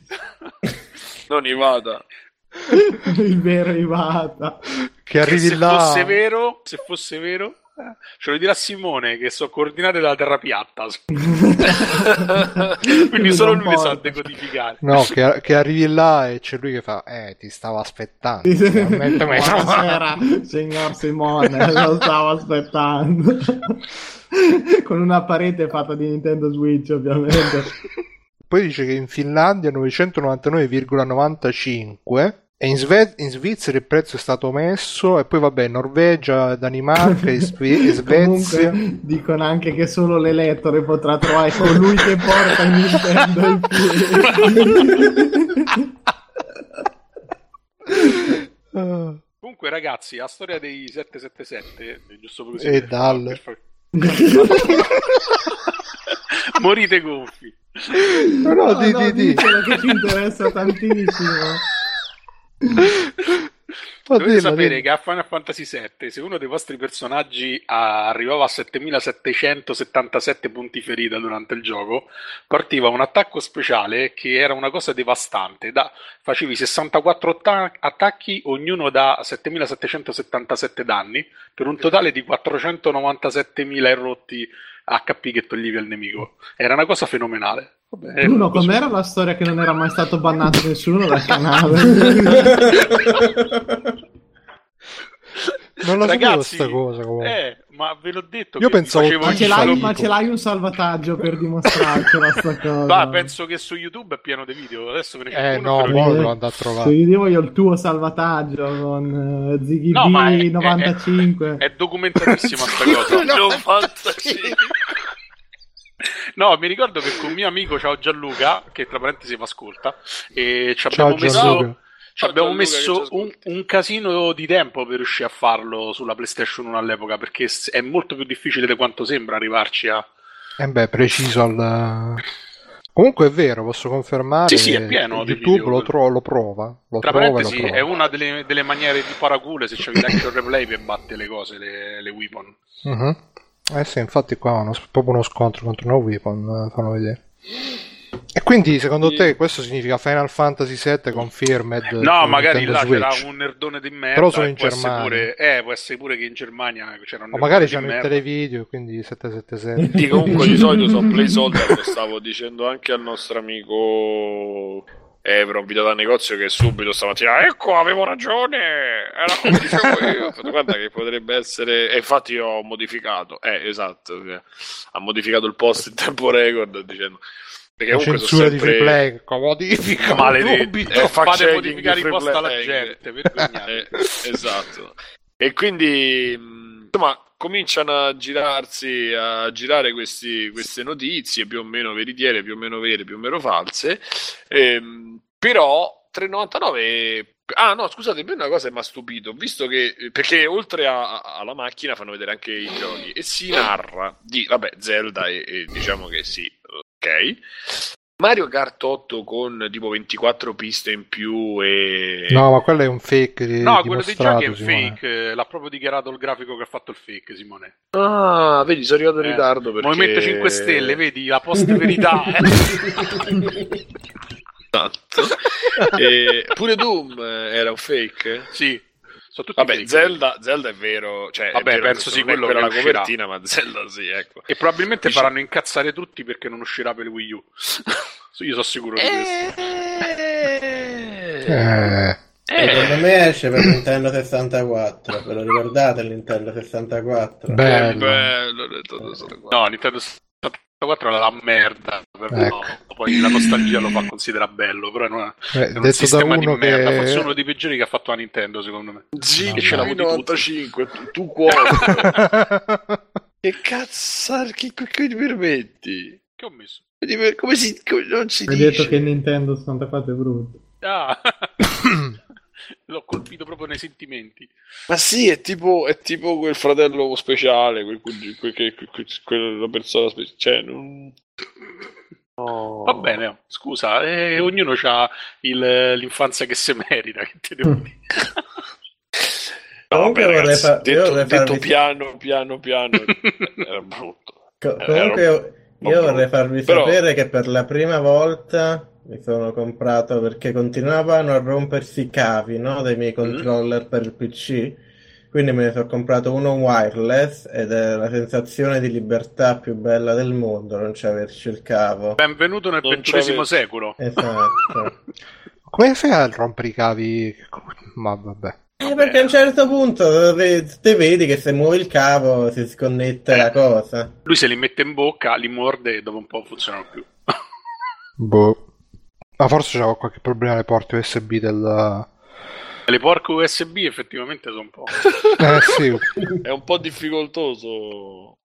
Non i vada. [LAUGHS] il vero Iwata. che Che arrivi se là. fosse vero, se fosse vero, eh, ce lo dirà Simone che sono coordinate dalla terra piatta. [LAUGHS] Quindi solo lui le sa decodificare. No, che, che arrivi là e c'è lui che fa, eh, ti stavo aspettando. Finalmente mi hai trovato." Buonasera, signor Simone, [LAUGHS] lo stavo aspettando. Con una parete fatta di Nintendo Switch, ovviamente. Poi dice che in Finlandia 999,95 e in, Sve- in Svizzera il prezzo è stato messo e poi vabbè Norvegia, Danimarca e, [LAUGHS] Sve- Svezia. Comunque dicono anche che solo l'elettore potrà trovare colui che porta il Nintendo in piedi. [LAUGHS] Comunque, ragazzi, la storia dei 777, giusto così. E per- dal. per far- [LAUGHS] Morite gonfi. No, no, No, di, no, di, di. che ci interessa tantissimo. [LAUGHS] Dovete dilla, sapere dilla. che a Final Fantasy VII, se uno dei vostri personaggi arrivava a 7777 punti ferita durante il gioco, partiva un attacco speciale che era una cosa devastante. Da- facevi 64 atta- attacchi, ognuno da 7777 danni, per un totale di 497.000 e rotti HP che toglievi al nemico. Era una cosa fenomenale. Vabbè, Bruno, così. com'era la storia che non era mai stato bannato [LAUGHS] nessuno dal canale? Non la sapevo Ragazzi, sta cosa comunque. Eh, ma ve l'ho detto Io pensavo ma, ce l'hai, ma ce l'hai un salvataggio per [LAUGHS] dimostrarcela sta cosa? Ma penso che su YouTube è pieno di video. Adesso ve ne Eh no, ve lo lo andrò a trovare. dico io il tuo salvataggio con uh, Ziggy No, è- B è- 95 È documentatissima sta [LAUGHS] cosa. Non fantasia. No, mi ricordo che con mio amico ciao Gianluca, che tra parentesi mi ascolta, e ci Ciao abbiamo Gianluca. messo, ci abbiamo messo un, un casino di tempo per riuscire a farlo sulla PlayStation 1 all'epoca, perché è molto più difficile di quanto sembra arrivarci a... Eh beh, preciso al... Comunque è vero, posso confermare. Sì, sì, è pieno YouTube video. lo, tro- lo prova. Lo Tra trova lo parentesi, trova. è una delle, delle maniere di paracule se c'è l'action [COUGHS] replay per batte le cose, le, le weapon. Mhm. Eh sì, infatti qua è uno- proprio uno scontro contro una weapon, eh, fanno vedere. E quindi secondo Sì. te questo significa Final Fantasy VII confirmed? No, magari Nintendo là Switch? c'era un nerdone di merda. Però sono in Germania. Pure, eh, può essere pure che in Germania c'era un O magari c'hanno il merda. televideo, quindi 777. Sì, comunque di solito sono placeholder, lo [LAUGHS] stavo dicendo anche al nostro amico Evro, un video da negozio che subito stamattina, ecco, avevo ragione, era come dicevo io. Guarda che potrebbe essere... E infatti io ho modificato, eh, esatto, sì. ha modificato il post in tempo record dicendo... Perché comunque censura sono di sempre... free play, modifica Maledetti, subito. Eh, fate modificare di i post alla gente. Eh, esatto. E quindi, insomma, cominciano a girarsi, a girare questi- queste notizie più o meno veritiere, più o meno vere, più o meno false. Ehm, però 3,99. Ah, no, scusate, per una cosa che mi ha stupito, visto che perché oltre a- a- alla macchina fanno vedere anche i giochi e si narra di, vabbè, Zelda e, e diciamo che sì, ok. Mario Kart 8 con tipo 24 piste in più e No, ma quello è un fake di- No, quello dei giochi è un Simone. fake, eh, l'ha proprio dichiarato il grafico che ha fatto il fake, Simone. Ah, vedi, sono arrivato in Eh, ritardo perché... Movimento 5 Stelle, vedi, la post verità. [LAUGHS] [LAUGHS] eh. Esatto. [LAUGHS] E pure Doom eh, era un fake? sì, sono tutti Vabbè. Zelda, Zelda è vero, cioè Vabbè, è vero penso che sì, è quello che la copertina, ma Zelda sì, ecco. E probabilmente Dici- faranno incazzare tutti perché non uscirà per Wii U. [LAUGHS] Io sono sicuro di questo. Eh, Secondo me esce per Nintendo 64. Ve lo ricordate il Nintendo 64? bello. bello, ho detto, No, Nintendo 64 era la merda. però Ecco. Poi la nostalgia lo fa considerare bello, però non è, Eh, è un detto da sistema di uno merda. che Forse uno dei peggiori che ha fatto la Nintendo, secondo me. Ziggy Che ce tutti. 95, tu, tu quote. [LAUGHS] che cazzo, che, che, che ti permetti? Che ho messo? Come si, come- non si Hai dice? detto che Nintendo 64 è brutto. Ah. [COUGHS] [COUGHS] [COUGHS] [LAUGHS] L'ho colpito proprio nei sentimenti. Ma sì, è tipo, è tipo quel fratello speciale, quel, quel, quel, quel- quel- quella persona speciale. Cioè, non... No. Va bene, oh, scusa, eh, ognuno ha l'infanzia che si merita, che te devo dire. No, [LAUGHS] Comunque vabbè, vorrei ragazzi, fa- detto, vorrei detto farvi- piano, piano, piano, [LAUGHS] era brutto. Co- comunque ero- io, io vorrei farvi Però- sapere che per la prima volta mi sono comprato perché continuavano a rompersi i cavi, no, dei miei controller per il PC. Quindi me ne sono comprato uno wireless ed è la sensazione di libertà più bella del mondo, non c'averci il cavo. Benvenuto nel ventunesimo secolo. Esatto. [LAUGHS] Come fai a rompere i cavi? Ma vabbè. Eh, perché a un certo punto te vedi che se muovi il cavo si sconnette la cosa. Lui se li mette in bocca, li morde e dopo un po' non funzionano più. Boh. Ma forse c'era qualche problema alle porte USB del... Le porche USB effettivamente sono un po'. Eh sì. È un po' difficoltoso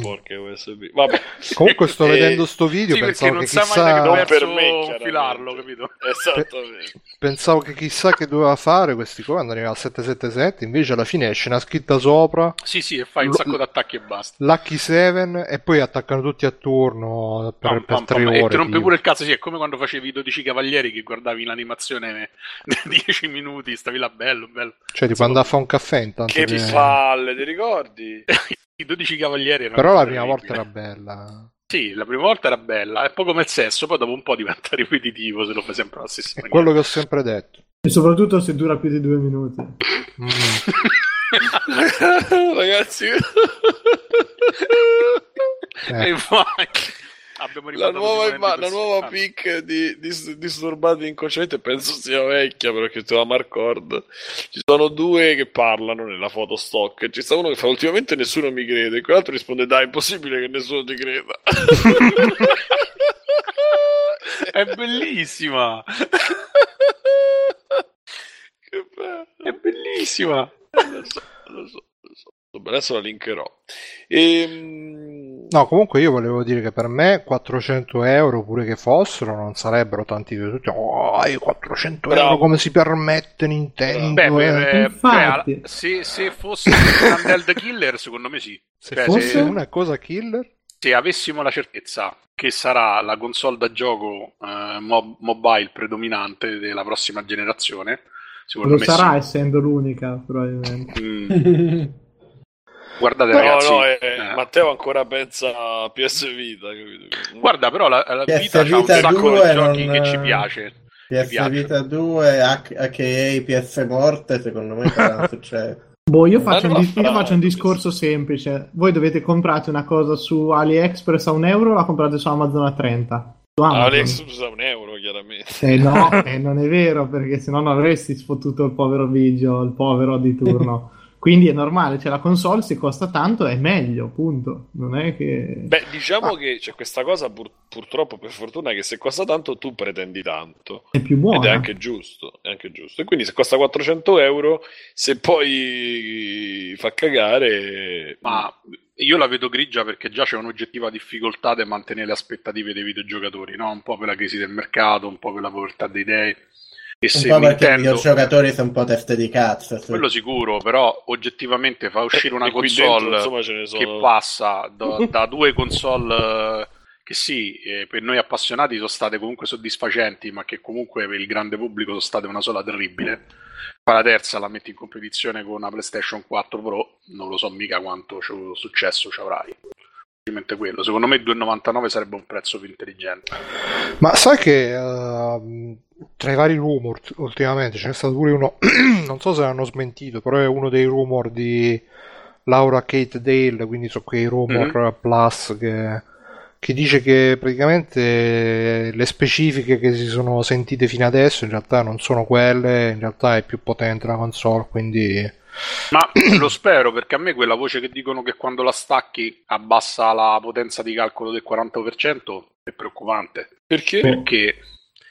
porche USB. Vabbè, Comunque sto [LAUGHS] vedendo sto video, sì, perché pensavo non che sa mai chissà... che Non per me, filarlo, capito? [LAUGHS] esattamente. Pensavo che chissà che doveva fare questi comandi arriva al 777, invece alla fine esce una scritta sopra, Sì, sì, e fai un Lo- sacco d'attacchi e basta. Lucky 7 e poi attaccano tutti attorno per, Pam, per pam, tre pam. ore. E ti rompe tipo. pure il cazzo, sì, è come quando facevi i 12 cavalieri che guardavi l'animazione [LAUGHS] di 10 minuti, stavi là bello, bello. Cioè, tipo andare a fare un caffè intanto. Che che- palle, ti ricordi? I 12 cavalieri erano Però la prima volta era bella. Sì, la prima volta era bella, è un po' come il sesso, poi dopo un po' diventa [LAUGHS] ripetitivo se lo fai sempre alla stessa È maniera. quello che ho sempre detto. E soprattutto se dura più di due minuti. Mm. [LAUGHS] Ragazzi, Eh. [LAUGHS] E la nuova, imma- la nuova Ah, pic di, di disturbati inconsciamente penso sia vecchia perché c'è la Marcord. Ci sono due che parlano nella foto stock. Ci sta uno che fa ultimamente nessuno mi crede, e quell'altro risponde dai, è impossibile che nessuno ti creda. [LAUGHS] È bellissima! che bello. È bellissima! Lo so, lo so, lo so. Adesso la linkerò. Ehm, No, comunque io volevo dire che per me 400 euro, pure che fossero, non sarebbero tanti tutti. Oh, i 400 Bravo. euro come si permette Nintendo? Beh, eh?" beh, Infatti. cioè, se, se fosse un Handheld Killer, secondo me sì. Se Cioè, fosse se- una cosa killer, se avessimo la certezza che sarà la console da gioco eh, mo- mobile predominante della prossima generazione, secondo Lo me sarà sì. essendo l'unica, probabilmente. Mm, [LAUGHS] guardate no, ragazzi, no, eh, eh, Matteo ancora pensa a PS Vita. capito? guarda però la, la PS vita c'ha un Vita sacco 2 di giochi non- che ci piace. PS. Vita 2, H- aka PS Morte, secondo me sarà un [LAUGHS] successo. Boh, io faccio, un, io fa- faccio un discorso semplice. Voi dovete comprare una cosa su AliExpress a un euro, la comprate su Amazon a 30. Su Amazon. Alex usa un euro, chiaramente. Eh no, [LAUGHS] eh, non è vero, perché se no non avresti sfottuto il povero Vigio, il povero di turno. [LAUGHS] Quindi è normale, cioè la console se costa tanto è meglio, punto. Non è che... Beh, diciamo Ah. che c'è questa cosa, pur- purtroppo, per fortuna, che se costa tanto, tu pretendi tanto. è più buona. Ed è anche giusto, è anche giusto. E quindi se costa 400 euro, se poi fa cagare... Ma io la vedo grigia perché già c'è un'oggettiva difficoltà di mantenere le aspettative dei videogiocatori, no? Un po' per la crisi del mercato, un po' per la povertà di idee. E Un se po' perché i Nintendo, videogiocatori sono un po' teste di cazzo. sì. quello sicuro, però oggettivamente fa uscire una E qui console dentro, insomma, sono... che passa da, [LAUGHS] da due console eh, che sì, eh, per noi appassionati sono state comunque soddisfacenti, ma che comunque per il grande pubblico sono state una sola terribile. Poi la terza la metti in competizione con una PlayStation 4 Pro, non lo so mica quanto successo ci avrai. Quello. Secondo me 2,99 sarebbe un prezzo più intelligente. Ma sai che ehm, tra i vari rumor ultimamente ce n'è stato pure uno, [CLEARS THROAT] non so se l'hanno smentito, però è uno dei rumor di Laura Kate Dale, quindi sono quei rumor plus che, che dice che praticamente le specifiche che si sono sentite fino adesso in realtà non sono quelle, in realtà è più potente la console, quindi... Ma [CLEARS THROAT] lo spero perché a me quella voce che dicono che quando la stacchi abbassa la potenza di calcolo del 40% è preoccupante. Perché? Perché,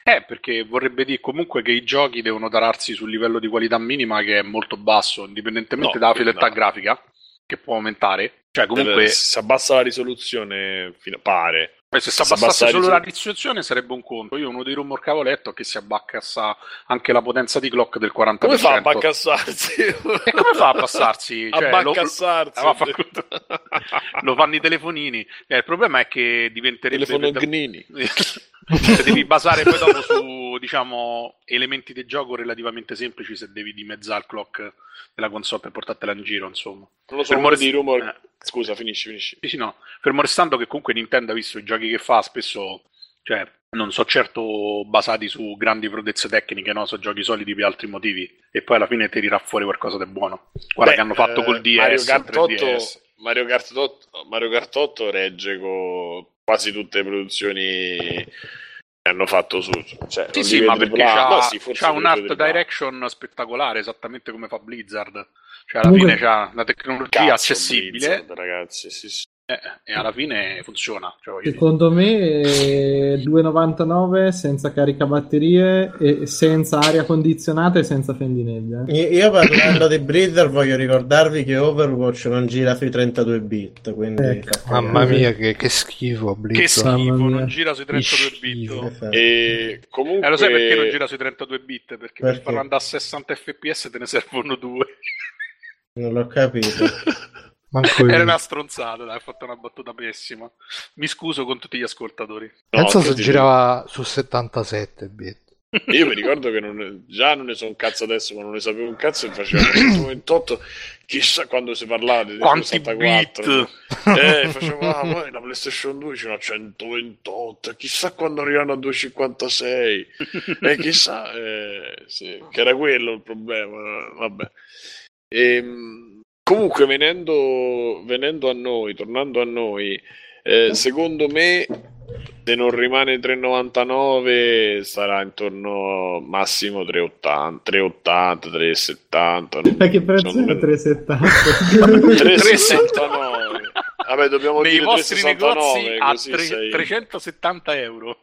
eh, perché vorrebbe dire comunque che i giochi devono tararsi sul livello di qualità minima che è molto basso, indipendentemente No, dalla fedeltà no. grafica, che può aumentare. Cioè, Deve- comunque, si abbassa la risoluzione, fino- pare. Eh, se si abbassasse abbassa solo la la risol- risoluzione sarebbe un conto. Io uno dei rumor che avevo letto è che si abbassa anche la potenza di clock del 40%. Come fa a baccassarsi? [LAUGHS] E come fa a abbassarsi? a [LAUGHS] Cioè, lo- baccassarsi. Ah, vaffanculo. lo fanno i telefonini. Eh, il problema è che diventerebbe Telefono Gnini. [LAUGHS] Cioè, devi basare poi dopo su diciamo elementi di gioco relativamente semplici se devi dimezzare il clock della console per portartela in giro, insomma. Non lo so, rumore rest- di rumor. eh. Scusa, finisci, finisci. Sì, sì, no. Fermo restando che comunque Nintendo ha visto i giochi che fa spesso, cioè, non so certo basati su grandi prodezze tecniche, no? Sono giochi solidi per altri motivi. E poi alla fine tirerà fuori qualcosa di buono. Guarda Beh, che hanno fatto eh, col DS, Mario Kart 8, 3DS. Mario Kart 8, Mario Kart 8 regge con quasi tutte le produzioni hanno fatto su. Cioè, Sì, sì, ma perché là. c'ha, No, sì, c'ha un art là. direction spettacolare, esattamente come fa Blizzard. Cioè, alla Comunque- fine c'ha una tecnologia accessibile Blizzard, ragazzi. Sì, sì. Eh, e alla fine funziona. Cioè. Secondo me è 2,99 senza caricabatterie e senza aria condizionata e senza fendineglia. eh. Io parlando di Blizzard voglio ricordarvi che Overwatch non gira sui 32 bit, quindi Ecco. fa Mamma mia, che, che schifo, Che Blizzard. schifo, non gira sui 32 bit. E comunque... Eh, lo sai perché non gira sui 32 bit? Perché, per Perché? farlo andare a 60 fps te ne servono due. Non l'ho capito. [LAUGHS] Manco io. Era una stronzata, dai, ho fatto una battuta pessima. Mi scuso con tutti gli ascoltatori. No, Penso se girava su 77 bit. Io mi ricordo che non- già non ne so un cazzo adesso, ma non ne sapevo un cazzo e facevano 128. [COUGHS] Chissà quando si parlava di Quanti 64. Eh, facevo, ah, poi la PlayStation 2 c'era 128. Chissà quando arriveranno a 256. E chissà, eh, sì, che era quello il problema. Vabbè. Ehm, comunque, venendo, venendo a noi, tornando a noi, eh, secondo me, se non rimane 3,99 sarà intorno massimo 3,80, 3,80, 3,70. non- Ma che prezzo è me- 3,70? 3,69. Vabbè, dobbiamo Nei dire vostri 3,69 negozi a tre- sei- 370 euro.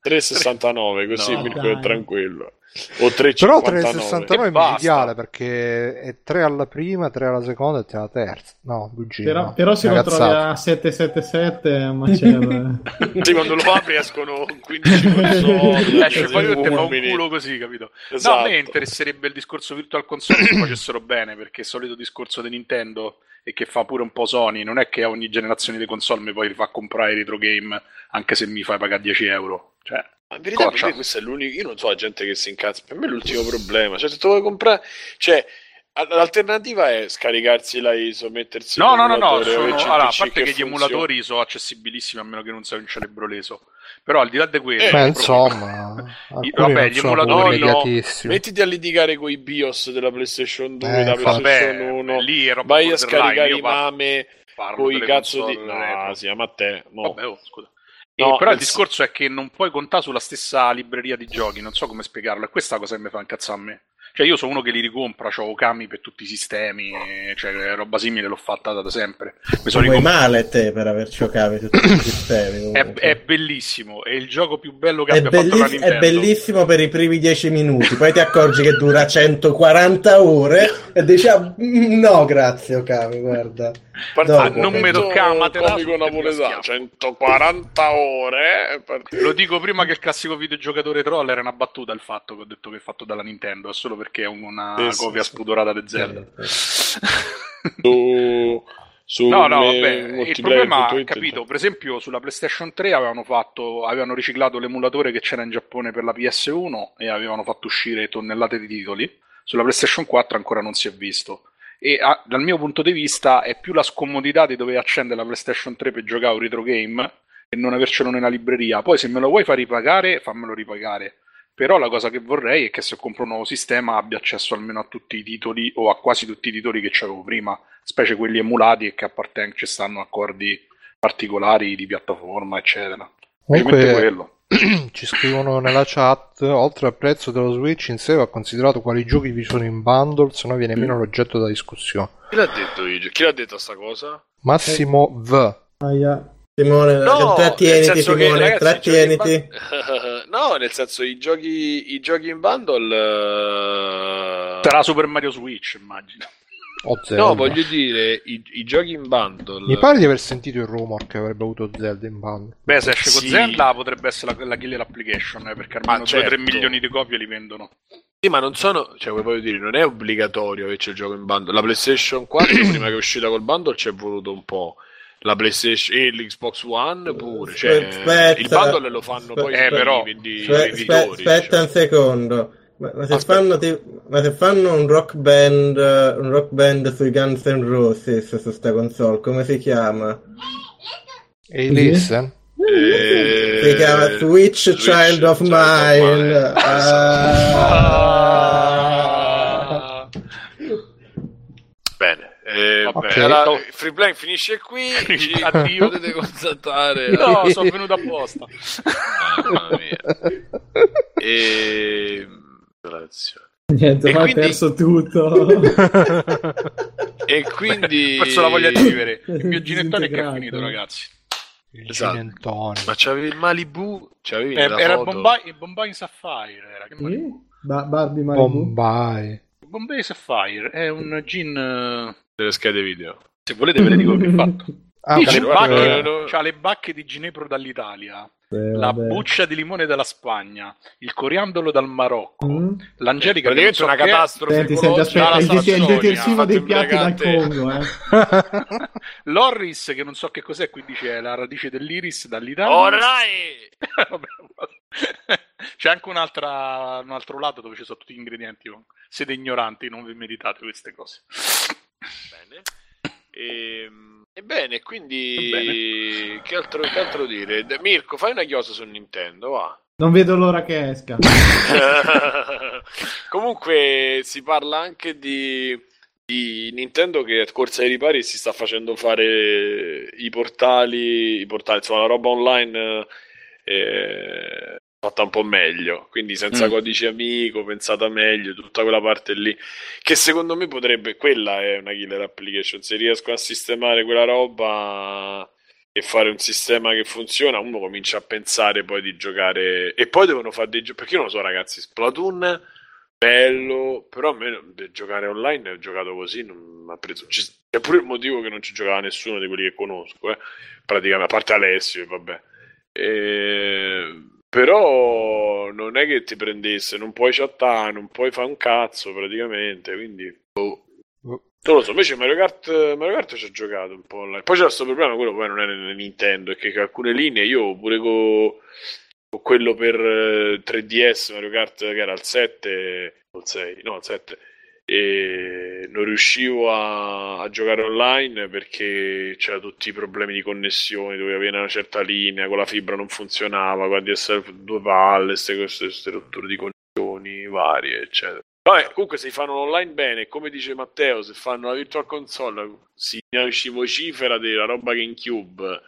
3,69 così No, Mirko dai. è tranquillo. O Però 3,59. 369 è micidiale perché è 3 alla prima, 3 alla seconda e 3 alla terza. No, bugia. Però, no. però se lo trovi a 777 è un macello. eh. [LAUGHS] Sì, quando lo apri escono 15 console. [LAUGHS] Esce e te fa un fulmini. culo così, capito? No, Esatto. a me interesserebbe il discorso Virtual Console se facessero bene, perché il solito discorso di Nintendo e che fa pure un po' Sony, non è che a ogni generazione di console mi poi fa comprare retro game anche se mi fai pagare 10 euro. Cioè, Ma in verità per me questo è l'unico. Io non so la gente che si incazza. Per me è l'ultimo problema. Cioè, se tu vuoi comprare. Cioè, l'alternativa è scaricarsi la ISO, mettersi no, no, no, no, sono- allora, a parte che, gli funziona. emulatori sono accessibilissimi a meno che non sei un cerebro leso. Però al di là di quello, Eh, Beh, insomma, [LAUGHS] vabbè, gli emulatori, no. Mettiti a litigare con i BIOS della PlayStation 2, Eh, della. PlayStation vabbè, 1. lì roba Vai a scaricare i mame con i cazzo di. No, retro. sì, ma a te. mo. Vabbè, oh, scusa. No, però il discorso è che non puoi contare sulla stessa libreria di giochi, non so come spiegarlo, e questa cosa che mi fa incazzare a me. Cioè, io sono uno che li ricompra, ho Okami per tutti i sistemi, eh, cioè roba simile l'ho fatta da sempre. Mi sono ricomprato. male te per aver giocato tutti i sistemi. È, è bellissimo, è il gioco più bello che È, abbia fatto la belliss- Nintendo. è bellissimo per i primi 10 minuti, poi ti accorgi che dura 140 ore e dici "Ah, mm, no grazie Okami, guarda. Ah, non mi toccava comico napoletano, schiaffo. 140 ore. è partito. Lo dico prima che il classico videogiocatore troll era una battuta il fatto che ho detto che è fatto dalla Nintendo, è solo perché è una sì, copia sì. spudorata di Zelda. Su, su No, no, vabbè, il problema, capito, per esempio sulla PlayStation 3 avevano, fatto, avevano riciclato l'emulatore che c'era in Giappone per la PS1 e avevano fatto uscire tonnellate di titoli, sulla PlayStation 4 ancora non si è visto. E ah, dal mio punto di vista è più la scomodità di dover accendere la PlayStation 3 per giocare un retro game e non avercelo nella libreria. Poi se me lo vuoi far ripagare, fammelo ripagare. Però la cosa che vorrei è che se compro un nuovo sistema abbia accesso almeno a tutti i titoli o a quasi tutti i titoli che c'avevo prima, specie quelli emulati e che appartengono, ci stanno accordi particolari di piattaforma, eccetera. Semplicemente quello. [CLEARS THROAT] ci scrivono nella chat oltre al prezzo dello Switch in sé va considerato quali giochi vi sono in bundle se no viene meno l'oggetto da discussione Chi l'ha detto Igi? Chi l'ha detto sta cosa? Massimo V Aia. Simone, nel trattieniti Simone, ragazzi, trattieniti. bun- [LAUGHS] no, nel senso i giochi, i giochi in bundle eh, Sarà Super Mario Switch, immagino. O Zelda. No, voglio dire, i, i giochi in bundle. Mi pare di aver sentito il rumor che avrebbe avuto Zelda in bundle. Beh, se esce Sì. con Zelda potrebbe essere la, la killer application, eh, perché almeno 2-3 certo. milioni di copie li vendono. Sì, ma non sono, cioè, voglio dire, non è obbligatorio che c'è il gioco in bundle. La PlayStation 4, [CLEARS THROAT] prima che è uscita col bundle, ci è voluto un po'. La PlayStation e l'Xbox One pure. Cioè, Aspetta. il bundle lo fanno poi Eh, però, vendi- i Aspe- venditori. aspe- aspetta cioè. un secondo. Ma, ma se Aspetta. fanno, ti- ma se fanno un rock band, eh, un rock band sui Guns N' Roses su sta console, come si chiama? E Sì. listen? Eh, Si chiama Switch, Switch Child of Child Mine. Ah. Bene, eh, Vabbè, Ok. allora, Free Blank finisce qui. Addio. potete contattare. No, sono venuto apposta. [LAUGHS] Mamma mia. E... Grazie. Niente, E ma quindi- perso tutto. E quindi... Ho perso la voglia di vivere. Il mio ginettone che è finito, ragazzi. Il Esatto. Ma c'avevi il Malibu? C'avevi Eh, la era il foto? Bombay, il Bombay Sapphire. Era. Che Sì? Ba- Barbie Malibu. Bombay. Bombay Sapphire è un gin. eh, Delle schede video. Se volete, ve le dico che ho fatto. Ah, Sì, bacche, c'ha le bacche di ginepro dall'Italia, Sì, la vabbè. buccia di limone dalla Spagna, il coriandolo dal Marocco, Mm. l'angelica Praticamente so una che è, catastrofe Senti, senti, aspetta, il, det- il detersivo dei piatti dal. Congo, eh. [LAUGHS] l'Orris che non so che cos'è, qui dice la radice dell'iris dall'Italia. [LAUGHS] Orai! Vabbè. [LAUGHS] C'è anche un'altra, un altro lato dove ci sono tutti gli ingredienti. Siete ignoranti, non vi meritate queste cose. Bene. Ehm, Ebbene, quindi Bene. Che, altro, che altro dire? De- Mirko, fai una chiosa su Nintendo, va. Non vedo l'ora che esca. [LAUGHS] Comunque si parla anche di, di Nintendo che a corsa ai ripari si sta facendo fare i portali, i portali, insomma la roba online eh, fatta un po' meglio, quindi senza Mm. codice amico, pensata meglio, tutta quella parte lì, che secondo me potrebbe, quella è una killer application, se riesco a sistemare quella roba e fare un sistema che funziona, uno comincia a pensare poi di giocare e poi devono fare dei giochi, perché io non lo so ragazzi, Splatoon bello, però a me giocare online ho giocato così, non mi ha preso, c'è pure il motivo che non ci giocava nessuno di quelli che conosco, eh, praticamente, a parte Alessio, e vabbè. E- Però non è che ti prendesse, non puoi chattare, non puoi fare un cazzo praticamente, quindi boh. Non lo so, invece Mario Kart, Mario Kart ci ho giocato un po' online. Poi c'è questo problema, quello poi non è nel Nintendo, è che alcune linee io pure con, quello per eh, 3DS Mario Kart che era il 7 o il 6, no il 7 e non riuscivo a, a giocare online perché c'era tutti i problemi di connessione, dovevi avere una certa linea, con la fibra non funzionava, con DSL due palle, queste, rotture di connessioni varie, eccetera. Vabbè, comunque se fanno online bene, come dice Matteo, se fanno la Virtual Console si, si vocifera della roba GameCube.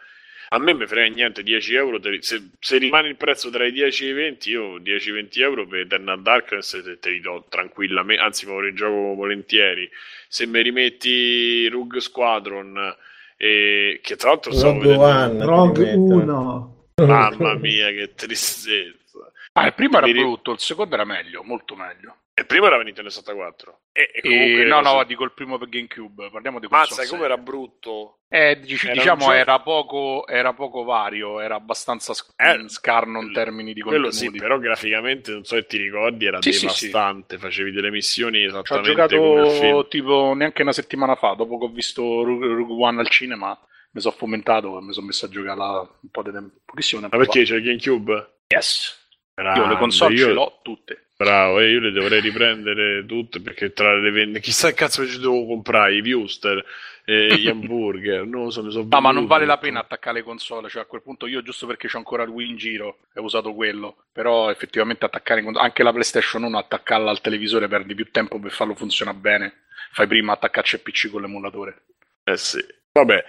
A me mi frega niente, 10 euro, te se, se rimane il prezzo tra i 10 e i 20, io 10-20 euro per Eternal Darkness te, te li do tranquillamente, anzi me lo rigioco volentieri. Se mi rimetti Rogue Squadron, e, che tra l'altro stavo Rogue vedendo-. Rogue ti metto. 1. Mamma mia, che tristezza. Ah, il primo era brutto, il secondo era meglio, molto meglio. E prima era Nintendo 64. E, e E- comunque no, no, cose- dico il primo per GameCube, parliamo di Mazza, console come era brutto. Eh, dic- Era diciamo era poco, era poco vario, era abbastanza sc- Eh, scarno in termini di Quello contenuti. sì, però graficamente, non so se ti ricordi, era Sì, sì, devastante. Facevi delle missioni Ci ho esattamente come il film. giocato tipo neanche una settimana fa, dopo che ho visto Rogue One al cinema, mi sono fomentato e mi sono messo a giocare un po' di tempo, pochissimo tempo Ma perché fa. c'è il GameCube? Yes. Grande, Io le console io- ce l'ho tutte. Bravo, e io le dovrei riprendere tutte perché tra le vende. Chissà che cazzo ci devo comprare, i Wuster, eh, gli [LAUGHS] hamburger. Non lo so, mi sono No, ma non vale la tutto. pena attaccare le console, cioè a quel punto io giusto perché c'ho ancora il Wii in giro ho usato quello, però effettivamente attaccare anche la PlayStation 1 attaccarla al televisore perdi più tempo per farlo funzionare bene. Fai prima attaccarci al PC con l'emulatore. Eh sì, vabbè.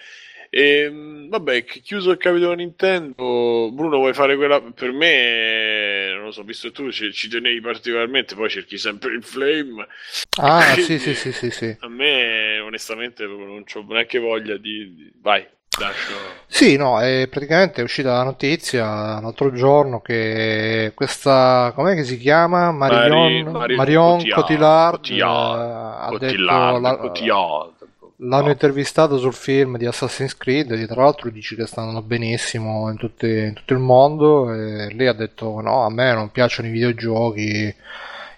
Ehm, vabbè, chi- chiuso il capitolo Nintendo, Bruno vuoi fare quella per me, non lo so, visto che tu ci, ci tenevi particolarmente, poi cerchi sempre il flame. Ah, [LAUGHS] sì, sì, sì, sì, sì. A me onestamente non c'ho neanche voglia di, di- vai. Lascio... Sì, no, è praticamente è uscita la notizia l'altro giorno che questa, com'è che si chiama? Marion, Mari- Marion Cotillard, Cotillard, Cotillard, eh, ha Cotillard, detto la- Cotillard. L'hanno No. intervistato sul film di Assassin's Creed e tra l'altro dice che stanno benissimo in, tutti- in tutto il mondo e lei ha detto no, a me non piacciono i videogiochi,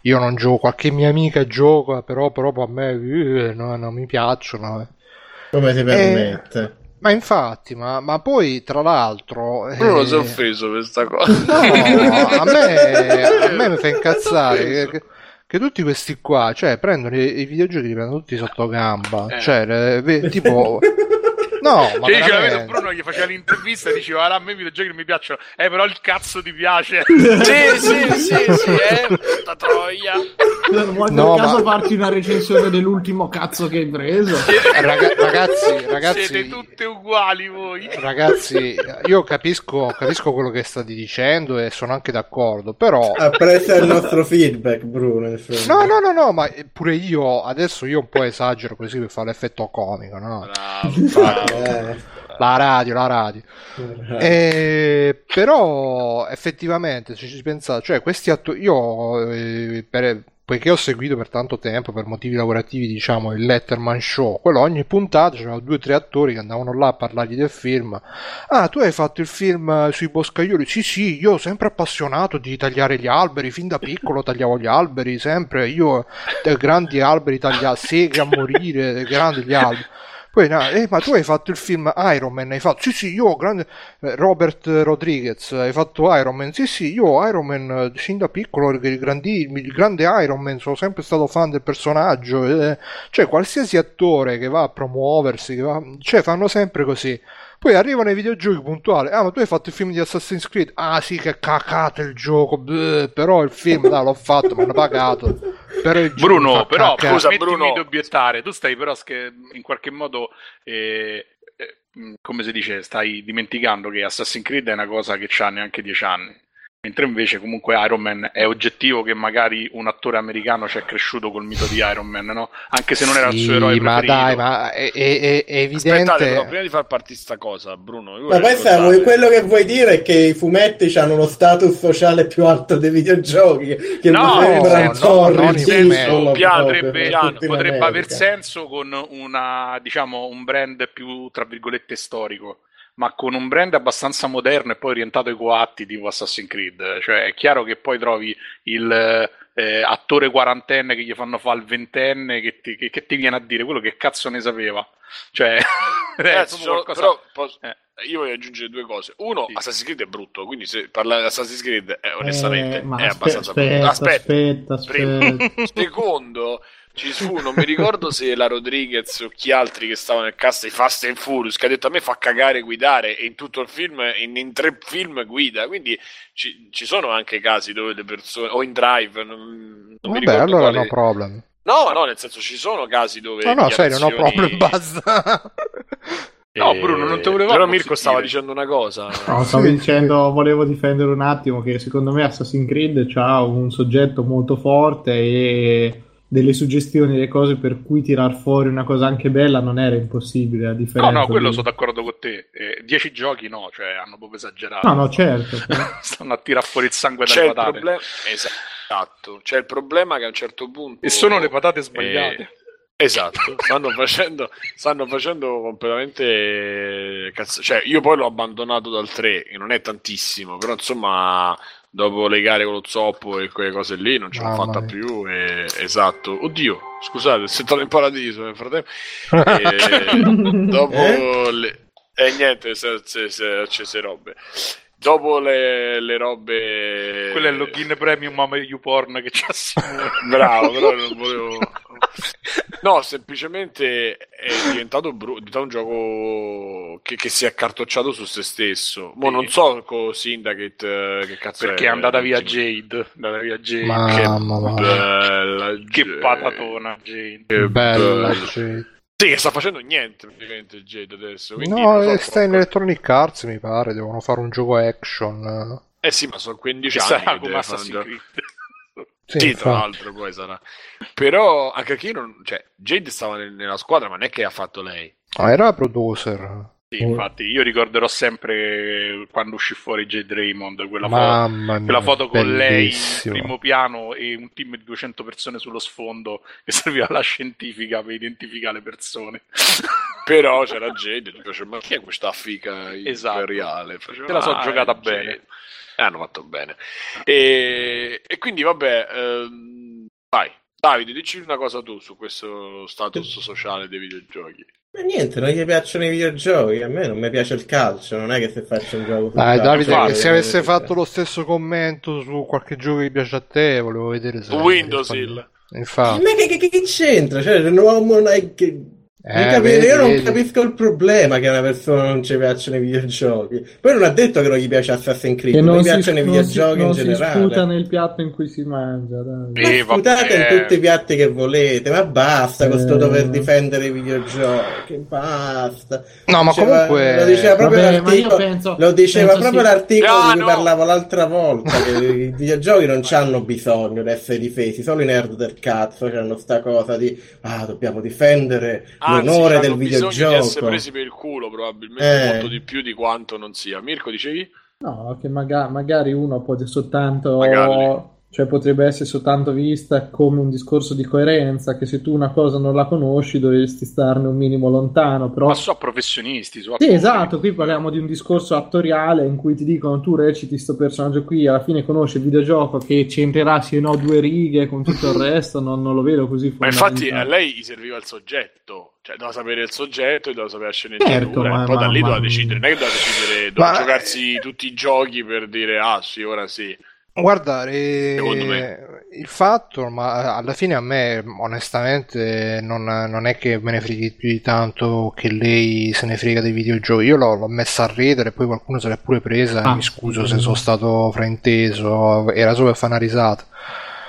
io non gioco, qualche mia amica gioca, però proprio a me eh, no, non mi piacciono. eh. Come si permette? Ma infatti, ma, ma poi tra l'altro... Bruno eh, si è offeso questa cosa. No, a me, a me mi fa [LAUGHS] incazzare che, tutti questi qua, cioè, prendono i, i videogiochi, li prendono tutti sotto gamba. Eh. Cioè, tipo... [LAUGHS] No, ma Cioè, diceva, veramente. vedo Bruno gli faceva l'intervista e diceva: "Ah, a me i videogiochi non mi piacciono, eh, però il cazzo ti piace. [LAUGHS] sì, sì, sì, sì, [LAUGHS] eh, puta troia. Non vuoi No, per caso ma- farci una recensione dell'ultimo cazzo che hai preso? Raga- ragazzi, ragazzi, Siete tutte uguali voi. ragazzi, io capisco, capisco quello che state dicendo e sono anche d'accordo, però... Apprezza il nostro feedback, Bruno. insomma. No, no, no, no, ma pure io, adesso io un po' esagero così per fare l'effetto comico, no? Bravo, bravo. Eh, La radio, la radio. Eh, però effettivamente se ci pensate, cioè questi attori, io eh, per- poiché ho seguito per tanto tempo per motivi lavorativi diciamo il Letterman Show, quello ogni puntata c'erano due o tre attori che andavano là a parlargli del film. Ah, tu hai fatto il film eh, sui boscaioli? Sì, sì, io sempre appassionato di tagliare gli alberi, fin da piccolo tagliavo gli alberi, sempre io eh, grandi alberi tagliati, seghe a morire, grandi gli alberi. Poi, no, eh, ma tu hai fatto il film Iron Man, hai fatto? Sì, sì, io, grande, eh, Robert Rodriguez, hai fatto Iron Man? Sì, sì, io Iron Man, eh, sin da piccolo, il, grandi- il grande Iron Man, sono sempre stato fan del personaggio, eh. cioè qualsiasi attore che va a promuoversi, va, cioè fanno sempre così. Poi arrivano i videogiochi puntuali. Ah, ma tu hai fatto il film di Assassin's Creed? Ah, sì, che cacate il gioco. bleh, però il film, dai, l'ho fatto, mi hanno pagato. Però il gioco Bruno, però, cacare. scusa, Bruno. di obiettare. Tu stai però che in qualche modo, eh, eh, come si dice, stai dimenticando che Assassin's Creed è una cosa che ha neanche dieci anni. Mentre invece comunque Iron Man è oggettivo che magari un attore americano ci è cresciuto col mito di Iron Man, no? Anche se non era il suo eroe ma preferito. dai, ma è, è- è- è Aspettate, evidente. però, prima di far partire sta cosa, Bruno. Ma pensa, ricordare- quello che vuoi dire è che i fumetti hanno uno status sociale più alto dei videogiochi, che No, mi sembra no, no, non senso, proprio potrebbe, potrebbe aver senso con una, diciamo, un brand più, tra virgolette, storico, ma con un brand abbastanza moderno e poi orientato ai coatti tipo Assassin's Creed. Cioè, è chiaro che poi trovi il eh, attore quarantenne che gli fanno fare il ventenne che ti, che- che ti viene a dire quello che cazzo ne sapeva. Cioè, [LAUGHS] sono- qualcosa- però posso- eh. io voglio aggiungere due cose. Uno, Sì. Assassin's Creed è brutto, quindi se parlare di Assassin's Creed, eh, onestamente, Eh, è aspe- abbastanza aspetta, brutto. Aspetta, aspetta, aspetta. [LAUGHS] Secondo, ci fu, non mi ricordo se la Rodriguez o chi altri che stava nel cast di Fast and Furious, che ha detto a me fa cagare guidare e in tutto il film, in, in tre film guida, quindi ci, ci sono anche casi dove le persone, o in Drive, non, non mi Vabbè, ricordo allora quale- no problem. No, no, nel senso ci sono casi dove... No, no, serio, no dichiarazioni- problem, basta. [LAUGHS] No, Bruno, non te volevamo Però Mirko stava dicendo una cosa. No, stavo dicendo, volevo difendere un attimo che secondo me Assassin's Creed ha un soggetto molto forte e delle suggestioni, delle cose per cui tirar fuori una cosa anche bella non era impossibile a No, differenza no, quello di- sono d'accordo con te. Eh, dieci giochi no, cioè hanno proprio esagerato. No, no, certo. [LAUGHS] però. Stanno a tirare fuori il sangue C'è dalle il patate. problema... Esatto. C'è il problema che a un certo punto... E sono le patate sbagliate. Eh, Esatto, stanno facendo, stanno facendo completamente cazzo. Cioè, io poi l'ho abbandonato dal 3, che non è tantissimo, però insomma, dopo le gare con lo zoppo e quelle cose lì, non ce l'ho fatta mia. più. E... Esatto, oddio, scusate, sono entrato in paradiso nel frattempo. E [LAUGHS] dopo Eh? le... E niente, se, se, se, accese robe. Dopo le, le robe... Quello è il login premium Mama YouPorn che c'ha. [LAUGHS] Bravo, però non volevo. No, semplicemente è diventato, bru- è diventato un gioco che, che si è accartocciato su se stesso. Mo non so con Syndicate eh, che cazzo Perché è andata via. Jade. È andata via Jade. Ma- Che, Mamma mia. Bella che Jade. patatona Jade. Che Bella, bella. Sì. Che sta facendo niente praticamente Jade adesso. quindi No, so eh, sta in troppo. Electronic Arts, mi pare. Devono fare un gioco action. Eh sì, ma sono 15 Ci anni. come Assassin's. Creed. [LAUGHS] Sì, Sì, tra l'altro poi sarà. Però anche qui non... cioè, Jade stava nel- nella squadra, ma non è che ha fatto lei. Ah, era producer. Sì, infatti, io ricorderò sempre quando uscì fuori J. Draymond, quella, Mamma foto, mia, quella foto con lei in bellissimo. primo piano e un team di 200 persone sullo sfondo che [LAUGHS] serviva alla scientifica per identificare le persone. [LAUGHS] Però c'era gente, ti piace, ma chi è questa fica Esatto. imperiale? Faceva, Te la so "Ah, giocata bene." gente. Eh, hanno fatto bene. E, e quindi, vabbè, ehm, vai. Davide, dici una cosa tu su questo status sociale dei videogiochi. Ma niente, non gli piacciono i videogiochi. A me non mi piace il calcio. Non è che se faccio un gioco. calcio, Davide, voglio se avesse vedere- fatto lo stesso commento su qualche gioco che piace a te, volevo vedere se... Windows Hill. Infatti. Ma che, che- che c'entra? Cioè, non, non è che... non Eh, capi- vedi, io non vedi. capisco il problema che a una persona non ci piacciono i videogiochi. Poi non ha detto che non gli piace Assassin's Creed, Che non, non gli piacciono i non si- videogiochi non in si generale. sputa nel piatto in cui si mangia. dai. Ma Eh, sputate in tutti i piatti che volete, ma basta con sto Eh. dover difendere i videogiochi, basta. No, ma Diceva- comunque- Lo diceva proprio Vabbè, ma l'articolo, penso- lo diceva proprio sì. l'articolo di cui Piano! parlavo l'altra volta, che i [LAUGHS] videogiochi non hanno bisogno di essere difesi, solo i nerd del cazzo hanno sta cosa di, ah, dobbiamo difendere Anzi, l'onore del bisogno di essere videogioco. presi per il culo, probabilmente Eh. molto di più di quanto non sia. Mirko, dicevi? No, che maga- magari uno può soltanto, Magari. Cioè potrebbe essere soltanto vista come un discorso di coerenza, che se tu una cosa non la conosci dovresti starne un minimo lontano, però... Ma so professionisti, so Sì, esatto, qui parliamo di un discorso attoriale in cui ti dicono tu reciti sto personaggio qui, alla fine conosci il videogioco che c'entrerà sì o no due righe con tutto il [LAUGHS] resto, non, non lo vedo così Ma infatti a lei gli serviva il soggetto, cioè doveva sapere il soggetto e doveva sapere la sceneggiatura, Certo, e ma- poi da ma- lì ma- doveva decidere, non è che doveva decidere, doveva Ma- giocarsi tutti i giochi per dire ah sì, ora sì. Guarda, eh, il fatto, ma alla fine a me onestamente non, non è che me ne freghi più di tanto che lei se ne frega dei videogiochi. Io l'ho, l'ho messa a ridere e poi qualcuno se l'è pure presa. Ah, mi scuso sì. se sono stato frainteso, era solo per fare una risata.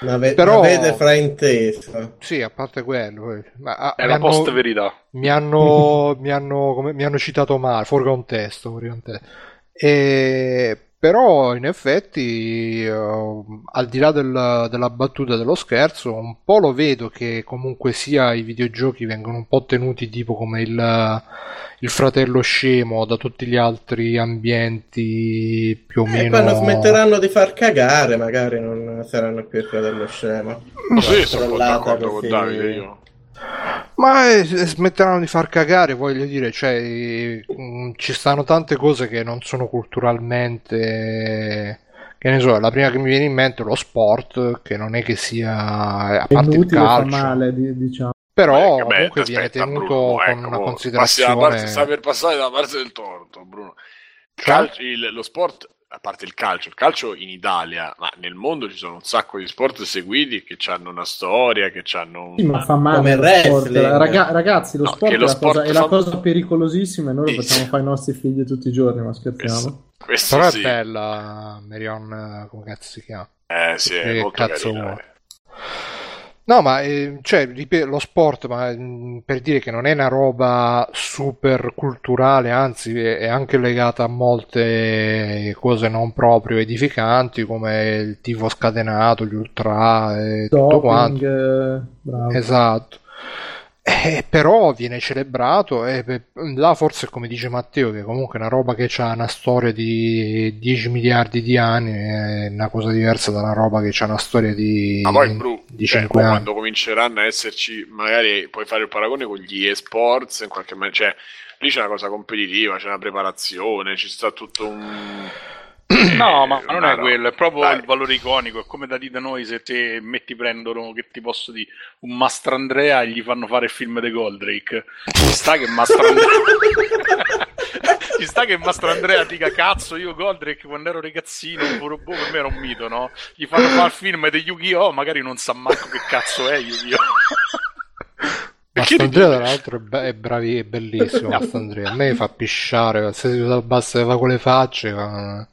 Ma ave- Però- avete frainteso. Sì, a parte quello, ma, ah, È la hanno- post verità. mi hanno, mi hanno, come- mi hanno citato male, fuori contesto, fuori contesto. E, però in effetti, eh, al di là del- della battuta dello scherzo, un po' lo vedo che comunque sia i videogiochi vengono un po' tenuti tipo come il, il fratello scemo da tutti gli altri ambienti più o E meno... quando smetteranno di far cagare, magari non saranno più il fratello scemo. Ma sì, sono d'accordo con. Davide io. Ma eh, smetteranno di far cagare, voglio dire, cioè, eh, mh, ci stanno tante cose che non sono culturalmente. Che ne so, la prima che mi viene in mente è lo sport, che non è che sia, a È parte il calcio, male, di- diciamo. però Eh, vabbè, comunque viene aspetta, tenuto Bruno, con ecco, una considerazione. parte, stai per passare dalla parte del torto, Bruno. Cioè? Calcio- il- lo sport, a parte il calcio, il calcio in Italia, ma nel mondo ci sono un sacco di sport seguiti che hanno una storia, che hanno un... Sì, ma fa male Come lo il sport. wrestling. Raga- ragazzi, lo No, sport, è, lo la sport cosa, è la fa- cosa pericolosissima e noi lo facciamo fare ai nostri figli tutti i giorni, ma scherziamo. Questo, questo Però è sì. bella, Marion, come cazzo si chiama? Eh sì, è Che molto cazzo carina. No, ma eh, cioè, lo sport, ma mh, per dire che non è una roba super culturale, anzi è, è anche legata a molte cose non proprio edificanti, come il tifo scatenato, gli ultra e tutto Doping, quanto. eh, bravo. Esatto. Eh, però viene celebrato e beh, là forse come dice Matteo che comunque è una roba che ha una storia di 10 miliardi di anni è una cosa diversa da una roba che ha una storia di, Ma poi, Bru, di cioè, 5 poi quando cominceranno a esserci, magari puoi fare il paragone con gli esports, in qualche maniera, cioè, lì c'è una cosa competitiva, c'è una preparazione, ci sta tutto un... [CLEARS THROAT] No, ma non è quello, è proprio Dai. il valore iconico. È come da dire da noi se te metti prendono, che ti posso dire, un Mastrandrea e gli fanno fare il film di Goldrake. Ci sta che Mastrandrea. [LAUGHS] Ci sta che Mastrandrea dica cazzo, io Goldrake quando ero ragazzino, un robot per me era un mito, no? Gli fanno fare il film di Yu-Gi-Oh! magari non sa manco che cazzo è Yu-Gi-Oh! [LAUGHS] Mastandrea tra l'altro è, be- è bravi, è bellissimo Mastandrea. A me fa pisciare, se si usa basta fa con le facce. ma-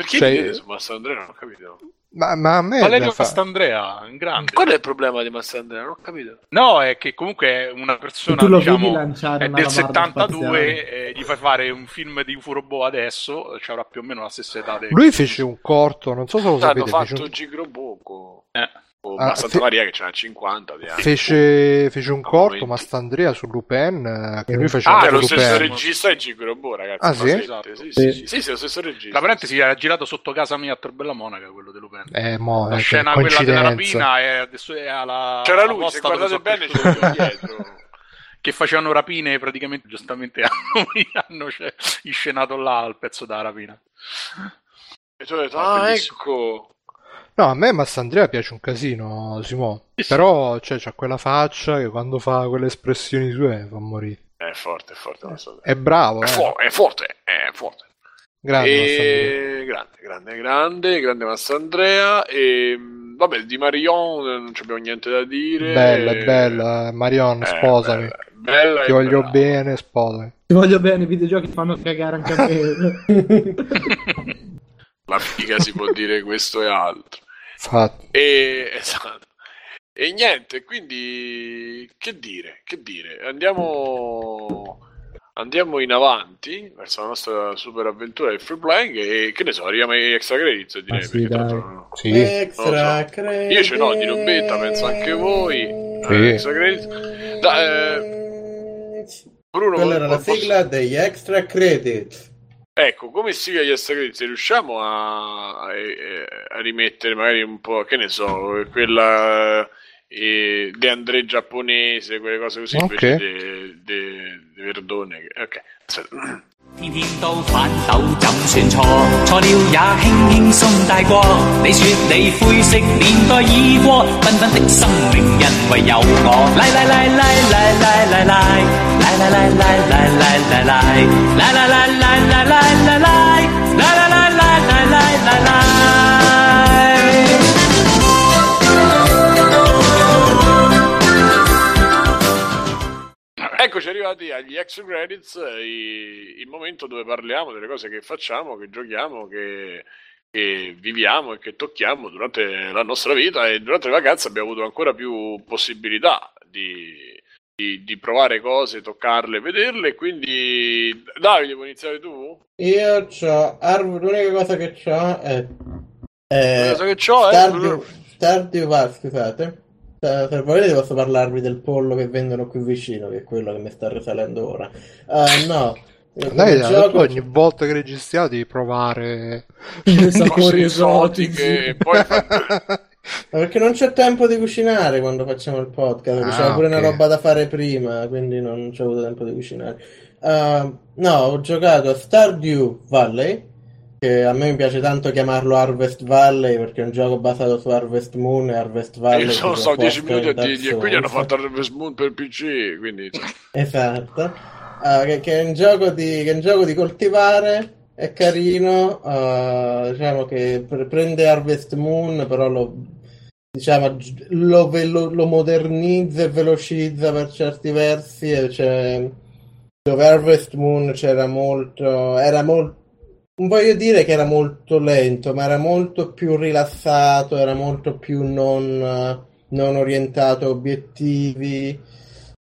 Perché Cioè- ridete su Mastro Andrea? Non ho capito. Ma, ma a me Valerio fa- Mastrandrea, un grande. Qual è il problema di Mastro Andrea? Non ho capito. No, è che comunque è una persona, diciamo, è del labarda 72, spaziale. eh, gli fai fare un film di UFO Robot adesso, ci avrà più o meno la stessa età. del- Lui fece un corto, non so se lo sapete, fece fatto un- Gigroboco. Eh. O Ah, Santa fe- Maria che ce n'ha 50 di anni. Fece, fece un corto. Mastandrea su Lupin, eh, che lui faceva Ah, è lo stesso Lupin. regista di Gigrobo, ragazzi. Ah, sì? Esatto, sì, sì, sì, sì, sì, è lo stesso regista. La parentesi era girato sotto casa mia a Torbella Monaca, quello di Lupin. Eh, mo, La eh, scena quella della rapina è adesso è alla C'era alla lui, se guardate bene lui dietro. [LAUGHS] che facevano rapine praticamente giustamente [LAUGHS] hanno, hanno cioè, inscenato là il pezzo da rapina. E tu hai detto, Ah, ah, ecco. No, a me Mastandrea piace un casino, Simone. Sì, sì. Però cioè, c'ha quella faccia che quando fa quelle espressioni sue fa morire. È forte, è forte. non so. È bravo, È, eh. fo- è forte, è forte. Grande. E... Grande, grande, grande, grande Massandrea. E vabbè, di Marion eh, non abbiamo niente da dire. Bella, bella. Marion, Eh, sposami. bella, bella Ti voglio brava. bene, sposami. Ti voglio bene, i videogiochi fanno cagare anche a me. [LAUGHS] La figa si può dire questo e altro. Infatti. E, [LAUGHS] esatto. E niente, quindi che dire? Che dire? Andiamo, andiamo in avanti verso la nostra super avventura del free playing e che ne so, arriviamo ai extra credits direi. Ah, sì, l'altro- Sì. Extra Non credit. Io ce n'ho di robetta, penso anche voi. Sì. Eh, extra credits. Da- eh, Bruno, Quella era la posso- sigla degli extra credits. Ecco, come sigla gli extra credits riusciamo a, a- rimettere magari un po', che ne so, quella eh, De André giapponese, quelle cose così, Ok. invece de, de, de Verdone. Ok. 天天都反斗，怎算错？错了也轻轻松大过。你说你灰色年代已过，缤纷的生命因为有我。来来来来来来来来，来来来来来来来来，来来来来来来来来，来来来来来来来来。Eccoci arrivati agli extra credits, i- il momento dove parliamo delle cose che facciamo, che giochiamo, che, che viviamo e che tocchiamo durante la nostra vita e durante le vacanze abbiamo avuto ancora più possibilità di, di- di provare cose, toccarle, vederle. Quindi, Davide, vuoi iniziare tu? Io c'ho Arv- l'unica cosa che c'ho è, è La cosa che c'ho è- Stardew, Stardew Valley, scusate. Eh, Se volete posso parlarvi del pollo che vendono qui vicino, che è quello che mi sta risalendo ora. Eh, no, Dai, dai, gioco- ogni volta che registriamo devi provare. I sapori esotici. esotiche poi perché non c'è tempo di cucinare quando facciamo il podcast, Ah, c'era pure ok. una roba da fare prima, quindi non c'è avuto tempo di cucinare. Eh, no, ho giocato a Stardew Valley, che a me mi piace tanto chiamarlo Harvest Valley perché è un gioco basato su Harvest Moon e Harvest Valley. Io sono si stato 10 comporta minuti a dirgli e quindi hanno fatto Harvest Moon per PC, quindi Esatto. Ah, che, che è un gioco di, che è un gioco di coltivare, è carino, ah, diciamo che pre- prende Harvest Moon, però lo, diciamo, lo, velo- lo modernizza e velocizza per certi versi, e c'è- dove Harvest Moon c'era molto, era molto, voglio dire che era molto lento, ma era molto più rilassato, era molto più non, non orientato a obiettivi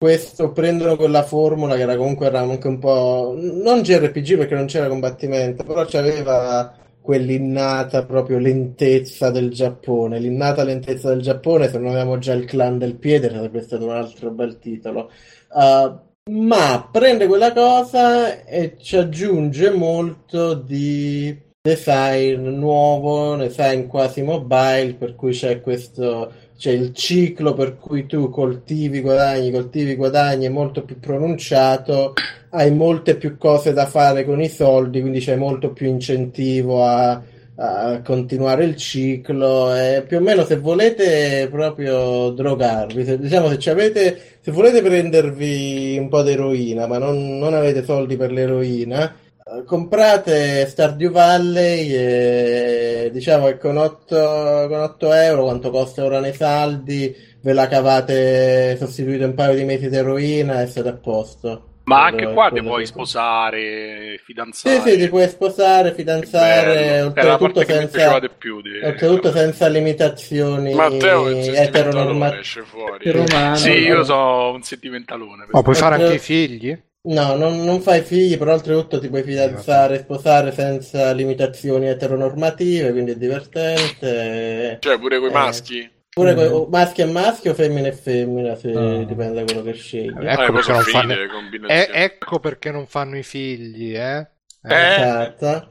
questo prendono quella formula che era comunque era anche un po' non JRPG perché non c'era combattimento, però c'aveva quell'innata proprio lentezza del Giappone. L'innata lentezza del Giappone, se non avevamo già il clan del piede, sarebbe stato un altro bel titolo. Uh, ma prende quella cosa e ci aggiunge molto di design nuovo, design quasi mobile, per cui c'è questo c'è il ciclo per cui tu coltivi, guadagni, coltivi, guadagni è molto più pronunciato, hai molte più cose da fare con i soldi, quindi c'è molto più incentivo a, a continuare il ciclo. E più o meno se volete proprio drogarvi, se, diciamo se avete, se volete prendervi un po' di eroina, ma non, non avete soldi per l'eroina, eh, comprate Stardew Valley e diciamo che con 8, con 8 euro quanto costa ora nei saldi ve la cavate sostituite un paio di mesi di eroina e siete a posto Ma anche qua ti puoi sposare, sì fidanzare. sì ti puoi sposare fidanzare oltretutto senza, più. Di... oltretutto senza limitazioni Matteo eteronormative esce fuori. Il romano. Sì, io sono un sentimentalone. Ma puoi fare anche i figli? No, non, non fai figli, però oltretutto ti puoi fidanzare, sposare senza limitazioni eteronormative, quindi è divertente. Cioè, pure coi Eh. maschi? Pure Mm. que- maschio e maschio, femmina e femmina, se Ah. dipende da quello che scegli. Ecco Eh, poi perché fanno- E- combinazioni. ecco perché non fanno i figli, eh? Eh. Esatto.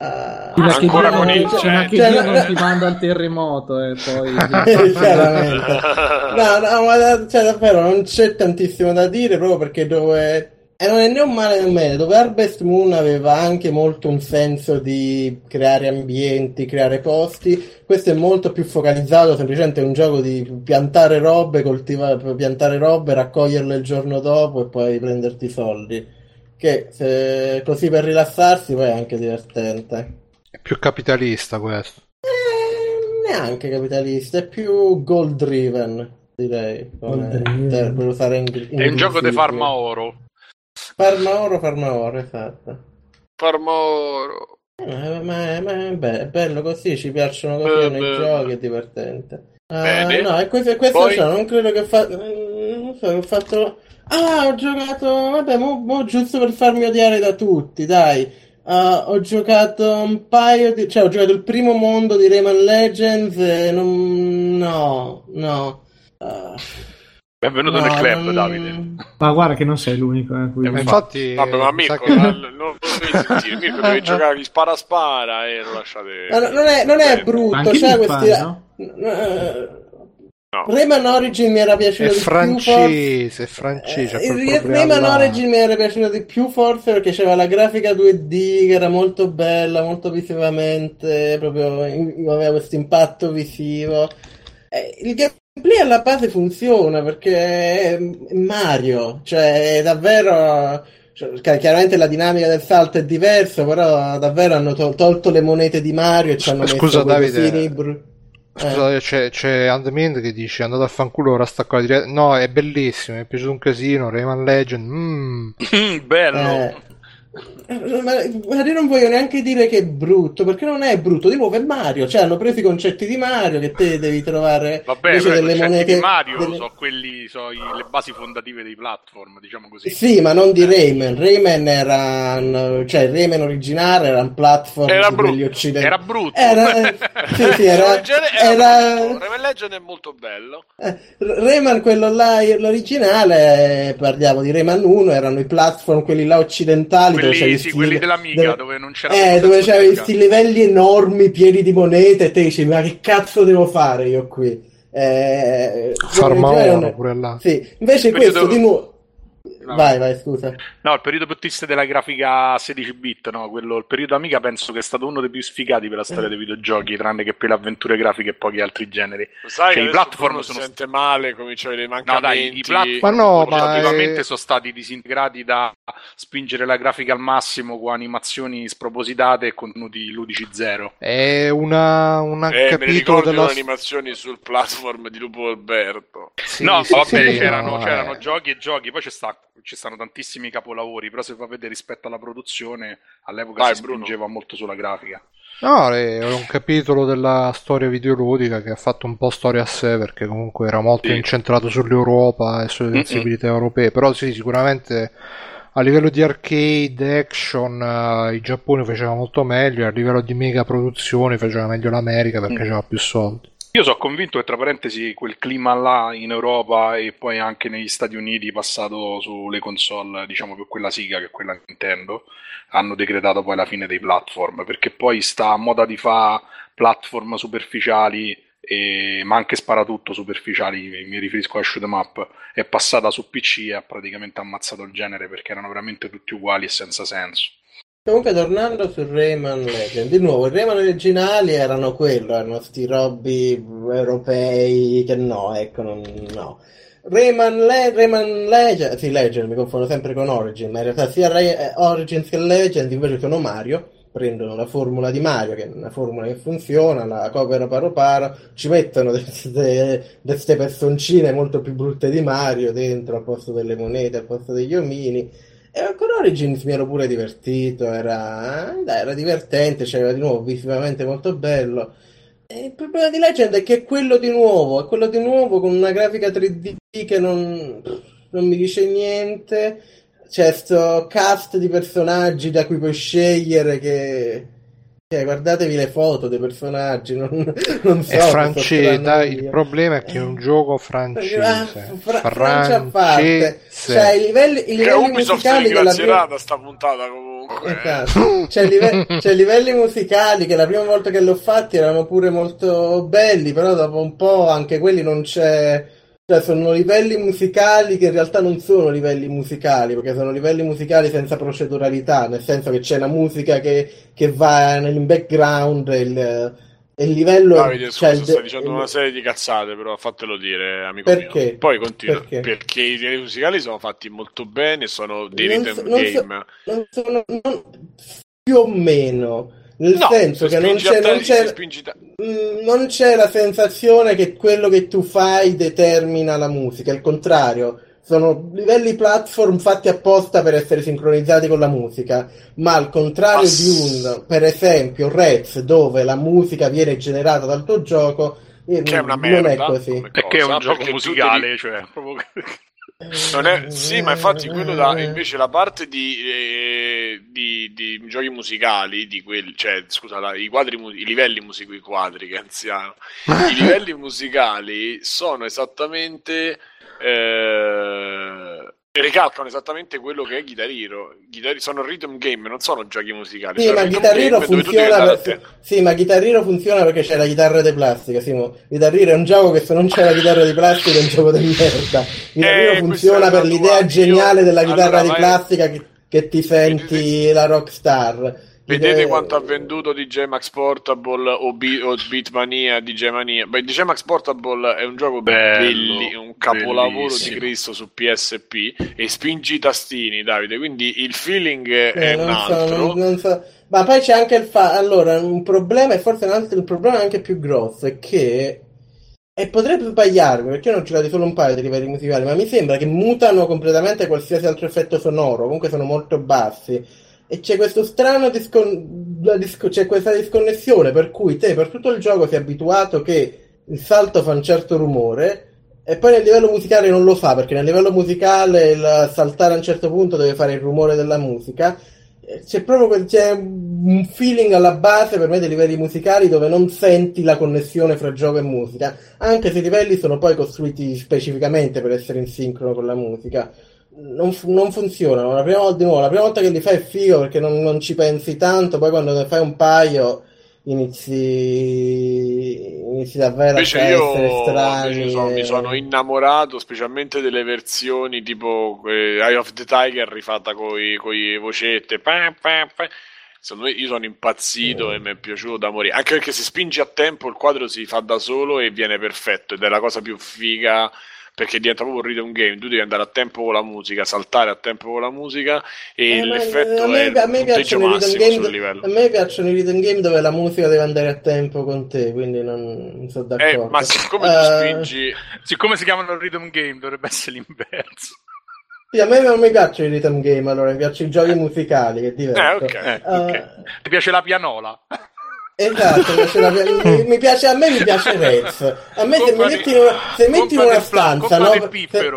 Ah, Fino a che ancora Dio con non- il fino a genio. che Cioè, Dio no, non no. ti manda al terremoto e poi [LAUGHS] Chiaramente. No, no, ma cioè, davvero non c'è tantissimo da dire proprio perché dove... E non è né un male né un bene, dove Harvest Moon aveva anche molto un senso di creare ambienti, creare posti, questo è molto più focalizzato, semplicemente è un gioco di piantare robe, coltivare, piantare robe, raccoglierle il giorno dopo e poi prenderti i soldi. Che se, così per rilassarsi poi è anche divertente. È più capitalista questo. Eh, neanche capitalista, è più goal driven, direi. come Goal driven. ter- per usare in, È un gioco di farma oro. Farma oro, farma oro, esatto. Farmoro. Eh, ma, è, ma è be- è bello così, ci piacciono così Eh, nei giochi, è divertente. Bene. no, e questo, questo Poi- cioè, non credo che fa... Non so, ho fatto... Ah, ho giocato... Vabbè, mo, mo giusto per farmi odiare da tutti, dai. Ah, ho giocato un paio di... Cioè, ho giocato il primo mondo di Rayman Legends e non... No, no. Ah, Benvenuto no, nel club, non- Davide. Ma guarda che non sei l'unico. Eh, qui. Eh, Ma infatti, Vabbè, ma Mirko, che- non lo devi sentire. Mirko deve [LAUGHS] giocare gli spara spara e lo lasciate. Ma no- non è, non è Eh, brutto, mi questi... fa, no? No. Rayman Origin mi era è piaciuto di più forse- francese, è francese. Eh, Rayman là. Origin mi era piaciuto di più forse perché c'era la grafica 2D che era molto bella, molto visivamente, proprio in- aveva questo impatto visivo. Eh, il gameplay alla base funziona perché è Mario, cioè è davvero... cioè, chi- chiaramente la dinamica del salto è diversa, però davvero hanno tol- tolto le monete di Mario e ci hanno Scusa, messo Davide. cosini bru- Eh. Scusate, c'è, c'è Andmind che dice andate a fanculo, ora la diretta. No, è bellissimo, mi è piaciuto un casino. Rayman Legend, mm. [LAUGHS] Bello. Eh, ma, ma io non voglio neanche dire che è brutto, perché non è brutto, di nuovo è Mario, cioè hanno preso i concetti di Mario che te devi trovare Vabbè, i delle monete di Mario delle- sono quelli, so i- le basi fondative dei platform, diciamo così. Sì, ma non di Rayman. Rayman era un- cioè il Rayman originale era un platform Era brutto. occidentali. Era brutto. Era, eh, [LAUGHS] sì, sì, era, era. Rayman Legend è molto bello. Eh, Rayman, quello là, l'originale, eh, parliamo di Rayman 1, erano i platform, quelli là occidentali, dove quelli, c'avevi sì, quelli dell'Amiga, dove- dove non c'era Eh, dove di questi livelli enormi pieni di monete e te dici, ma che cazzo devo fare io qui? Eh, Farma cioè, oro pure là. Sì, invece Periodo- questo di nuovo... No. Vai, vai, scusa. No, il periodo più triste della grafica 16 bit, no, quello, il periodo Amiga penso che è stato uno dei più sfigati per la storia dei videogiochi, tranne che per le avventure grafiche e pochi altri generi. Sai Cioè, che i platform sono si sente male, comincia a vedere i No, mancamenti. dai, i platform Ma no, ma sono stati disintegrati da spingere la grafica al massimo con animazioni spropositate e contenuti ludici zero. È una, un Eh, capitolo della le animazioni sul platform di Lupo Alberto. Sì, no, sì, vabbè, sì, c'erano, no, c'erano eh. giochi e giochi, poi c'è sta- ci stanno tantissimi capolavori, però se fa vedere rispetto alla produzione, all'epoca Vai, si Bruno. spingeva molto sulla grafica. No, è un capitolo della storia videoludica che ha fatto un po' storia a sé perché comunque era molto Sì. incentrato sull'Europa e sulle Mm-mm. sensibilità europee, però sì, sicuramente a livello di arcade, action, eh, il Giappone faceva molto meglio, e a livello di mega produzioni faceva meglio l'America perché Mm. aveva più soldi. Io sono convinto che tra parentesi quel clima là in Europa e poi anche negli Stati Uniti passato sulle console, diciamo più quella Sega che quella Nintendo, hanno decretato poi la fine dei platform, perché poi sta moda di fa platform superficiali e- ma anche sparatutto superficiali, mi riferisco a shoot 'em up, è passata su PC e ha praticamente ammazzato il genere perché erano veramente tutti uguali e senza senso. Comunque, tornando su Rayman Legend, di nuovo, i Rayman originali erano quello, erano sti robbi europei che no, ecco, non, no. Rayman, Le- Rayman Legend, sì, Legend, mi confondo sempre con Origin, ma in realtà sia Ray- eh, Origins che Legend invece sono Mario, prendono la formula di Mario, che è una formula che funziona, la copiano paro paro, ci mettono [LAUGHS] queste personcine molto più brutte di Mario dentro, al posto delle monete, al posto degli omini, e con Origins mi ero pure divertito, era, dai, era divertente, c'era di nuovo visivamente molto bello. E il problema di Legend è che è quello di nuovo, è quello di nuovo con una grafica 3D che non, non mi dice niente. C'è sto cast di personaggi da cui puoi scegliere che Cioè, guardatevi le foto dei personaggi, non, non so. È francese, dai, io. il problema è che è un gioco Ah, francese. Fra- Francia a parte, cioè i livelli, i livelli musicali della prima... sta puntata comunque. Esatto. C'è, i live- c'è i livelli musicali che la prima volta che l'ho fatti erano pure molto belli, però dopo un po' anche quelli non c'è. Cioè, sono livelli musicali che in realtà non sono livelli musicali, perché sono livelli musicali senza proceduralità, nel senso che c'è la musica che, che va nel background e il, e il livello. Davide, cioè, scusa, il- stai dicendo il- una serie di cazzate, però fatelo dire, amico Perché? mio. Poi continua. Perché? Perché i livelli musicali sono fatti molto bene, sono dei Non rhythm so- non so- game. non sono più o meno. Nel No, senso se che non c'è, te- non c'è, te- Mm, non c'è la sensazione che quello che tu fai determina la musica, il contrario. Sono livelli platform fatti apposta per essere sincronizzati con la musica, ma al contrario Ah, di un, per esempio, Rez, dove la musica viene generata dal tuo gioco, eh, Che è una non merda. è così. Perché è un gioco musicale, devi- cioè, proprio... Non è- sì, ma infatti quello da, invece la parte di, eh, di, di giochi musicali, di quelli, cioè scusa, la- i, quadri, i livelli musicali, i quadri, che anziano, i [LAUGHS] livelli musicali sono esattamente, eh, ricalcano esattamente quello che è Guitar Hero. Guitar- sono rhythm game, non sono giochi musicali. Sì, ma Guitar Hero funziona, andare a per- te. sì, ma Guitar Hero funziona perché c'è la chitarra di plastica, Simo. Guitar Hero è un gioco che se non c'è la chitarra di plastica è un gioco di merda. Guitar Eh, Hero funziona per l'idea geniale della chitarra allora, di plastica che, che ti senti Vedete- la rockstar. Vedete quanto ha venduto DJ Max Portable o, Be- o Beatmania, DJ Mania. Beh, DJ Max Portable è un gioco Bello, belli, un capolavoro bellissimo. di Cristo su PSP e spingi i tastini, Davide, quindi il feeling è Eh, un non so, altro. non- non so. Ma poi c'è anche il fa... Allora, un problema, e forse un altro, il problema anche più grosso, è che... E potrei sbagliarmi, perché io non ho giocato solo un paio di livelli musicali, ma mi sembra che mutano completamente qualsiasi altro effetto sonoro, comunque sono molto bassi. E c'è questo strano discon- disco- c'è questa disconnessione per cui te per tutto il gioco sei abituato che il salto fa un certo rumore e poi nel livello musicale non lo fa, perché nel livello musicale il saltare a un certo punto deve fare il rumore della musica. C'è proprio c'è un feeling alla base per me dei livelli musicali dove non senti la connessione fra gioco e musica, anche se i livelli sono poi costruiti specificamente per essere in sincrono con la musica. Non, non funzionano. La prima, volta, nuovo, la prima volta che li fai è figo perché non, non ci pensi tanto, poi quando ne fai un paio inizi, inizi davvero Invece a io essere strani. invece sono- mi e- sono innamorato specialmente delle versioni tipo eh, Eye of the Tiger rifatta con i vocette. pa, pa, pa. Secondo me io sono impazzito Mm. e mi è piaciuto da morire. Anche perché se spingi a tempo il quadro si fa da solo e viene perfetto ed è la cosa più figa perché diventa proprio un rhythm game. Tu devi andare a tempo con la musica, saltare a tempo con la musica e Eh, ma l'effetto a me, è a me il punteggio piacciono i rhythm massimo game, sul livello. a me piacciono i rhythm game dove la musica deve andare a tempo con te, quindi non, non sono Eh, d'accordo. ma siccome tu Eh, spingi Siccome si chiamano rhythm game, dovrebbe essere l'inverso. sì, a me non mi piacciono i rhythm game, allora mi piacciono i giochi musicali, che è diverso. Eh, ok. Eh, Eh, ok. Ti piace la pianola? Esatto, [LAUGHS] mi piace la- mi, mi piace, a me mi piace Rez. A me se mi metti in una, se metti in una stanza, no, se-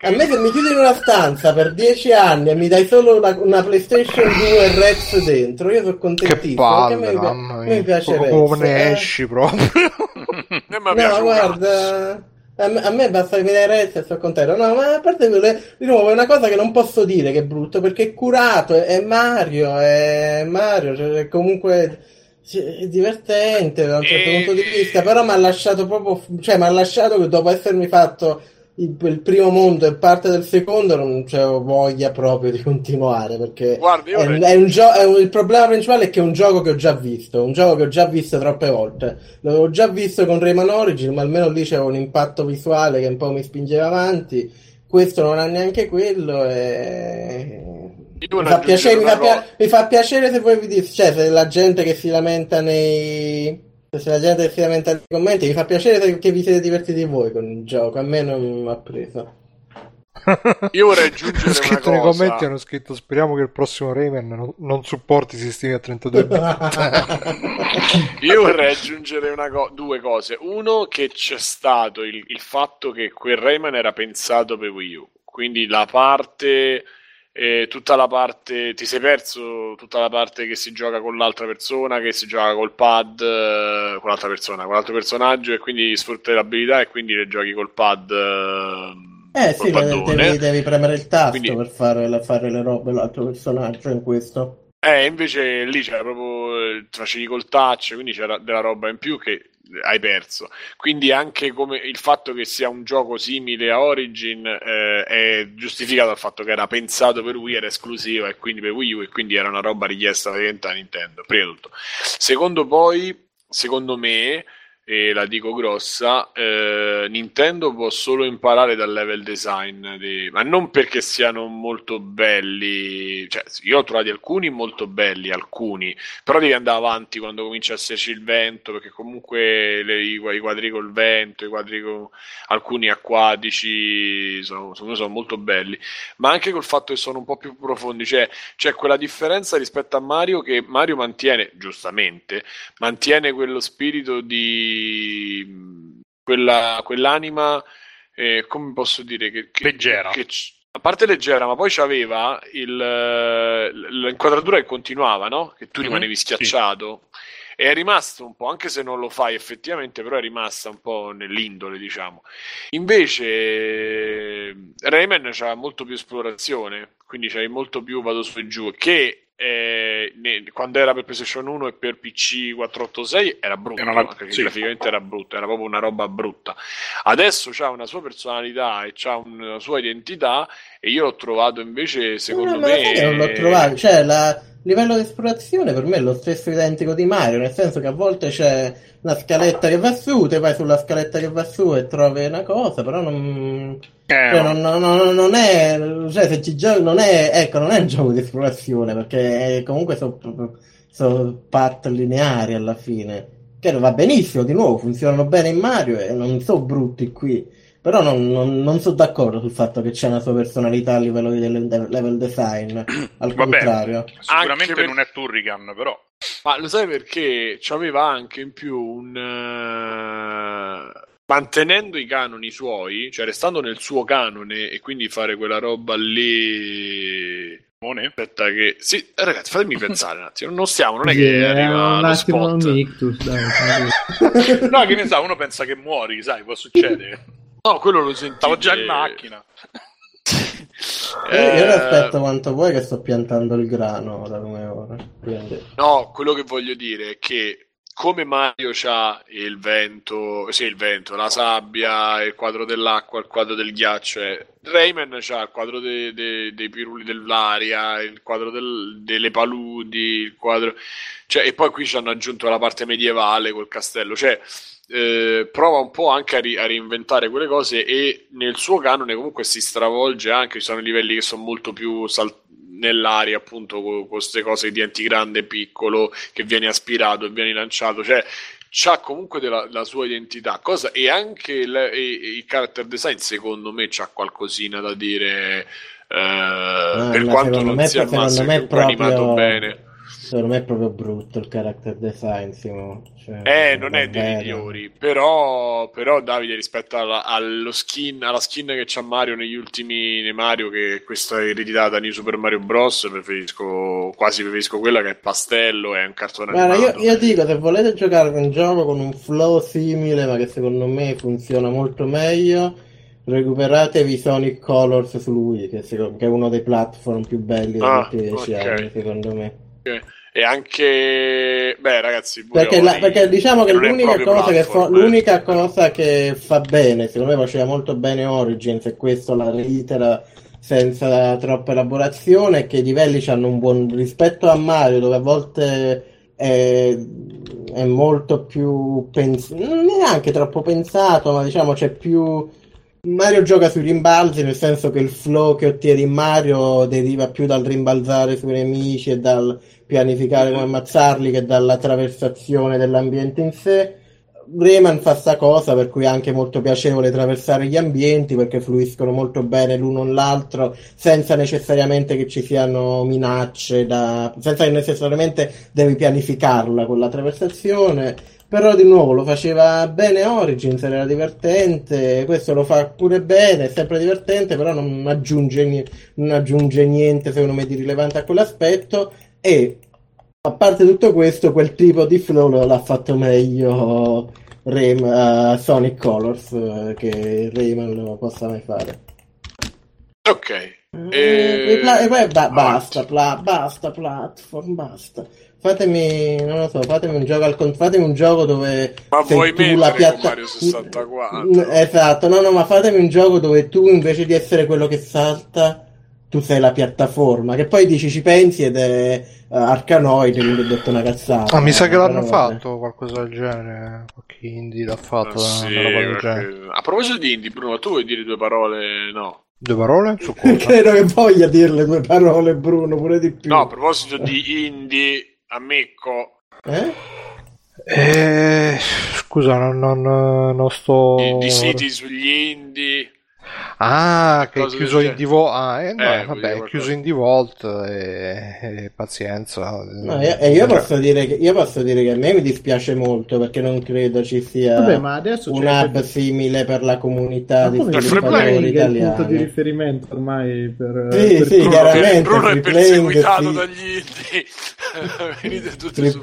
a me se mi chiudi in una stanza per dieci anni e mi dai solo una, una PlayStation 2 e Rez dentro, io sono Che contentissimo. a palle, me, mamma a me mia. piace Proprio Rez. come ne eh. esci proprio. [LAUGHS] Eh, ma No, piace guarda, a me, basta che mi dai retta e sono contento. No, ma a parte di nuovo, è una cosa che non posso dire che è brutto perché è curato, è, è Mario, è Mario, cioè, è comunque sì, è divertente da un certo E- punto di vista, però mi ha lasciato proprio, cioè mi ha lasciato che dopo essermi fatto il, il primo mondo e parte del secondo non c'ho voglia proprio di continuare perché Guarda, è, è un gio- è un- il problema principale è che è un gioco che ho già visto, un gioco che ho già visto troppe volte. L'avevo già visto con Rayman Origin, ma almeno lì c'era un impatto visuale che un po' mi spingeva avanti. Questo non ha neanche quello e... Io Mi fa, piacere, mi, fa pia- mi fa piacere se voi vi dite, cioè se la gente che si lamenta nei... Se la gente che si lamenta nei commenti, mi fa piacere che vi siete divertiti voi con il gioco, a me non mi ha preso. Io vorrei aggiungere Ho una scritto nei cosa. commenti hanno scritto speriamo che il prossimo Rayman non, non supporti sistemi a 32 bit [LAUGHS] Io vorrei aggiungere una co- due cose. Uno, che c'è stato il, il fatto che quel Rayman era pensato per Wii U, quindi la parte e tutta la parte ti sei perso tutta la parte che si gioca con l'altra persona che si gioca col pad eh, con l'altra persona con l'altro personaggio e quindi sfrutti l'abilità e quindi le giochi col pad eh, eh sì, devi, devi, premere il tasto quindi... per fare, fare le robe l'altro personaggio in questo. Eh, invece lì c'era proprio facevi col touch, quindi c'era della roba in più che hai perso. Quindi anche come il fatto che sia un gioco simile a Origin eh, è giustificato dal fatto che era pensato per Wii, era esclusivo e quindi per Wii U e quindi era una roba richiesta da Nintendo, prima di tutto. Secondo poi, secondo me, e la dico grossa, eh, Nintendo può solo imparare dal level design, di... ma non perché siano molto belli, cioè io ho trovati alcuni molto belli, alcuni, però devi andare avanti quando comincia a esserci il vento, perché comunque le, i, i, quadri col vento, i quadri con, alcuni acquatici sono, sono, sono, molto belli, ma anche col fatto che sono un po' più profondi, cioè c'è quella differenza rispetto a Mario che Mario mantiene, giustamente, mantiene quello spirito di quella, quell'anima, eh, come posso dire, che, che leggera. Che, a parte leggera, ma poi c'aveva il, l'inquadratura che continuava, no? Che tu mhm, rimanevi mm-hmm, schiacciato. Sì. E è rimasto un po', anche se non lo fai effettivamente, però è rimasta un po' nell'indole, diciamo. Invece Rayman c'ha molto più esplorazione, quindi c'hai molto più vado su e giù, che eh, ne, quando era per PlayStation 1 e per PC 486 era brutto, era una, perché sì. graficamente era brutto, era proprio una roba brutta. Adesso ha una sua personalità e ha una sua identità e io l'ho trovato invece, secondo no, me... Non l'ho trovato, cioè la livello di esplorazione per me è lo stesso identico di Mario, nel senso che a volte c'è una scaletta che va su, te vai sulla scaletta che va su e trovi una cosa, però non... Eh, cioè, non, non, non, è, cioè, se ci giochi, non è, ecco, non è un gioco di esplorazione perché comunque sono so part lineari alla fine. Che va benissimo, di nuovo, funzionano bene in Mario e non sono brutti qui. Però non, non, non, sono d'accordo sul fatto che c'è una sua personalità a livello di level design. Al [CLEARS THROAT] Vabbè, contrario, sicuramente per... non è Turrican, però. Ma lo sai perché? C'aveva anche in più un. Uh mantenendo i canoni suoi, cioè restando nel suo canone e quindi fare quella roba lì. Mone? Aspetta che... Sì, ragazzi, fatemi [LAUGHS] pensare un attimo. Non stiamo, non è che yeah, arriva un attimo un ictus, dai. [LAUGHS] no, che ne sa, uno pensa che muori, sai, può succedere. [LAUGHS] No, quello lo sentivo. Stavo già in macchina. [LAUGHS] eh... Io aspetto quanto vuoi che sto piantando il grano da come ora. Quindi... No, quello che voglio dire è che come Mario c'ha il vento, sì, il vento, la sabbia, il quadro dell'acqua, il quadro del ghiaccio, eh. Rayman c'ha il quadro dei, dei, dei piruli dell'aria, il quadro del, delle paludi, il quadro... Cioè, e poi qui ci hanno aggiunto la parte medievale col castello, cioè... Eh, prova un po' anche a, ri- a, reinventare quelle cose e nel suo canone comunque si stravolge anche, ci sono livelli che sono molto più sal- nell'aria appunto con queste cose di antigrande piccolo che viene aspirato e viene lanciato cioè c'ha comunque della, la sua identità. Cosa, e anche il, il character design secondo me c'ha qualcosina da dire eh, ah, per quanto non sia il massimo proprio... animato bene Secondo me è proprio brutto il character design, Simo. Cioè, eh, non è dei migliori, però, però Davide rispetto alla, allo skin, alla skin che c'ha Mario negli ultimi nei Mario, che questa è ereditata New Super Mario Bros, preferisco, quasi preferisco quella che è pastello, è un cartone Guarda, io, io, dico, se volete giocare un gioco con un flow simile, ma che secondo me funziona molto meglio, recuperatevi Sonic Colors su Wii, che, è uno dei platform più belli degli ultimi dieci okay. anni, secondo me. Okay e anche beh ragazzi perché, la, perché, diciamo che l'unica cosa che, fa, l'unica cosa che fa bene secondo me faceva molto bene Origins e questo la reitera senza troppa elaborazione è che i livelli hanno un buon rispetto a Mario dove a volte è, è molto più pensato non neanche troppo pensato ma diciamo c'è più Mario gioca sui rimbalzi, nel senso che il flow che ottieni in Mario deriva più dal rimbalzare sui nemici e dal pianificare come ammazzarli che dalla traversazione dell'ambiente in sé. Rayman fa sta cosa per cui è anche molto piacevole attraversare gli ambienti perché fluiscono molto bene l'uno con l'altro senza necessariamente che ci siano minacce da... senza che necessariamente devi pianificarla con la traversazione però di nuovo lo faceva bene Origins, era divertente, questo lo fa pure bene, è sempre divertente, però non aggiunge, non aggiunge niente secondo me di rilevante a quell'aspetto e a parte tutto questo, quel tipo di flow l'ha fatto meglio Rayman, uh, Sonic Colors eh, che Rayman lo possa mai fare. Ok. E, E- pla- e poi ba- basta, pla- basta, platform, basta. Fatemi, non lo so, fatemi un gioco al con- fatemi un gioco dove Ma sei vuoi tu mettere la piatta- Mario 64? Mm, Esatto, no, no, ma fatemi un gioco dove tu invece di essere quello che salta, tu sei la piattaforma, che poi dici ci pensi ed è uh, Arkanoid, quindi ho detto una cazzata. Ah, mi sa che Però l'hanno fatto qualcosa del genere. Qualche indie l'ha fatto. Ah, sì, una roba del perché- genere. A proposito di indie, Bruno, tu vuoi dire due parole? No. Due parole su cosa? [LAUGHS] Credo che voglia dirle due parole, Bruno, pure di più. No, a proposito di indie, Amico, Eh? Eh, scusa, non, non, non sto. di, di siti sugli indie. Ah, che è chiuso in Divolt. Ah, eh, no, Eh, eh, vabbè, è chiuso in Divolt e, e pazienza. No, io, io posso dire che, io posso dire che a me mi dispiace molto perché non credo ci sia Vabbè, un c'è hub simile per la comunità Ma di il playing è il punto di italiani. riferimento ormai per, Sì, per sì. Bruno, chiaramente, Bruno è perseguitato sì. dagli indie. [LAUGHS] Venite tutti Free- su.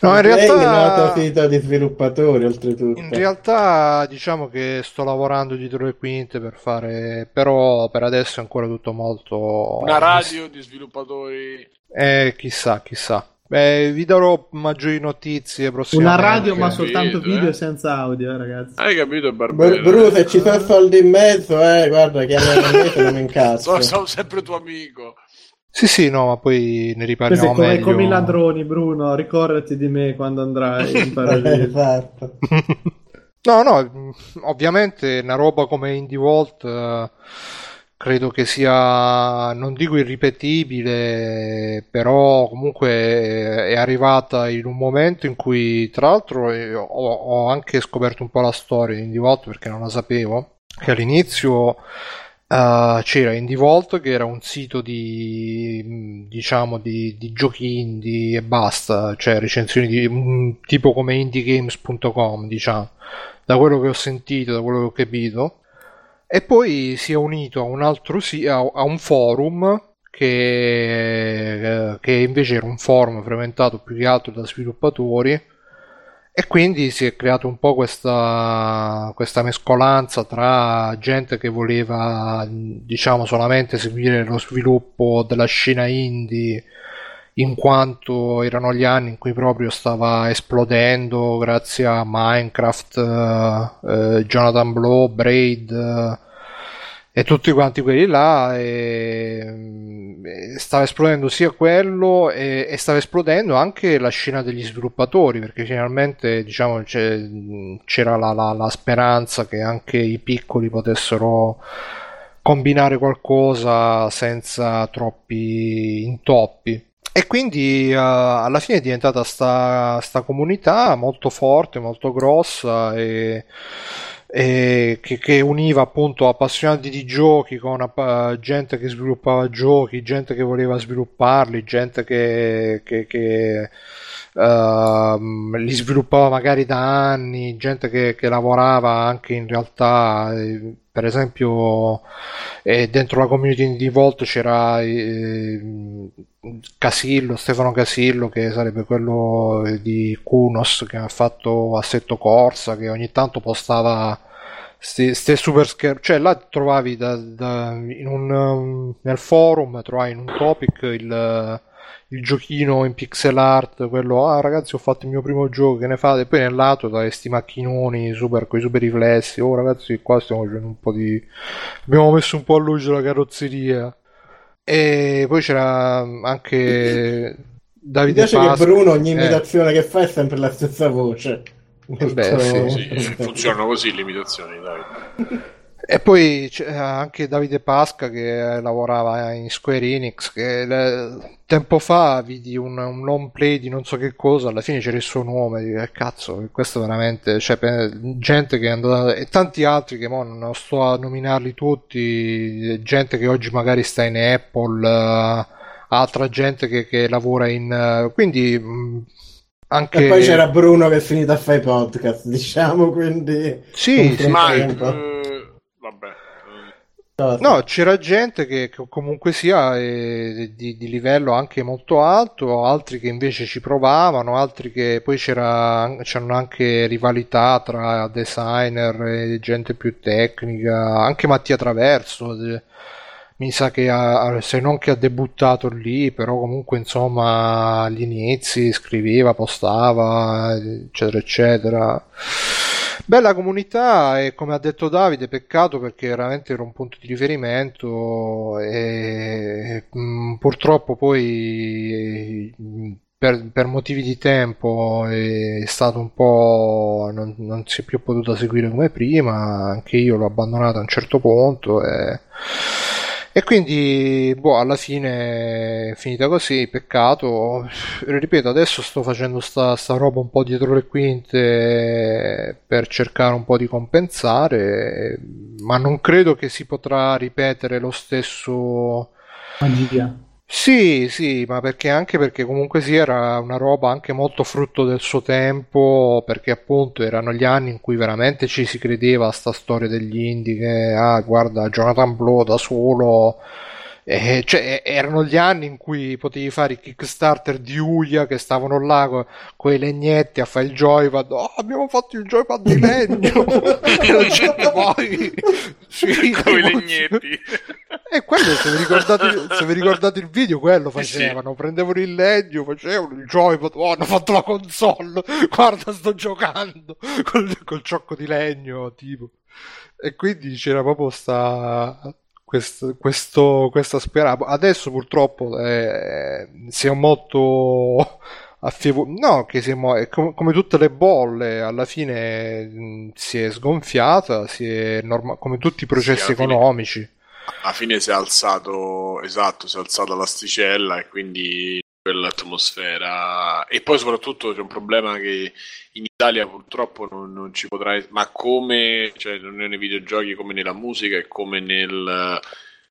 No, in è realtà. sito di sviluppatori oltretutto. In realtà diciamo che sto lavorando dietro le quinte per fare, però per adesso è ancora tutto molto... Una radio di sviluppatori. Eh, chissà, chissà. Beh, vi darò maggiori notizie Una prossimamente. radio ma capito, soltanto video eh. e senza audio, eh, ragazzi. Hai capito, Barbero? Bruno, se ci sono soldi in mezzo, eh, guarda, chiamami me se non mi incazzo. Sono, sono sempre tuo amico. Sì, sì, no, ma poi ne Questo riparliamo come, meglio. come i ladroni, Bruno. Ricordati di me quando andrai in [LAUGHS] paradiso. esatto. [LAUGHS] No, no, mh, ovviamente una roba come Indie Vault eh, credo che sia, non dico irripetibile, però comunque è arrivata in un momento in cui, tra l'altro, eh, ho, ho anche scoperto un po' la storia di Indie Vault perché non la sapevo, che all'inizio eh, c'era Indie Vault che era un sito di, mh, diciamo, di, di giochi indie e basta, cioè recensioni di un tipo come indiegames.com, diciamo da quello che ho sentito, da quello che ho capito, e poi si è unito a un altro a, un forum che, eh, che invece era un forum frequentato più che altro da sviluppatori. E quindi si è creata un po' questa, questa mescolanza tra gente che voleva diciamo solamente seguire lo sviluppo della scena indie in quanto erano gli anni in cui proprio stava esplodendo grazie a Minecraft, eh, eh, Jonathan Blow, Braid eh, e tutti quanti quelli là e, e stava esplodendo sia quello e, e stava esplodendo anche la scena degli sviluppatori perché finalmente diciamo c'era la, la- la speranza che anche i piccoli potessero combinare qualcosa senza troppi intoppi. E quindi eh, alla fine è diventata sta, sta comunità molto forte, molto grossa e, e che, che univa appunto appassionati di giochi con app- gente che sviluppava giochi, gente che voleva svilupparli, gente che, che- che, ehm, li sviluppava magari da anni, gente che, che lavorava anche in realtà, eh, per esempio, eh, dentro la community di Volt c'era eh, Casillo, Stefano Casillo, che sarebbe quello di Kunos che ha fatto Assetto Corsa, che ogni tanto postava queste super schermi, cioè là trovavi da- da- un, um, nel forum, trovavi in un topic il, il giochino in pixel art, quello, ah ragazzi ho fatto il mio primo gioco, che ne fate? E poi nel lato dai sti macchinoni super, con i super riflessi, oh ragazzi qua stiamo facendo un po' di... abbiamo messo un po' a luce la carrozzeria. E poi c'era anche Mi Davide piace che Pasqua. Bruno ogni Eh, imitazione che fa è sempre la stessa voce. beh, sì, Sì, funzionano così le imitazioni, dai. [LAUGHS] E poi c'è anche Davide Pasca che lavorava in Square Enix, che le- tempo fa vidi un, un long play di non so che cosa, alla fine c'era il suo nome, dico, eh, cazzo, questo veramente, cioè, pe- gente che è andata, e tanti altri che mo non sto a nominarli tutti, gente che oggi magari sta in Apple, eh, altra gente che, che lavora in... eh, quindi... mh, anche... E poi c'era Bruno che è finito a fare podcast, [LAUGHS] diciamo, quindi... Sì, sì, Ma sì. eh, vabbè. No, c'era gente che, che comunque sia eh, di, di livello anche molto alto, altri che invece ci provavano, altri che poi c'era, c'erano anche rivalità tra designer e gente più tecnica, anche Mattia Traverso, eh, mi sa che ha, se non che ha debuttato lì, però comunque insomma agli inizi scriveva, postava, eccetera, eccetera. Bella comunità e come ha detto Davide, peccato perché veramente era un punto di riferimento e mh, purtroppo poi mh, per, per motivi di tempo è stato un po' non, non si è più potuta seguire come prima, anche io l'ho abbandonata a un certo punto e, e quindi boh, alla fine è finita così, peccato. Ripeto, adesso sto facendo sta, sta roba un po' dietro le quinte per cercare un po' di compensare, ma non credo che si potrà ripetere lo stesso Magia. Sì, sì, ma perché anche perché comunque sì, era una roba anche molto frutto del suo tempo, perché appunto erano gli anni in cui veramente ci si credeva a sta storia degli indie, che ah, guarda, Jonathan Blow da solo, eh, cioè erano gli anni in cui potevi fare i Kickstarter di Uia che stavano là con i legnetti a fare il joypad, oh, abbiamo fatto il joypad di legno, e la gente poi, [LAUGHS] sì, [LAUGHS] Con i legnetti. e quello, se vi, ricordate, se vi ricordate il video, quello facevano. Prendevano il legno, facevano il joypad. Oh, hanno fatto la console. Guarda, sto giocando col, col ciocco di legno, tipo. E quindi c'era proprio sta. Questo, questo, questa speranza. Adesso purtroppo eh, si è molto [LAUGHS] affievo- no, che siamo, è com- come tutte le bolle, alla fine mh, si è sgonfiata, si è norma- come tutti i processi alla fine- economici. alla fine si è alzato, esatto, si è alzata l'asticella e quindi quell'atmosfera. E poi soprattutto c'è un problema che in Italia purtroppo non, non ci potrà, ma come, cioè nei videogiochi come nella musica e come nel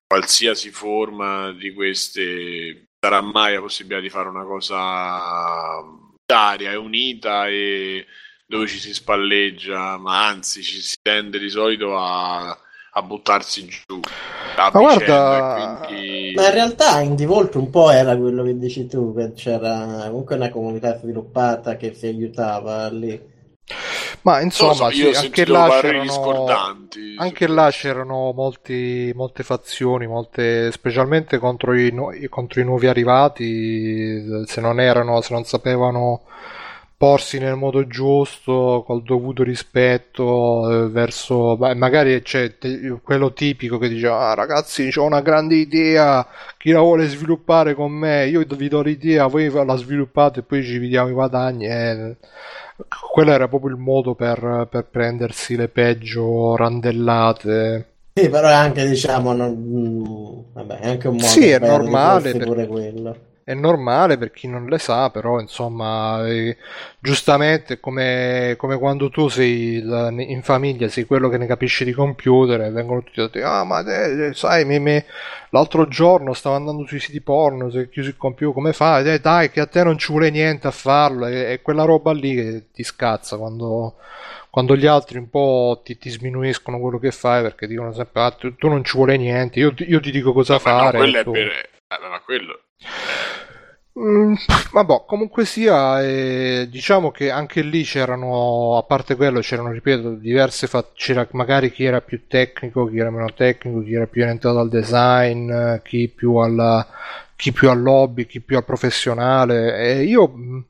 qualsiasi forma di queste sarà mai la possibilità di fare una cosa unitaria e unita e dove ci si spalleggia, ma anzi ci si tende di solito a, a buttarsi giù. A Ma guarda- quindi... Ma in realtà Indie Volpe un po' era quello che dici tu, che c'era comunque una comunità sviluppata che si aiutava lì. Ma insomma, so, sì, anche là c'erano, discordanti. anche là c'erano molti, molte fazioni, molte, specialmente contro i, contro i nuovi arrivati, se non erano, se non sapevano porsi nel modo giusto, col dovuto rispetto eh, verso, beh, magari c'è te- quello tipico che dice, ah ragazzi, ho una grande idea, chi la vuole sviluppare con me, io vi do l'idea, voi la sviluppate e poi ci diamo i guadagni. eh. Quello era proprio il modo per, per prendersi le peggio randellate. Sì, però è anche, diciamo, non- mm, vabbè, è anche un modo Sì, è normale, porsi per- pure quello. È normale per chi non le sa, però insomma, eh, giustamente come, come quando tu sei la- in famiglia, sei quello che ne capisce di computer e vengono tutti a dire, ah ma te, eh, sai, mi- mi- l'altro giorno stavo andando sui siti porno, si è chiuso il computer, come fai? Eh, dai, che a te non ci vuole niente a farlo, è, è quella roba lì che ti scazza quando, quando gli altri un po' ti, ti sminuiscono quello che fai perché dicono sempre, ah, tu, tu non ci vuole niente, io, ti- io ti dico cosa Ma no, fare. quello è tu- per... eh, ma quello... Mm, vabbè, comunque sia, eh, diciamo che anche lì c'erano, a parte quello, c'erano, ripeto, diverse fa- c'era magari chi era più tecnico, chi era meno tecnico, chi era più orientato al design, chi più alla, chi più al lobby, chi più al professionale. E io mh,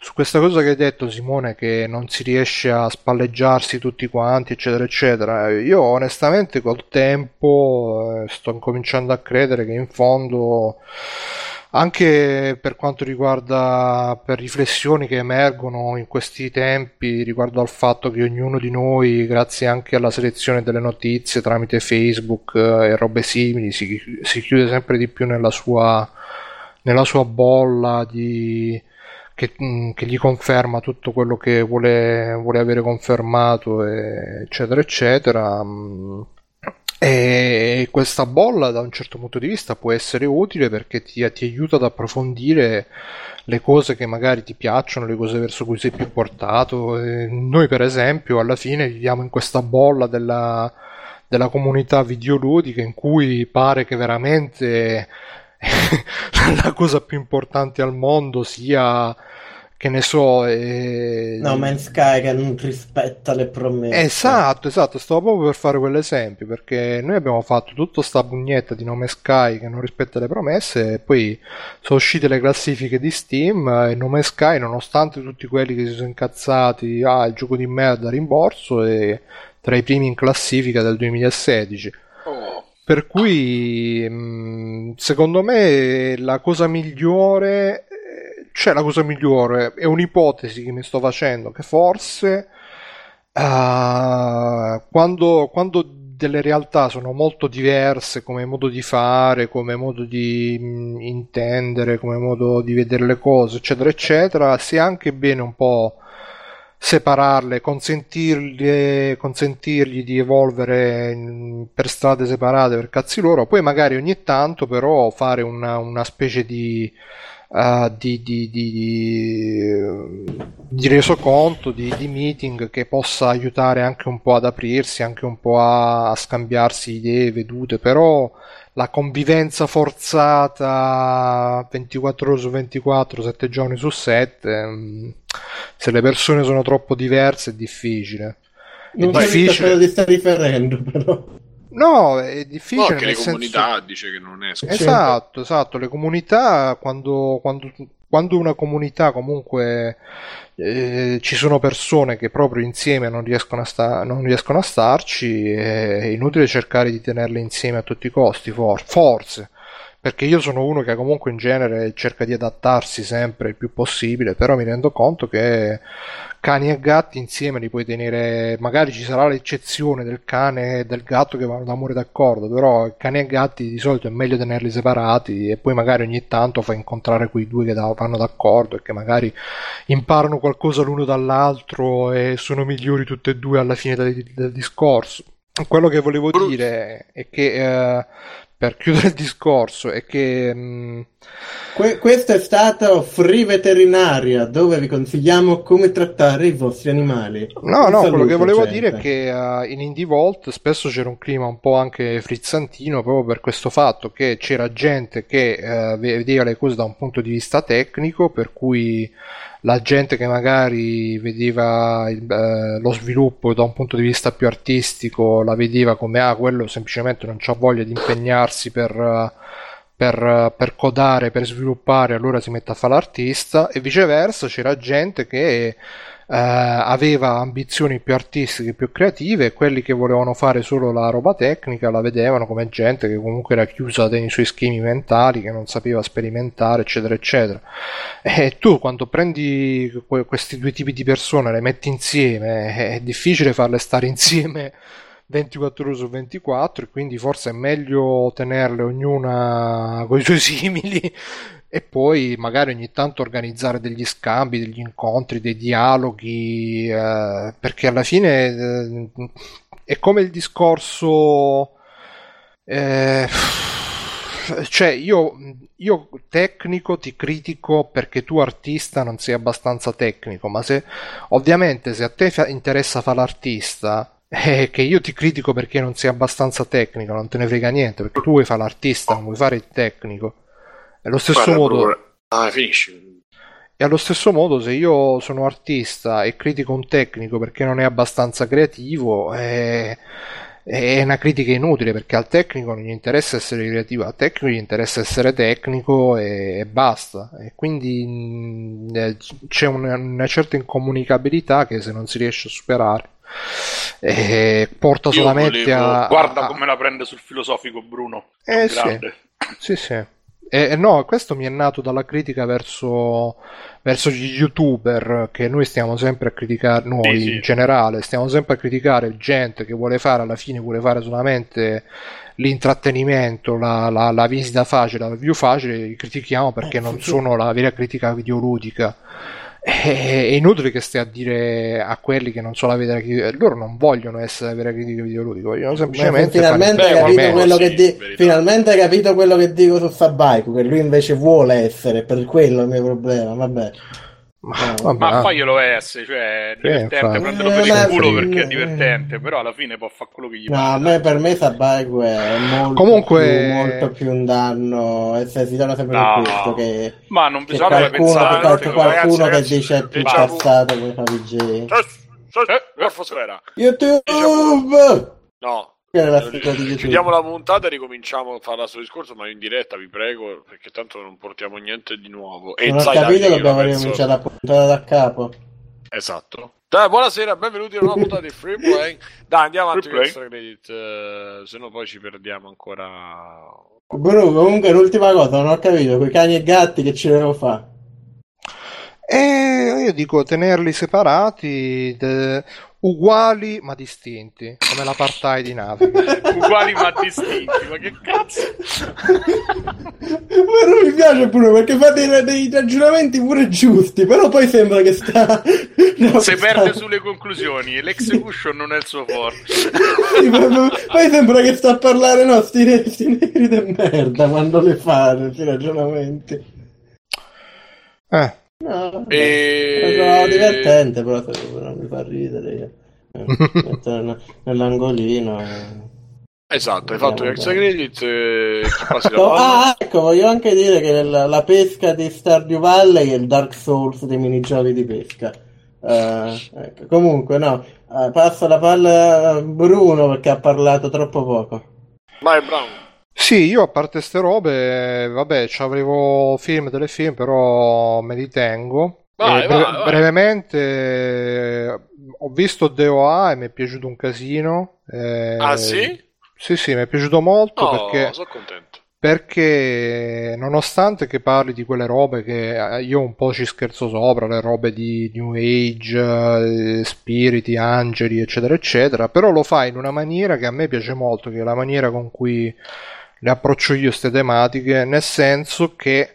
su questa cosa che hai detto, Simone, che non si riesce a spalleggiarsi tutti quanti, eccetera, eccetera, io onestamente col tempo eh, sto incominciando a credere che in fondo anche per quanto riguarda per riflessioni che emergono in questi tempi riguardo al fatto che ognuno di noi, grazie anche alla selezione delle notizie tramite Facebook eh, e robe simili, si, si chiude sempre di più nella sua, nella sua bolla di, che, mh, che gli conferma tutto quello che vuole, vuole avere confermato, eccetera, eccetera. E questa bolla da un certo punto di vista può essere utile perché ti, ti aiuta ad approfondire le cose che magari ti piacciono, le cose verso cui sei più portato. E noi per esempio alla fine viviamo in questa bolla della, della comunità videoludica in cui pare che veramente [LAUGHS] la cosa più importante al mondo sia che ne so eh... No Man's Sky che non rispetta le promesse. Esatto esatto stavo proprio per fare quell'esempio perché noi abbiamo fatto tutta sta bugnetta di Nome Sky che non rispetta le promesse e poi sono uscite le classifiche di Steam e Nome Sky nonostante tutti quelli che si sono incazzati ah il gioco di merda rimborso è tra i primi in classifica del 2016 Oh, per cui mh, secondo me la cosa migliore cioè la cosa migliore è un'ipotesi che mi sto facendo che forse eh, quando, quando delle realtà sono molto diverse come modo di fare, come modo di mh, intendere, come modo di vedere le cose, eccetera, eccetera, si è anche bene un po' separarle, consentirgli, consentirgli di evolvere per strade separate per cazzi loro, poi magari ogni tanto però fare una, una specie di, eh, di, di, di, di- di resoconto, di, di meeting che possa aiutare anche un po' ad aprirsi, anche un po' a, a scambiarsi idee, vedute, però la convivenza forzata 24 ore su 24, 7 giorni su 7, mm, se le persone sono troppo diverse è difficile. È non so difficile. quello di sta riferendo però No, è no, difficile che nel le senso... comunità dice che non escono. Esatto, esatto, le comunità quando, quando, quando una comunità comunque eh, ci sono persone che proprio insieme non riescono a, sta- non riescono a starci, è inutile cercare di tenerle insieme a tutti i costi, for- forse. Perché io sono uno che comunque in genere cerca di adattarsi sempre il più possibile, però mi rendo conto che cani e gatti insieme li puoi tenere, magari ci sarà l'eccezione del cane e del gatto che vanno d'amore d'accordo, però cani e gatti di solito è meglio tenerli separati e poi magari ogni tanto fai incontrare quei due che vanno d'accordo e che magari imparano qualcosa l'uno dall'altro e sono migliori tutti e due alla fine del, del discorso. Quello che volevo dire è che eh, per chiudere il discorso è che mh, Que- questo è stato Free Veterinaria dove vi consigliamo come trattare i vostri animali No, Un no, quello che volevo gente. dire è che eh, in Indie Vault spesso c'era un clima un po' anche frizzantino proprio per questo fatto che c'era gente che eh, vedeva le cose da un punto di vista tecnico, per cui la gente che magari vedeva il- eh, lo sviluppo da un punto di vista più artistico la vedeva come ah, quello semplicemente non c'ha voglia di impegnarsi per, eh, per, per codare, per sviluppare, allora si mette a fare l'artista e viceversa c'era gente che eh, aveva ambizioni più artistiche, più creative e quelli che volevano fare solo la roba tecnica la vedevano come gente che comunque era chiusa nei suoi schemi mentali, che non sapeva sperimentare, eccetera, eccetera. E tu quando prendi que- questi due tipi di persone, le metti insieme, è difficile farle stare [LAUGHS] insieme 24 ore su 24 e quindi forse è meglio tenerle ognuna con i suoi [LAUGHS] simili e poi magari ogni tanto organizzare degli scambi, degli incontri, dei dialoghi, eh, perché alla fine eh, è come il discorso... eh, cioè io, io tecnico ti critico perché tu artista non sei abbastanza tecnico, ma se ovviamente se a te interessa fare l'artista è che io ti critico perché non sei abbastanza tecnico, non te ne frega niente, perché tu vuoi fare l'artista, non vuoi fare il tecnico. È lo stesso Guarda, modo. Ah, finisci. E allo stesso modo, se io sono artista e critico un tecnico perché non è abbastanza creativo, è, è una critica inutile perché al tecnico non gli interessa essere creativo, al tecnico gli interessa essere tecnico e, e basta. E quindi mh, eh, c'è una, una certa incomunicabilità che se non si riesce a superare, eh, porta Io solamente volevo- a. Guarda a- come la prende sul filosofico Bruno. È Eh, sì. Sì, sì. E, e no, questo mi è nato dalla critica verso, verso gli youtuber che noi stiamo sempre a criticare, noi Sì, sì. in generale, stiamo sempre a criticare gente che vuole fare alla fine, vuole fare solamente l'intrattenimento, la, la- la visita facile, la review facile, li critichiamo perché Eh, non sì. sono la vera critica videoludica. È inutile che stia a dire a quelli che non so la vera critica loro non vogliono essere la vera critica videoludica vogliono semplicemente finalmente, fare... hai capito Beh, quello sì, che di- finalmente capito quello che dico su Sabaiku che lui invece vuole essere per quello è il mio problema vabbè ma, No. vabbè, Ma ah. faglielo essere, cioè è divertente Eh, per ma il culo sì, perché è eh. divertente, però alla fine può fare quello che gli no a me per me Sabaiku è molto, Comunque- più, molto più un danno e se si danno sempre No. per questo che, Ma non che bisogna qualcuno, pensare che che- qualcuno ragazzi, che ragazzi, dice più déjà vu. cazzate come fa Eh, Morfosfera. YouTube No. YouTube Chiudiamo la puntata e ricominciamo a fare il suo discorso, ma in diretta vi prego, perché tanto non portiamo niente di nuovo. E non ho capito dobbiamo ricominciare la puntata da capo Esatto. Dai, buonasera, benvenuti a una nuova puntata di Free Play. Dai, andiamo avanti con extra credit, eh, se no poi ci perdiamo ancora. Bruno, comunque l'ultima cosa, non ho capito, quei cani e gatti che ci devo fare. E io dico tenerli separati, de- uguali ma distinti, come l'apartheid in Africa. [LAUGHS] Uguali ma distinti, ma che cazzo? Ma non mi piace Bruno perché fa dei, dei ragionamenti pure giusti, però poi sembra che sta... [LAUGHS] no, Se sta- perde sulle conclusioni e l'execution non è il suo forte. Sì, poi sembra che sta a parlare, no, sti, ne- sti di merda quando le fa questi ragionamenti. Eh, No. E- È divertente, però non mi fa ridere. Eh, [LAUGHS] nell'angolino. eh. Esatto, hai fatto l'extra bene. credit, eh, la [LAUGHS] Oh, ah, ecco, voglio anche dire che la, la pesca di Stardew Valley è il Dark Souls dei minigiochi di pesca. Eh, ecco. Comunque, no, eh, passo la palla a Bruno perché ha parlato troppo poco. Vai, Brown. Sì, io a parte ste robe, vabbè, c'avevo film, telefilm, però me li tengo. Vai, vai, bre- vai. brevemente ho visto DOA e mi è piaciuto un casino. eh, Ah, sì? Sì, sì, mi è piaciuto molto No, perché, sono contento. perché nonostante che parli di quelle robe che eh, io un po' ci scherzo sopra, le robe di New Age, eh, spiriti, angeli, eccetera, eccetera, però lo fa in una maniera che a me piace molto, che è la maniera con cui le approccio io queste tematiche, nel senso che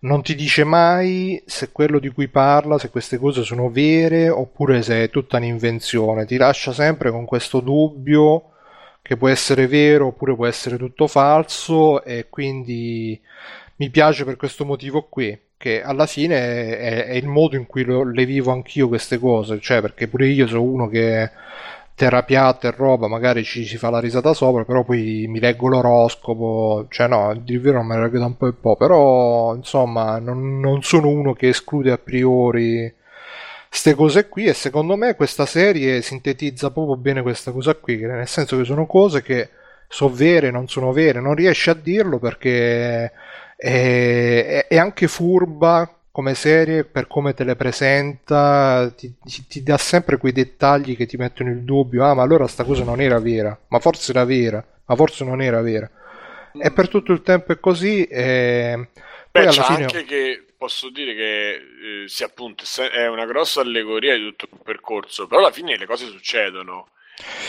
non ti dice mai se quello di cui parla, se queste cose sono vere oppure se è tutta un'invenzione, ti lascia sempre con questo dubbio che può essere vero oppure può essere tutto falso e quindi mi piace per questo motivo qui, che alla fine è, è il modo in cui lo- le vivo anch'io queste cose, cioè perché pure io sono uno che terra e roba, magari ci si fa la risata sopra, però poi mi leggo l'oroscopo, cioè no, di vero me ne leggo da un po' e po', però insomma non, non sono uno che esclude a priori queste cose qui e secondo me questa serie sintetizza proprio bene questa cosa qui, nel senso che sono cose che sono vere, non sono vere, non riesci a dirlo perché è, è- è anche furba come serie per come te le presenta, ti, ti- ti dà sempre quei dettagli che ti mettono il dubbio, ah ma allora sta cosa non era vera, ma forse era vera, ma forse non era vera. E per tutto il tempo è così e poi Beh, alla c'è fine... anche che posso dire che eh, sì, appunto è una grossa allegoria di tutto il percorso, però alla fine le cose succedono.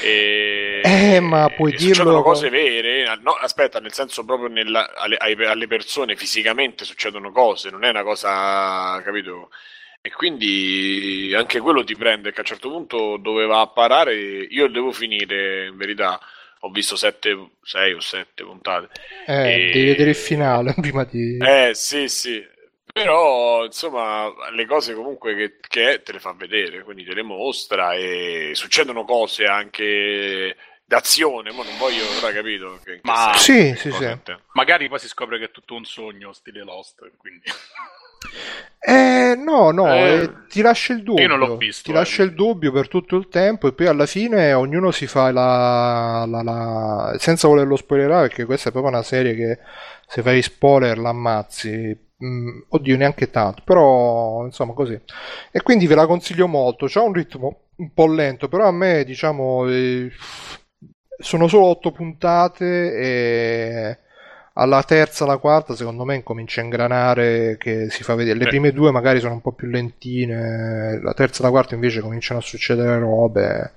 E, Eh, ma puoi e succedono dirlo- cose vere. No, aspetta, nel senso proprio nella- alle, alle persone fisicamente succedono cose, non è una cosa, capito? E quindi anche quello ti prende che a un certo punto dove va a parare, io devo finire in verità. Ho visto sette, sei o sette puntate. Eh, E- devi vedere il finale [LAUGHS] prima di... Eh, sì, sì. Però, insomma, le cose comunque che, che è, te le fa vedere, quindi te le mostra e succedono cose anche d'azione, ma non voglio, ora capito? Che, Ma- Sì, che sì, sì. intendo. Magari poi si scopre che è tutto un sogno, stile Lost, quindi... Eh, no, no, Eh, eh, ti lascia il dubbio. io non l'ho visto, Ti eh. lascia il dubbio per tutto il tempo e poi alla fine ognuno si fa la, la- la- senza volerlo spoilerare perché questa è proprio una serie che se fai spoiler l'ammazzi. Mm, oddio, neanche tanto, però insomma così. E quindi ve la consiglio molto. C'ha un ritmo un po' lento, però a me diciamo eh, sono solo otto puntate e alla terza, alla quarta, secondo me incomincia a ingranare che si fa vedere. Le Eh. prime due magari sono un po' più lentine, la terza e la quarta invece cominciano a succedere robe.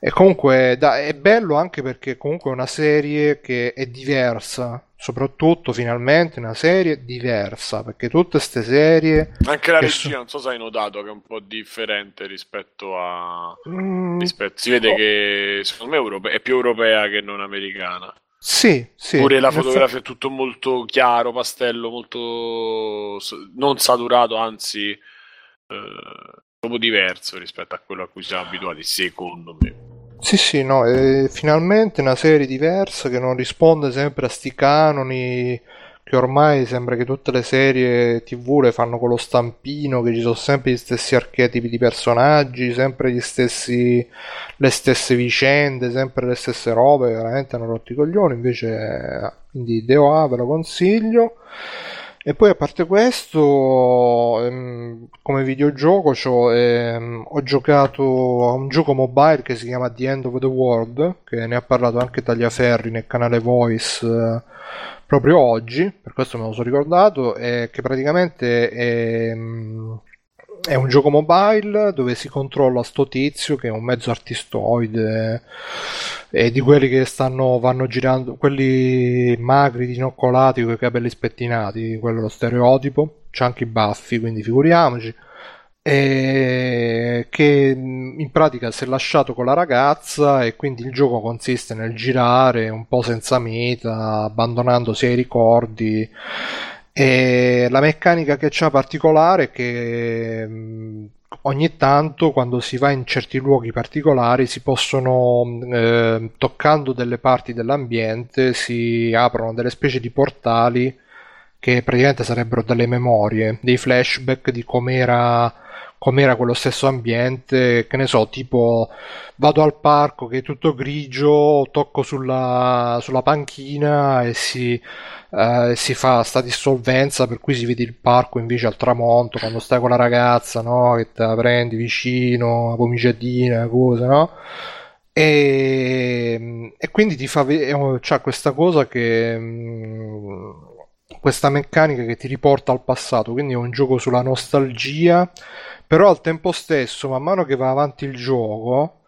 E comunque da- è bello anche perché comunque è una serie che è diversa soprattutto finalmente una serie diversa, perché tutte queste serie... Anche la regia, so- non so se hai notato che è un po' differente rispetto a... Mm, rispetto- Si vede oh. che secondo me è più europea che non americana. Sì, sì. Pure la fotografia è tutto molto chiaro, pastello, molto non saturato, anzi eh, proprio diverso rispetto a quello a cui siamo abituati, secondo me. Sì, sì, no, è finalmente una serie diversa che non risponde sempre a sti canoni che ormai sembra che tutte le serie TV le fanno con lo stampino, che ci sono sempre gli stessi archetipi di personaggi, sempre stessi, le stesse vicende, sempre le stesse robe, veramente hanno rotto i coglioni, invece eh, quindi DOA ve lo consiglio. E poi a parte questo, ehm, come videogioco ehm, ho giocato a un gioco mobile che si chiama The End of the World, che ne ha parlato anche Tagliaferri nel canale Voice eh, proprio oggi, per questo me lo sono ricordato, e che praticamente è, mm, è un gioco mobile dove si controlla sto tizio che è un mezzo artistoide e di quelli che stanno, vanno girando, quelli magri, dinoccolati, con i capelli spettinati, quello è lo stereotipo, c'ha anche i baffi, quindi figuriamoci. E che in pratica si è lasciato con la ragazza e quindi il gioco consiste nel girare un po' senza meta, abbandonandosi ai ricordi. E la meccanica che c'ha particolare è che mh, ogni tanto quando si va in certi luoghi particolari si possono, eh, toccando delle parti dell'ambiente, si aprono delle specie di portali che praticamente sarebbero delle memorie, dei flashback di com'era, com'era quello stesso ambiente, che ne so, tipo vado al parco che è tutto grigio, tocco sulla, sulla panchina e si, eh, si fa sta dissolvenza per cui si vede il parco invece al tramonto quando stai con la ragazza, no? Che te la prendi vicino, una pomiciatina, cosa, no? E, e quindi ti fa vedere, c'ha questa cosa che mm, questa meccanica che ti riporta al passato, quindi è un gioco sulla nostalgia, però al tempo stesso, man mano che va avanti il gioco,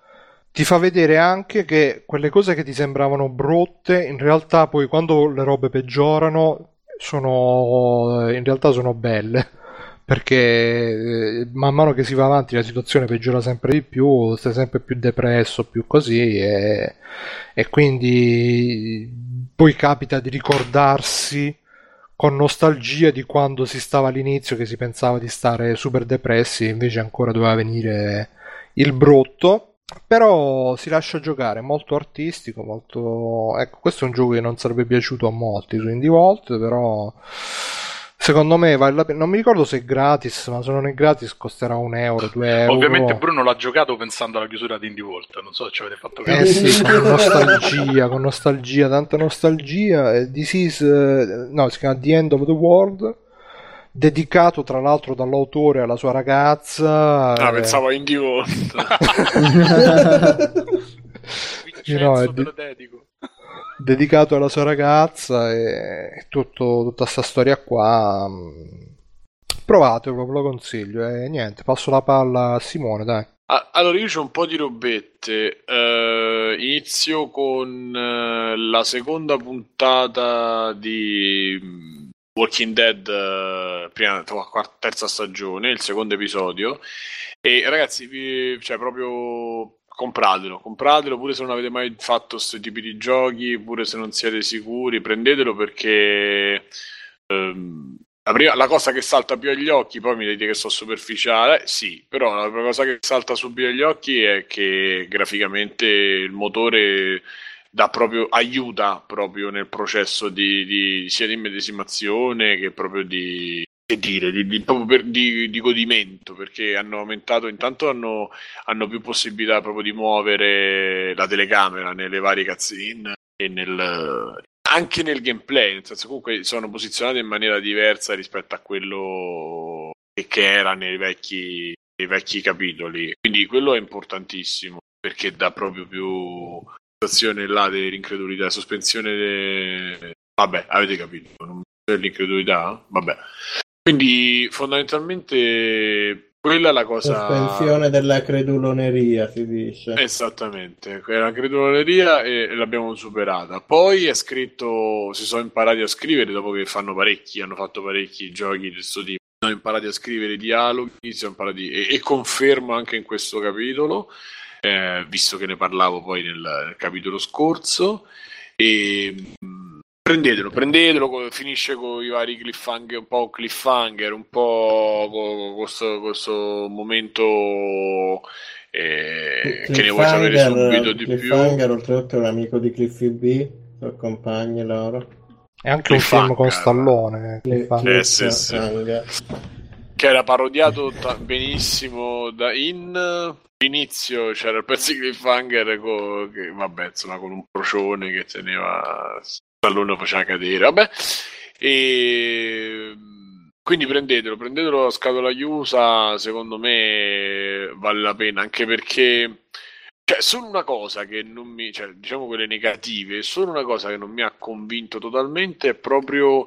ti fa vedere anche che quelle cose che ti sembravano brutte, in realtà poi quando le robe peggiorano, sono in realtà sono belle. Perché eh, man mano che si va avanti la situazione peggiora sempre di più, stai sempre più depresso, più così, e, e quindi poi capita di ricordarsi con nostalgia di quando si stava all'inizio che si pensava di stare super depressi invece ancora doveva venire il brutto. Però si lascia giocare, molto artistico, molto... Ecco, questo è un gioco che non sarebbe piaciuto a molti su Indie Vault, però secondo me vale la pena. Non mi ricordo se è gratis, ma se non è gratis costerà un euro, due euro. Ovviamente Bruno l'ha giocato pensando alla chiusura di Indie World, non so se ci avete fatto caso. Eh sì, con [LAUGHS] nostalgia, con nostalgia, tanta nostalgia. eh, This is, eh, no, si chiama The End of the World, dedicato tra l'altro dall'autore alla sua ragazza. Ah, eh, pensavo a Indie [LAUGHS] te di- lo dedico. dedicato alla sua ragazza e tutto, tutta questa storia qua. mm, Provatelo, ve lo consiglio. E niente, passo la palla a Simone, dai. Allora, io c'ho un po' di robette. Eh, inizio con eh, la seconda puntata di mm, Walking Dead, eh, prima, quarta- terza stagione, il secondo episodio. E ragazzi, vi- cioè proprio compratelo, compratelo pure se non avete mai fatto questo tipi di giochi, pure se non siete sicuri, prendetelo perché ehm, la, prima- la cosa che salta più agli occhi, poi mi dite che sono superficiale, sì, però la prima cosa che salta subito agli occhi è che graficamente il motore proprio, aiuta proprio nel processo di, di- sia di immedesimazione che proprio di, che dire, di, di- per- di- di godimento, perché hanno aumentato, intanto hanno, hanno più possibilità proprio di muovere la telecamera nelle varie cutscene e nel, anche nel gameplay, nel senso comunque sono posizionate in maniera diversa rispetto a quello che era nei vecchi, nei vecchi capitoli. Quindi quello è importantissimo perché dà proprio più sensazione là dell'incredulità, sospensione de... Vabbè, avete capito, non dell'incredulità? Vabbè. Quindi fondamentalmente Quella è la cosa... Sospensione della creduloneria, si dice. Esattamente, era creduloneria e l'abbiamo superata. Poi è scritto, si sono imparati a scrivere dopo che fanno parecchi, hanno fatto parecchi giochi di questo tipo. Sono imparati a scrivere dialoghi, imparati, e, e confermo anche in questo capitolo, eh, visto che ne parlavo poi nel, nel capitolo scorso. E mh, prendetelo, prendetelo, co- finisce con i vari cliffhanger, un po' cliffhanger, un po' con questo, questo momento eh, che ne vuoi sapere subito di più. Cliffhanger, oltretutto è un amico di Cliffy B, sono compagni loro. È anche un film con. Stallone. Cli- Cliffhanger. Eh, sì, sì. Che era parodiato ta- benissimo da in. L'inizio c'era il pezzo di cliffhanger co- che, vabbè insomma con un procione che teneva lo faceva cadere vabbè. E quindi prendetelo prendetelo a scatola chiusa secondo me vale la pena anche perché cioè, solo una cosa che non mi, cioè, diciamo quelle negative, solo una cosa che non mi ha convinto totalmente è proprio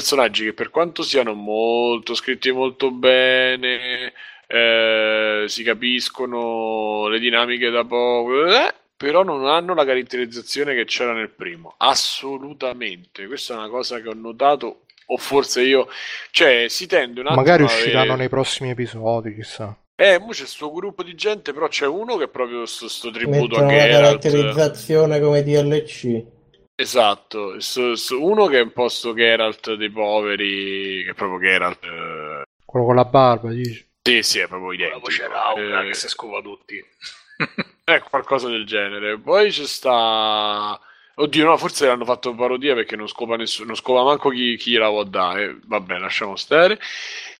personaggi che per quanto siano molto scritti molto bene, eh, si capiscono le dinamiche da poco, eh, però non hanno la caratterizzazione che c'era nel primo. Assolutamente. Questa è una cosa che ho notato, o forse io, cioè si tende un attimo Magari a usciranno avere- nei prossimi episodi, chissà. eh, mo c'è sto gruppo di gente, però c'è uno che è proprio sto, sto tributo a Mettono la Geralt. caratterizzazione come DLC. Esatto, uno che è un po' sto Geralt dei poveri, che è proprio Geralt. eh, Quello con la barba, dici. Sì, sì, è proprio Con la identico. voce rauca Eh, che si scopa tutti. È [LAUGHS] qualcosa del genere. Poi c'è sta. Oddio, no, forse l'hanno fatto parodia perché non scopa nessuno, non scopa manco chi, chi la vuol dare. Vabbè, lasciamo stare.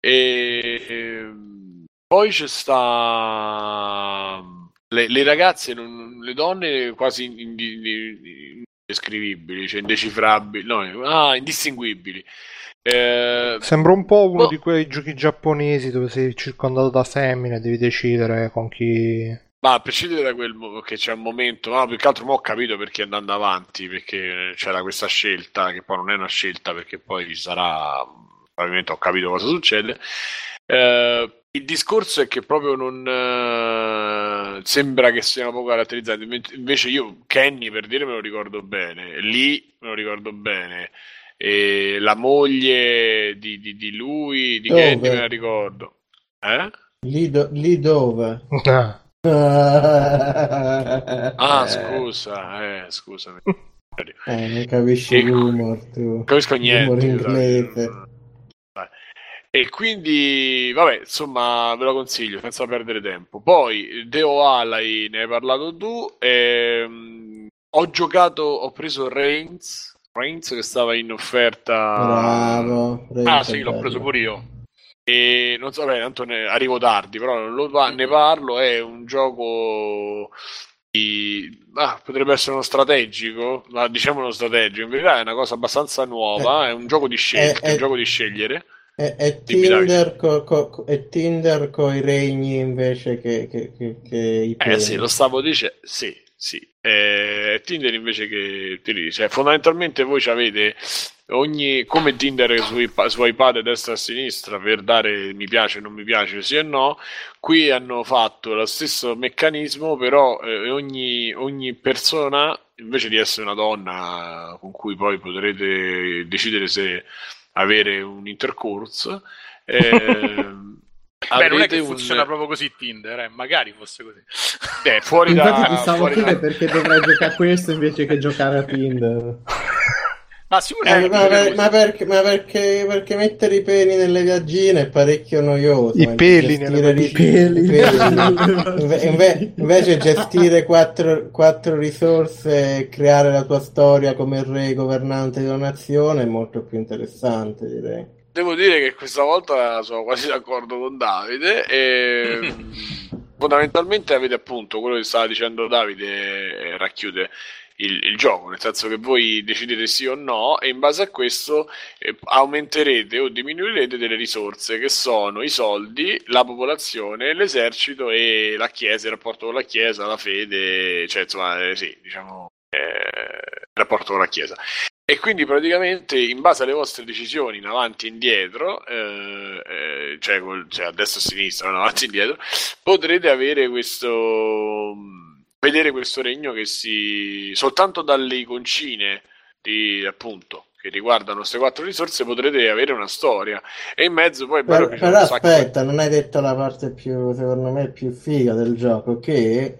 E, ehm, poi c'è sta. Le, le ragazze, non- le donne quasi indi- indi- indescrivibili, cioè indecifrabili, no, ah, indistinguibili. Eh, Sembra un po' uno Boh. di quei giochi giapponesi dove sei circondato da femmine e devi decidere con chi. Ma a prescindere da quel mo- che c'è un momento, no, più che altro mo ho capito perché andando avanti, perché c'era questa scelta, che poi non è una scelta perché poi ci sarà, probabilmente ho capito cosa succede. Eh, il discorso è che proprio non eh, sembra che siano poco caratterizzati, Inve- invece io Kenny per dire me lo ricordo bene, lì me lo ricordo bene, e la moglie di, di- di lui, di Dove? Kenny me la ricordo. Eh? Lì, do- lì dove? [LAUGHS] Ah, Ah, scusa, eh, scusami. Eh, non capisci E- l'humor tu. Capisco L'umor niente. inglese. E quindi, vabbè, insomma, ve lo consiglio senza perdere tempo. Poi, Deo Alai, ne hai parlato tu. ehm, ho giocato, ho preso Reigns, Reigns che stava in offerta. Bravo. Ah sì, l'ho preso pure io. E non so, beh, tanto ne arrivo tardi, però non lo ne parlo. È un gioco ah, potrebbe essere uno strategico, ma diciamo uno strategico. In verità è una cosa abbastanza nuova. È un gioco di scelta, eh, è un eh. gioco di scegliere. È, è Tinder co, co- è Tinder coi regni invece che, che, che, che i Eh peni. sì, lo stavo dicendo. Sì, sì. Eh, Tinder invece che ti dice. Fondamentalmente voi avete ogni come Tinder sui, su iPad a destra e a sinistra per dare mi piace, non mi piace, sì e no. Qui hanno fatto lo stesso meccanismo, però eh, ogni, ogni persona, invece di essere una donna con cui poi potrete decidere se avere un intercorso, [LAUGHS] ehm, Beh, non è che un- funziona proprio così Tinder, eh. magari fosse così. eh, fuori da, Infatti ti stavo da- chiedendo perché dovrei giocare a questo invece che giocare a Tinder. [LAUGHS] Ma Eh, sicuramente ma, per- ma perché, ma perché, perché mettere i peli nelle viagine è parecchio noioso. I eh, peli nelle ri- peli. Inve- inve- invece gestire quattro, quattro risorse e creare la tua storia come re governante di una nazione è molto più interessante, direi. Devo dire che questa volta sono quasi d'accordo con Davide. E, [LAUGHS] fondamentalmente avete appunto quello che stava dicendo Davide, eh, racchiude il, il gioco, nel senso che voi decidete sì o no, e in base a questo eh, aumenterete o diminuirete delle risorse che sono i soldi, la popolazione, l'esercito e la chiesa, il rapporto con la chiesa, la fede, cioè insomma, eh, sì, diciamo. eh, è rapporto con la Chiesa. E quindi praticamente in base alle vostre decisioni in avanti e indietro, eh, eh, cioè, cioè a destra e a sinistra, non avanti e indietro, potrete avere questo vedere questo regno che si soltanto dalle iconcine di appunto che riguardano queste quattro risorse potrete avere una storia e in mezzo poi Però, però un sacco aspetta, non hai detto la parte più, secondo me, più figa del gioco, che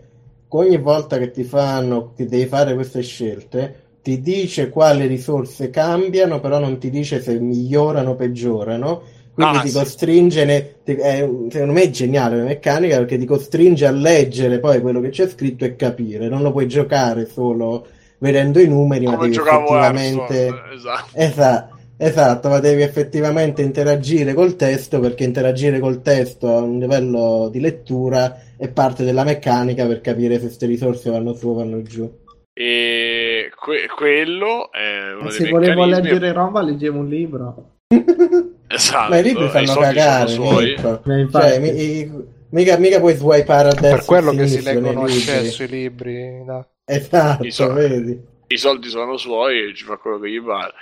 ogni volta che ti fanno, che devi fare queste scelte, ti dice quali risorse cambiano, però non ti dice se migliorano o peggiorano. Quindi Ah, ti sì. costringe, ne- ti- è- secondo me è geniale la meccanica perché ti costringe a leggere poi quello che c'è scritto e capire. Non lo puoi giocare solo vedendo i numeri, ma come devi giocavo effettivamente... Hearthstone, esatto Esatto, esatto, ma devi effettivamente interagire col testo perché interagire col testo a un livello di lettura è parte della meccanica per capire se queste risorse vanno su o vanno giù. e que- quello è uno Ma dei se volevo meccanismi leggere roba, leggevo un libro. [LAUGHS] esatto Ma i libri i fanno cagare. Eh. Cioè, mi- i- mica, mica puoi swipare a destra Per quello che si leggono a libri. cesso i libri. da- Esatto, I soldi. vedi? i soldi sono suoi e ci fa quello che gli pare.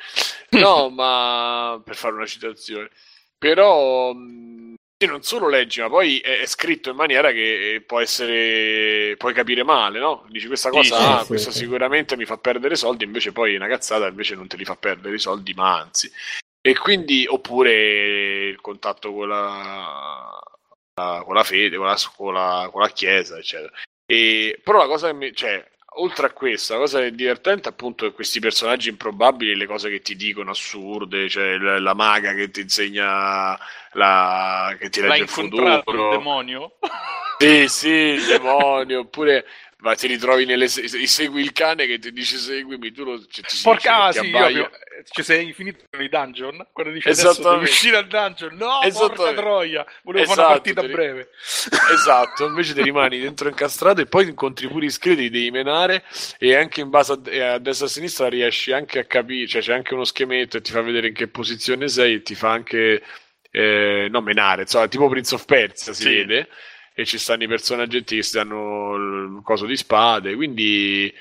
[CLEARS THROAT] No, ma per fare una citazione. Però mh, sì, non solo leggi, ma poi è, è scritto in maniera che può essere puoi capire male, no? Dici questa cosa, sì, ah, sì, questa sì. sicuramente mi fa perdere soldi, invece poi è una cazzata, invece non te li fa perdere i soldi, ma anzi. E quindi oppure il contatto con la, con la fede, con la, con la- con la chiesa, eccetera. E, però la cosa che mi, cioè, oltre a questo, la cosa che è divertente appunto è questi personaggi improbabili, le cose che ti dicono assurde, cioè la, la maga che ti insegna la, che ti L'hai legge il incontrato il futuro. demonio? Sì, sì, il demonio, oppure ma ti ritrovi nelle se- segui il cane che ti dice seguimi, tu lo, cioè, ti, Porca ah, dice, ti sì, io abbaia. abbiamo- ci sei finito nei dungeon? Quando dice adesso devi uscire al dungeon? No, porca troia! Volevo fare Esatto, una partita te li- breve. [LAUGHS] Esatto, invece ti rimani dentro incastrato e poi incontri pure i iscritti, devi menare e anche in base a, a destra e a sinistra riesci anche a capire, cioè c'è anche uno schemetto e ti fa vedere in che posizione sei e ti fa anche, eh, non menare, insomma, tipo Prince of Persia si Sì. vede e ci stanno i personaggetti che si danno il coso di spade, quindi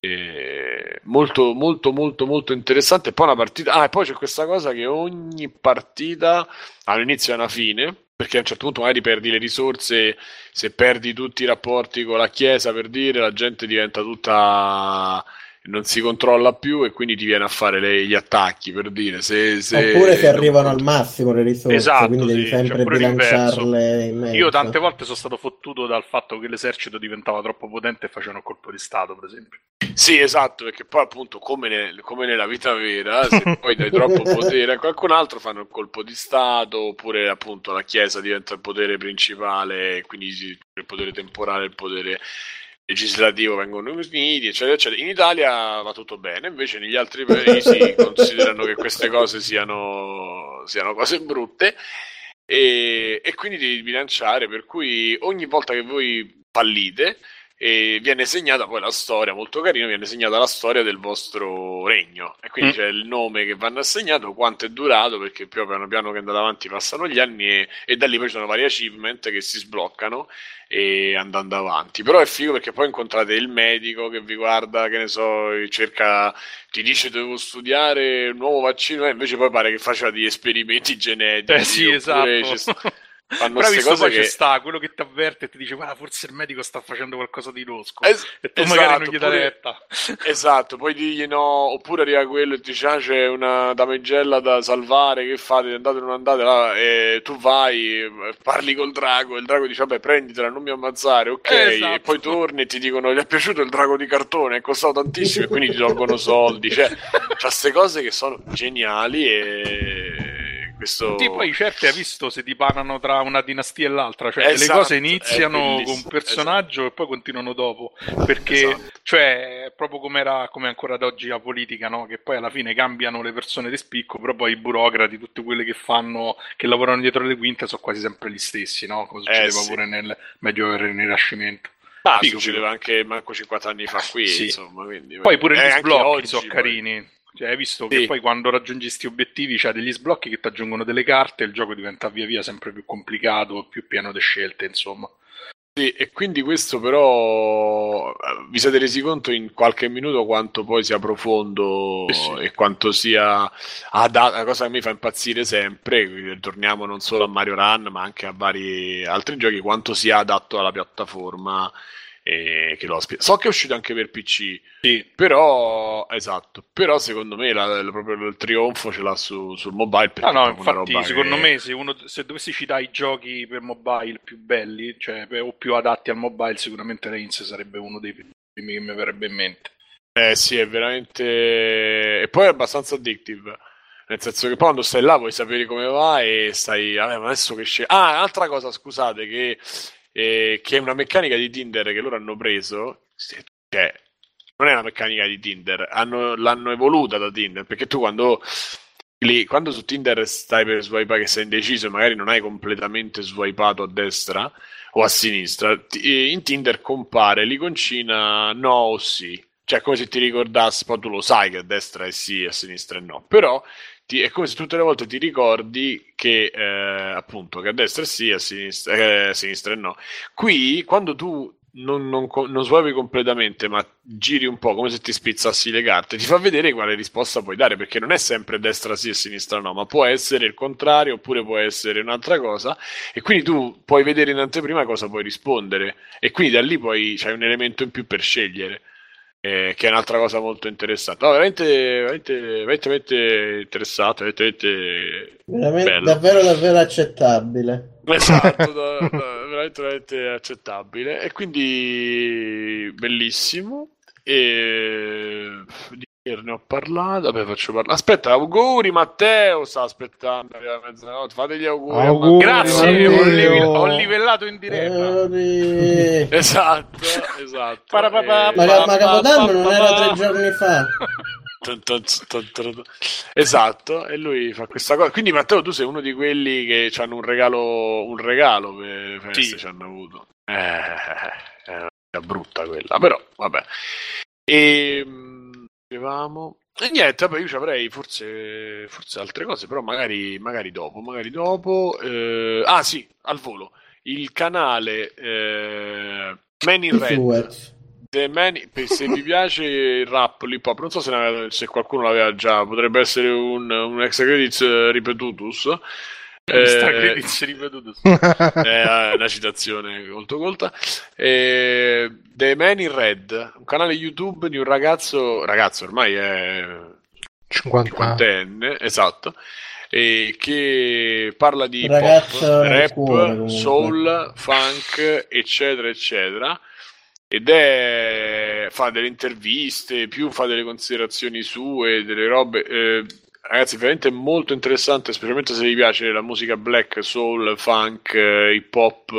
eh, molto molto molto molto interessante. Poi una partita, ah, e poi c'è questa cosa che ogni partita ha un inizio e una fine, perché a un certo punto magari perdi le risorse, se perdi tutti i rapporti con la chiesa, per dire, la gente diventa tutta non si controlla più e quindi ti viene a fare le- gli attacchi per dire se, se Oppure se arrivano al massimo le risorse, Esatto, quindi devi sì, sempre pure bilanciarle in mezzo. Io tante volte sono stato fottuto dal fatto che l'esercito diventava troppo potente e facevano colpo di stato, per esempio. Sì, esatto, perché poi appunto come, ne- come nella vita vera, se [LAUGHS] poi dai troppo potere a qualcun altro fanno il colpo di Stato, oppure appunto la Chiesa diventa il potere principale, e quindi il potere temporale il potere legislativo vengono uniti, eccetera, eccetera. In Italia va tutto bene, invece negli altri paesi [LAUGHS] considerano che queste cose siano, siano cose brutte e, e quindi devi bilanciare, per cui ogni volta che voi fallite e viene segnata poi la storia, molto carina, viene segnata la storia del vostro regno e quindi Mm. c'è il nome che vanno assegnato, quanto è durato, perché più piano piano che andate avanti passano gli anni e, e da lì poi ci sono vari achievement che si sbloccano e andando avanti. Però è figo perché poi incontrate il medico che vi guarda, che ne so, cerca, ti dice devo studiare un nuovo vaccino e invece poi pare che faccia degli esperimenti genetici. Eh sì, esatto. Fanno Però visto poi che... sta quello che ti avverte e ti dice guarda forse il medico sta facendo qualcosa di losco Es- e tu esatto, magari non gli dai oppure- retta. [LAUGHS] Esatto, poi digli no, oppure arriva quello e ti dice ah, c'è una damigella da salvare, che fate? Andate o non andate? Là, e tu vai, parli col drago e il drago dice vabbè prenditela, non mi ammazzare, ok? Esatto. E poi torni e ti dicono gli è piaciuto il drago di cartone, è costato tantissimo e quindi ti tolgono soldi, cioè c'ha queste cose che sono geniali e questo... Sì, poi certo hai visto se ti panano tra una dinastia e l'altra, cioè Esatto, le cose iniziano con un personaggio e poi continuano dopo, perché Esatto. cioè è proprio come era come ancora ad oggi la politica, no? Che poi alla fine cambiano le persone di spicco, però poi i burocrati, tutte quelle che fanno che lavorano dietro le quinte sono quasi sempre gli stessi, no? Come succedeva Eh, sì. pure nel Medioevo e nel Rinascimento. Ma succedeva anche manco 50 anni fa qui, Sì. insomma, quindi... Poi pure Eh, gli sblocchi oggi, sono poi. carini. Cioè, hai visto Sì. che poi quando raggiungi questi obiettivi c'hai degli sblocchi che ti aggiungono delle carte e il gioco diventa via via sempre più complicato, più pieno di scelte, insomma. Sì, e quindi questo però eh, vi siete resi conto in qualche minuto quanto poi sia profondo Sì, sì. e quanto sia adatto, la cosa che mi fa impazzire sempre, quindi torniamo non solo a Mario Run ma anche a vari altri giochi, quanto sia adatto alla piattaforma eh, che lo. So che è uscito anche per PC, Sì, però esatto, però secondo me la- la- proprio il trionfo ce l'ha su- sul mobile Ah, no, una infatti, secondo che- me, se, uno, se dovessi citare i giochi per mobile più belli, cioè o più adatti al mobile, sicuramente Reigns sarebbe uno dei primi che mi verrebbe in mente. Eh sì, è veramente... E poi è abbastanza addictive. Nel senso che poi quando stai là vuoi sapere come va e stai... Vabbè, adesso che scende... Ah, un'altra cosa, scusate, che, eh, che è una meccanica di Tinder che loro hanno preso, cioè, non è una meccanica di Tinder, hanno- l'hanno evoluta da Tinder, perché tu quando... lì- quando su Tinder stai per swipeare che sei indeciso e magari non hai completamente swipato a destra o a sinistra, in Tinder compare l'iconcina no o sì. Cioè, come se ti ricordassi, poi tu lo sai che a destra è sì a sinistra è no. Però ti- è come se tutte le volte ti ricordi che eh, appunto che a destra sì a sinistra, eh, a sinistra no. Qui, quando tu non, non, non swipi completamente, ma giri un po' come se ti spizzassi le carte, ti fa vedere quale risposta puoi dare, perché non è sempre destra sì e sinistra no, ma può essere il contrario oppure può essere un'altra cosa, e quindi tu puoi vedere in anteprima cosa puoi rispondere, e quindi da lì poi c'hai un elemento in più per scegliere. Eh, che è un'altra cosa molto interessante. No, veramente, veramente, veramente, veramente interessante, veramente, veramente davvero, davvero accettabile. Esatto, [LAUGHS] da- da- veramente, veramente accettabile. E quindi bellissimo. E che ne ho parlato? Vabbè, faccio parlare. Aspetta, auguri Matteo, sta aspettando arriva a mezzanotte. Fate gli auguri. Auguri, Grazie, ho, live- ho livellato in diretta. Matteo. [LAUGHS] Esatto, esatto. Parapapà. Ma, ma Capodanno non era tre giorni fa. [LAUGHS] Esatto, e lui fa questa cosa. Quindi, Matteo, tu sei uno di quelli che hanno un regalo, un regalo per feste Sì. ci hanno avuto. Eh, è una brutta quella, però vabbè. E mh, dicevamo. E niente, vabbè, io ci avrei forse, forse altre cose, però magari, magari dopo, magari dopo. Eh, ah, sì, al volo. Il canale eh, Man in Red. The Man- se vi piace il rap, l'hip hop, non so se, ne se qualcuno l'aveva già, potrebbe essere un, un extra credits eh, ripetutus. Eh, credits ripetuto. [LAUGHS] è una citazione molto colta. Eh, The Man in Red, un canale YouTube di un ragazzo, ragazzo ormai è 50 cinquantenne, esatto, e che parla di Ragazzo pop, rap, comunque. soul, funk, eccetera, eccetera. Ed è fa delle interviste, più fa delle considerazioni sue, delle robe. eh, ragazzi, veramente molto interessante, specialmente se vi piace la musica black, soul, funk, eh, hip hop.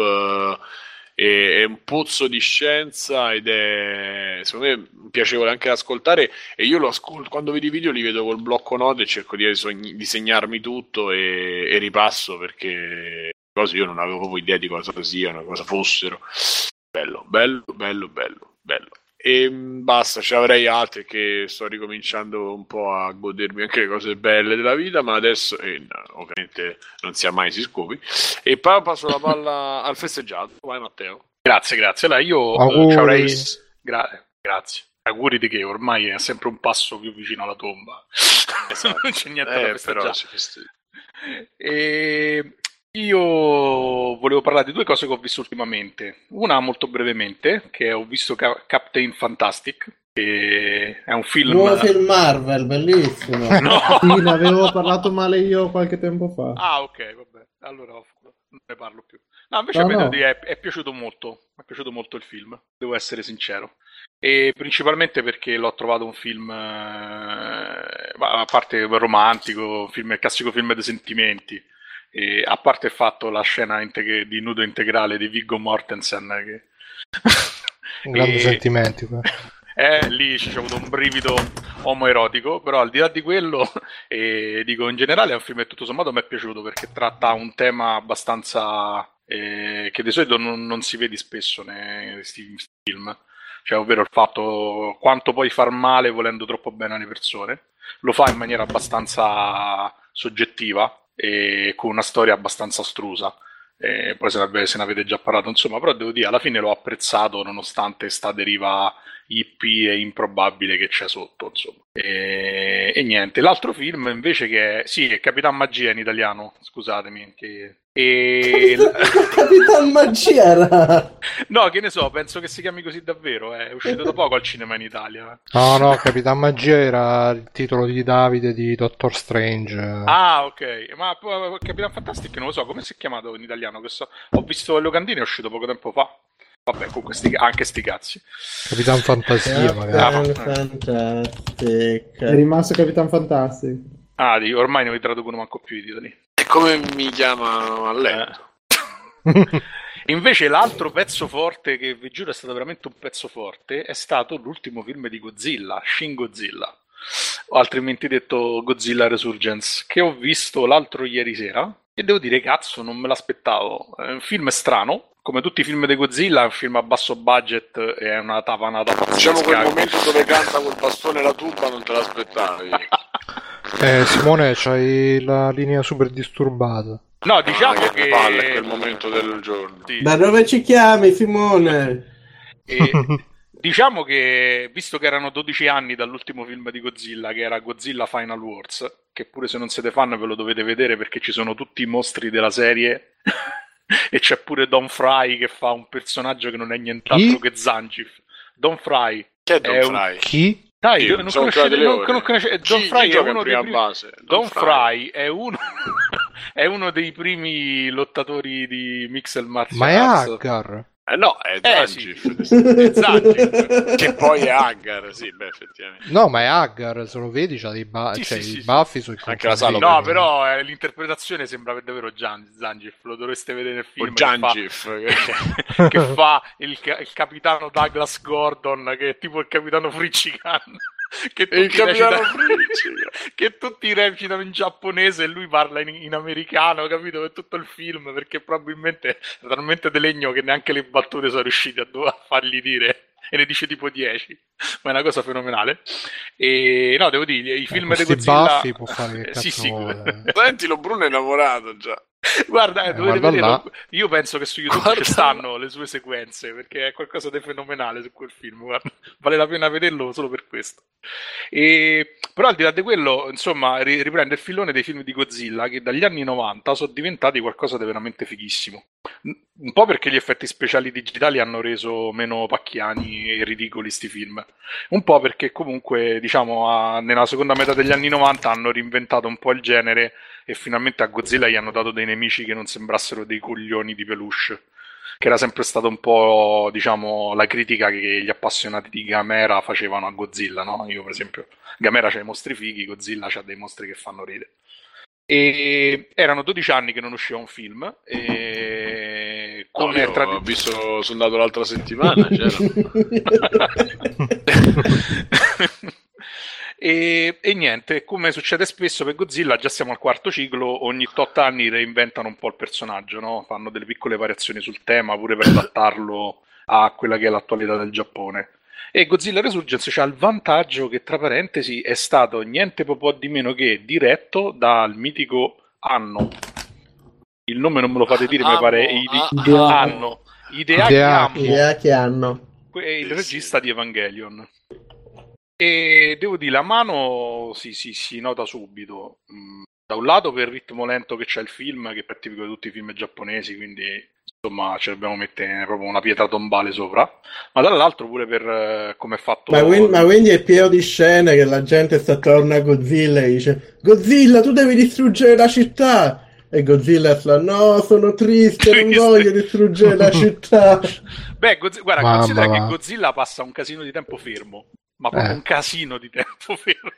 eh, è, un pozzo di scienza ed è secondo me piacevole anche ascoltare e io lo ascolto quando vedo i video li vedo col blocco note e cerco di, sogni- segnarmi tutto e, e ripasso perché cose io non avevo proprio idea di cosa siano, cosa fossero. Bello, bello, bello, bello, bello. E mh, basta, ce avrei altre che sto ricominciando un po' a godermi anche le cose belle della vita, ma adesso eh, no, ovviamente non si ha mai si scopi. E poi passo la palla [LAUGHS] al festeggiato. Vai Matteo. Grazie, grazie. Allora, io eh, Auguri. ci avrei... Gra- grazie. Auguri di che ormai è sempre un passo più vicino alla tomba. [LAUGHS] non c'è niente da Eh, festeggiare. però ci. E io volevo parlare di due cose che ho visto ultimamente. Una molto brevemente, che ho visto Ca- Captain Fantastic, che è un film... Nuovo film Marvel, bellissimo. [LAUGHS] No! Sì, ne avevo parlato male io qualche tempo fa. Ah, ok, vabbè. Allora non ne parlo più. No, invece No, a me no. è, è piaciuto molto. Mi è piaciuto molto il film, devo essere sincero. E principalmente perché l'ho trovato un film, eh, a parte romantico, un film, il classico film dei sentimenti. E a parte il fatto la scena integ- di nudo integrale di Viggo Mortensen che [LAUGHS] grandi E- sentimenti qua. [LAUGHS] eh, lì c'è avuto un brivido omoerotico, però al di là di quello, [LAUGHS] eh, dico in generale è un film che tutto sommato mi è piaciuto perché tratta un tema abbastanza eh, che di solito non, non si vede spesso nei questi film, cioè ovvero il fatto quanto puoi far male volendo troppo bene alle persone. Lo fa in maniera abbastanza soggettiva e con una storia abbastanza astrusa. Eh, poi se ne, avete già parlato, insomma, però devo dire, alla fine l'ho apprezzato nonostante sta deriva hippie e improbabile che c'è sotto, insomma. E, e niente, l'altro film invece che è, sì, è Capitan Magia in italiano, scusatemi, che... E... [LAUGHS] Capitan Magia era... No, che ne so, penso che si chiami così davvero, è uscito da poco al cinema in Italia. No, no, Capitan Magia era il titolo di Davide di Doctor Strange. Ah, ok, ma Capitan Fantastic non lo so, come si è chiamato in italiano? Questo... Ho visto le locandine, è uscito poco tempo fa. Vabbè, comunque sti... anche sti cazzi. Capitan Fantasia, magari. Capitan Fantastic. È rimasto Capitan Fantastic. Ah, di- ormai non vi traducono manco più i titoli. E come mi chiamano a letto? [LAUGHS] Invece l'altro pezzo forte che vi giuro è stato veramente un pezzo forte è stato l'ultimo film di Godzilla, Shin Godzilla, o altrimenti detto Godzilla Resurgence, che ho visto l'altro ieri sera e devo dire cazzo non me l'aspettavo. È un film strano, come tutti i film di Godzilla, è un film a basso budget e è una tavanata pazzesca. Diciamo quel momento dove canta col bastone e la tuba non te l'aspettavi. [LAUGHS] Eh, Simone, c'hai la linea super disturbata. No, diciamo Ah, che... palle quel momento del giorno. Sì. Da dove ci chiami, Simone? E diciamo che, visto che erano 12 anni dall'ultimo film di Godzilla, che era Godzilla Final Wars, che pure se non siete fan ve lo dovete vedere perché ci sono tutti i mostri della serie, [LAUGHS] e c'è pure Don Fry che fa un personaggio che non è nient'altro Chi? che Zangief. Don Fry. Che è Don È un- Fry? Chi? Dai, Sì, non conoscete, non, non conoscete- Don Chi- Fry chi è primi... base? Don Fry è uno... [LAUGHS] è uno dei primi lottatori di Mixel Martial Ma è Arts. Eh no, è Eh, Zangief. È [LAUGHS] Zangief. che poi è Aggar, sì, beh, effettivamente. No, ma è Aggar, se lo vedi c'ha dei ba- Sì, cioè, sì, i sì, baffi sui Anche la sala No, però eh, l'interpretazione sembra davvero Gian- Zangief, lo dovreste vedere nel film. O che fa- Zangief. [LAUGHS] che, che fa il, ca- il capitano Douglas Gordon, che è tipo il capitano Friccican. Che il tutti capitano recitano- [LAUGHS] che tutti recitano in giapponese e lui parla in, in americano, capito? Per tutto il film, perché probabilmente è talmente de legno che neanche le battute sono riusciti a, a fargli dire. E ne dice tipo 10, ma è una cosa fenomenale. E no, devo dire, i film di questi Godzilla. baffi può fare che Eh, [LAUGHS] cazzo sì, sì. Sentilo, Bruno è innamorato già. [LAUGHS] Guarda, eh, dovete guarda vederlo. là. Io penso che su YouTube Guarda ci stanno le sue sequenze perché è qualcosa di fenomenale su quel film. guarda. [LAUGHS] Vale la pena vederlo solo per questo. E, però, al di là di quello, insomma, ri- riprende il filone dei film di Godzilla che dagli anni 90 sono diventati qualcosa di veramente fighissimo. Un po' perché gli effetti speciali digitali hanno reso meno pacchiani e ridicoli sti film. Un po' perché comunque, diciamo, a- nella seconda metà degli anni 90 hanno reinventato un po' il genere e finalmente a Godzilla gli hanno dato dei nemici che non sembrassero dei coglioni di peluche. Che era sempre stata un po', diciamo, la critica che gli appassionati di Gamera facevano a Godzilla, no? Io, per esempio, Gamera c'ha i mostri fighi, Godzilla c'ha dei mostri che fanno ridere. E erano 12 anni che non usciva un film. E Come come io tradi- ho visto, sono andato l'altra settimana, c'era. [LAUGHS] [LAUGHS] e, e niente, come succede spesso per Godzilla, già siamo al quarto ciclo, ogni tot anni reinventano un po' il personaggio, no? fanno delle piccole variazioni sul tema pure per adattarlo a quella che è l'attualità del Giappone. E Godzilla Resurgence ha il vantaggio che, tra parentesi, è stato niente po' di meno che diretto dal mitico Anno. Il nome non me lo fate dire, mi Anno, pare Ide- ah, Anno. Hideaki. Anno Idea che hanno. que- è il regista di Evangelion. E devo dire, la mano si, si, si nota subito. Mm, Da un lato per il ritmo lento che c'è il film, che è tipico di tutti i film giapponesi, quindi insomma ci dobbiamo mettere proprio una pietra tombale sopra, ma dall'altro pure per eh, come è fatto... Ma quindi, ma quindi è pieno di scene che la gente sta attorno a Godzilla e dice Godzilla, tu devi distruggere la città! E Godzilla fa no, sono triste, non voglio distruggere la città. [LAUGHS] Beh, Godzilla, guarda, Mamma considera che va. Godzilla passa un casino di tempo fermo, ma proprio Eh. un casino di tempo [LAUGHS] fermo.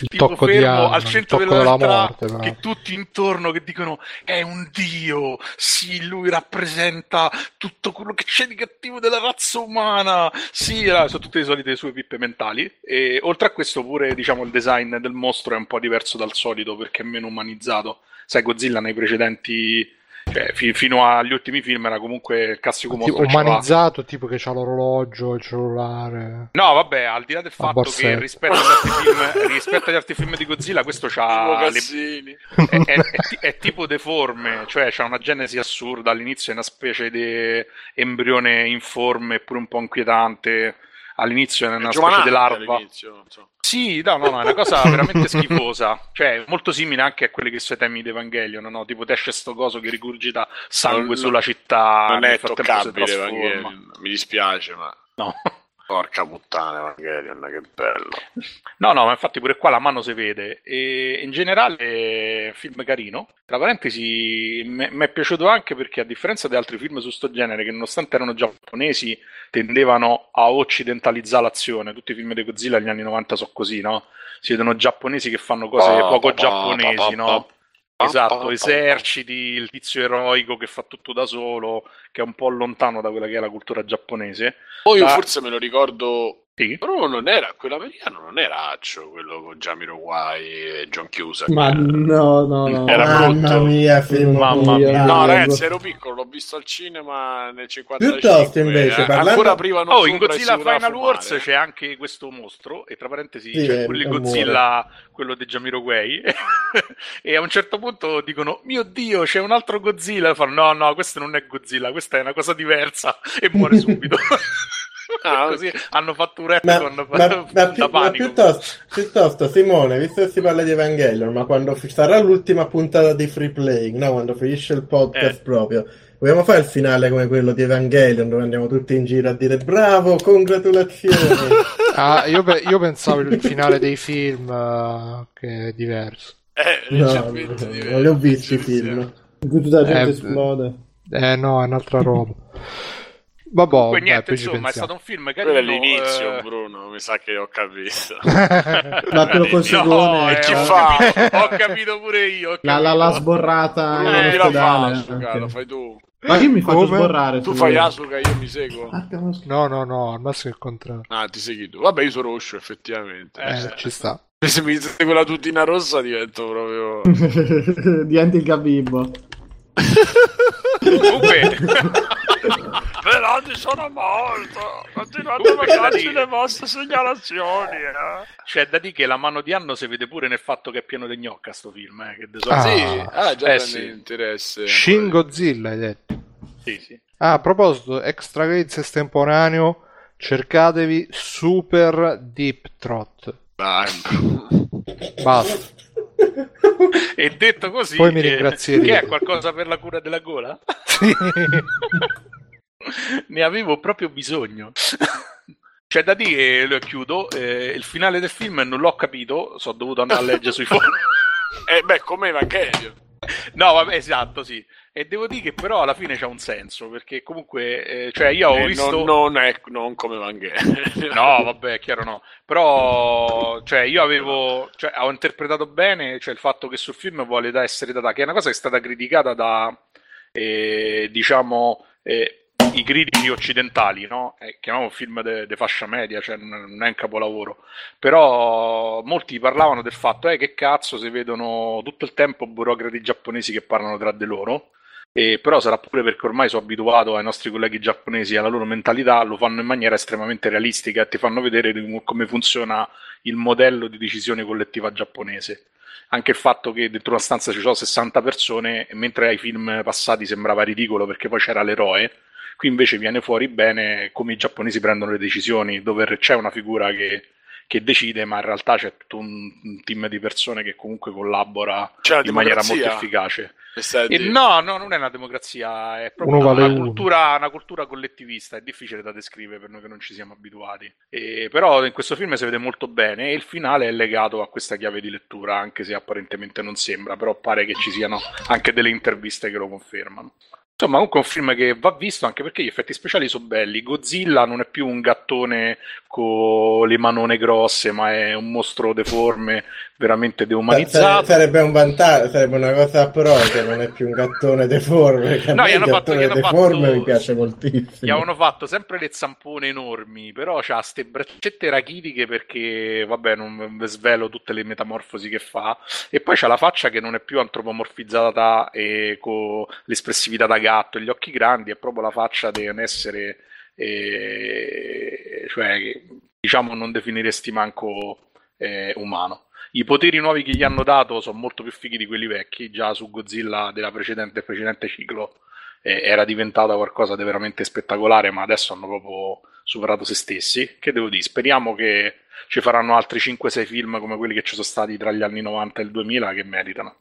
Il tipo tocco fermo Anno, al centro della morte, però. che tutti intorno che dicono è un dio, sì, lui rappresenta tutto quello che c'è di cattivo della razza umana, sì, sono tutte le solite sue pippe mentali. E oltre a questo, pure diciamo il design del mostro è un po' diverso dal solito perché è meno umanizzato. Sai, Godzilla nei precedenti. Cioè, Cioè, fi- fino agli ultimi film era comunque il classico Tipo umanizzato, tipo che c'ha l'orologio, il cellulare. No, vabbè, al di là del fatto borsetta. che rispetto agli, altri film, rispetto agli altri film di Godzilla, questo c'ha le, è, è- è è tipo deforme, cioè c'ha una genesi assurda. All'inizio è una specie di embrione informe, eppure un po' inquietante. All'inizio è una specie di larva. so. Sì, no, no, no, è una cosa [LAUGHS] veramente schifosa. Cioè, molto simile anche a quelli che sono i temi di Evangelion, no? Tipo, ti esce sto coso che rigurgita sangue Non- sulla città. non è toccabile. Evangelion. Mi dispiace, ma No. Porca puttana Evangelion, che bello. No, no, ma infatti pure qua la mano si vede. E in generale, eh, film carino. Tra parentesi, mi è piaciuto anche perché, a differenza di altri film su sto genere, che nonostante erano giapponesi, tendevano a occidentalizzare l'azione. Tutti i film di Godzilla negli anni 90 sono così, no? Si vedono giapponesi che fanno cose Pa, poco giapponesi, no? Esatto, [LAUGHS] eserciti, il tizio eroico che fa tutto da solo, che è un po' lontano da quella che è la cultura giapponese. Poi io Ma- forse me lo ricordo. Sì. Però non era quell'americano, non era Accio, quello con Jamiroquai e John Cusack. Ma no, no, no. Era Mamma brutto. mia, film Mamma brutto. mia. No, ragazzi, ero piccolo, l'ho visto al cinema nel 55. Piuttosto, invece, eh, parlando- ancora prima non Oh, in Godzilla Final Wars c'è anche questo mostro, e tra parentesi Sì, c'è quello di Godzilla, quello di Jamiroquai, [LAUGHS] e a un certo punto dicono, mio Dio, c'è un altro Godzilla, e fanno, no, no, questo non è Godzilla, questa è una cosa diversa, e muore [LAUGHS] subito. Ah, [LAUGHS] Così hanno fatto un Ma, retcon ma- [LAUGHS] ma pi- ma piuttosto, piuttosto, Simone, visto che si parla di Evangelion, ma quando fi- sarà l'ultima puntata di Free Playing, no? Quando finisce il podcast Eh. proprio, vogliamo fare il finale come quello di Evangelion, dove andiamo tutti in giro a dire bravo, congratulazioni. [LAUGHS] Ah, io, pe- io pensavo il finale dei film, eh, che è diverso. Eh, no, non li ho visti i film. In cui tutta la gente Eh, esplode. Eh no, è un'altra roba. Vabbè, Comunque, niente, insomma, è stato un film carino. Quello è l'inizio, eh, Bruno, mi sa che ho capito. Ma quello col No, segone. eh, Ci ho, fa? capito, [LAUGHS] ho capito pure io. ho La, la, la capito. sborrata Bruno, chi la fa, ospedale. Asuka? Ok. Lo fai tu. Ma io mi faccio Come? sborrare. Tu fai. Asuka, io mi seguo. Ah. No, no, no, al massimo il contrario. Ah, ti segui tu. Vabbè, io sono rosso, effettivamente. Eh, Eh. ci sta. [LAUGHS] Se mi segue la tutina rossa divento proprio... [LAUGHS] Diventi il Gabibbo. Comunque, Velati sono morto! Continuate a mandarci le vostre segnalazioni, eh. c'è da dire che la mano di Anno si vede pure nel fatto che è pieno di gnocca sto film. Eh, che de Ah. Sì, ah, già Eh, sì. interesse. Shin Godzilla hai detto. Sì, sì. Ah, a proposito, extra credits estemporaneo, cercatevi Super Deep Throat. Dai. Basta. E detto così, Poi mi eh, ringrazierete. che è qualcosa per la cura della gola? Sì. [LAUGHS] [LAUGHS] ne avevo proprio bisogno. C'è da dire, lo chiudo, eh, il finale del film non l'ho capito, sono dovuto andare a leggere sui forum. [LAUGHS] Eh, beh, come Evangelio. No, vabbè, esatto, sì. E devo dire che però alla fine c'ha un senso, perché comunque, eh, cioè io ho Eh, visto... non, non è non come Evangelio. No, vabbè, chiaro no. Però, cioè, io avevo, cioè, ho interpretato bene, cioè, il fatto che sul film vuole da essere data, che è una cosa che è stata criticata da, eh, diciamo, eh, i critici occidentali, no? Eh, chiamiamo film di fascia media, cioè non è un capolavoro. Però molti parlavano del fatto, eh, che cazzo, si vedono tutto il tempo burocrati giapponesi che parlano tra di loro. E però sarà pure perché ormai sono abituato ai nostri colleghi giapponesi e alla loro mentalità, lo fanno in maniera estremamente realistica e ti fanno vedere come funziona il modello di decisione collettiva giapponese. Anche il fatto che dentro una stanza ci sono 60 persone, mentre ai film passati sembrava ridicolo perché poi c'era l'eroe, qui invece viene fuori bene come i giapponesi prendono le decisioni, dove c'è una figura che, che decide, ma in realtà c'è tutto un, un team di persone che comunque collabora in maniera molto efficace. Dire? no, no, non è una democrazia, è proprio vale una cultura, una cultura collettivista, è difficile da descrivere per noi che non ci siamo abituati. E, però in questo film si vede molto bene e il finale è legato a questa chiave di lettura, anche se apparentemente non sembra, però pare che ci siano anche delle interviste che lo confermano. Insomma, comunque è un film che va visto anche perché gli effetti speciali sono belli. Godzilla non è più un gattone con le manone grosse, ma è un mostro deforme veramente deumanizzato. Sarebbe un vantaggio, sarebbe una cosa pro che non è più un gattone deforme. Perché a No, me gli il hanno fatto- gattone gli hanno deforme fatto- mi piace Gli moltissimo. avevano fatto sempre le zampone enormi, però c'ha ste braccette rachitiche perché, vabbè, non svelo tutte le metamorfosi che fa. E poi c'ha la faccia che non è più antropomorfizzata e con l'espressività da gatto e gli occhi grandi, è proprio la faccia di un essere, eh, cioè, diciamo, non definiresti manco eh, umano. I poteri nuovi che gli hanno dato sono molto più fighi di quelli vecchi, già su Godzilla della precedente, precedente ciclo eh, era diventata qualcosa di veramente spettacolare, ma adesso hanno proprio superato se stessi. Che devo dire? Speriamo che ci faranno altri 5-6 film come quelli che ci sono stati tra gli anni 90 e il 2000 che meritano.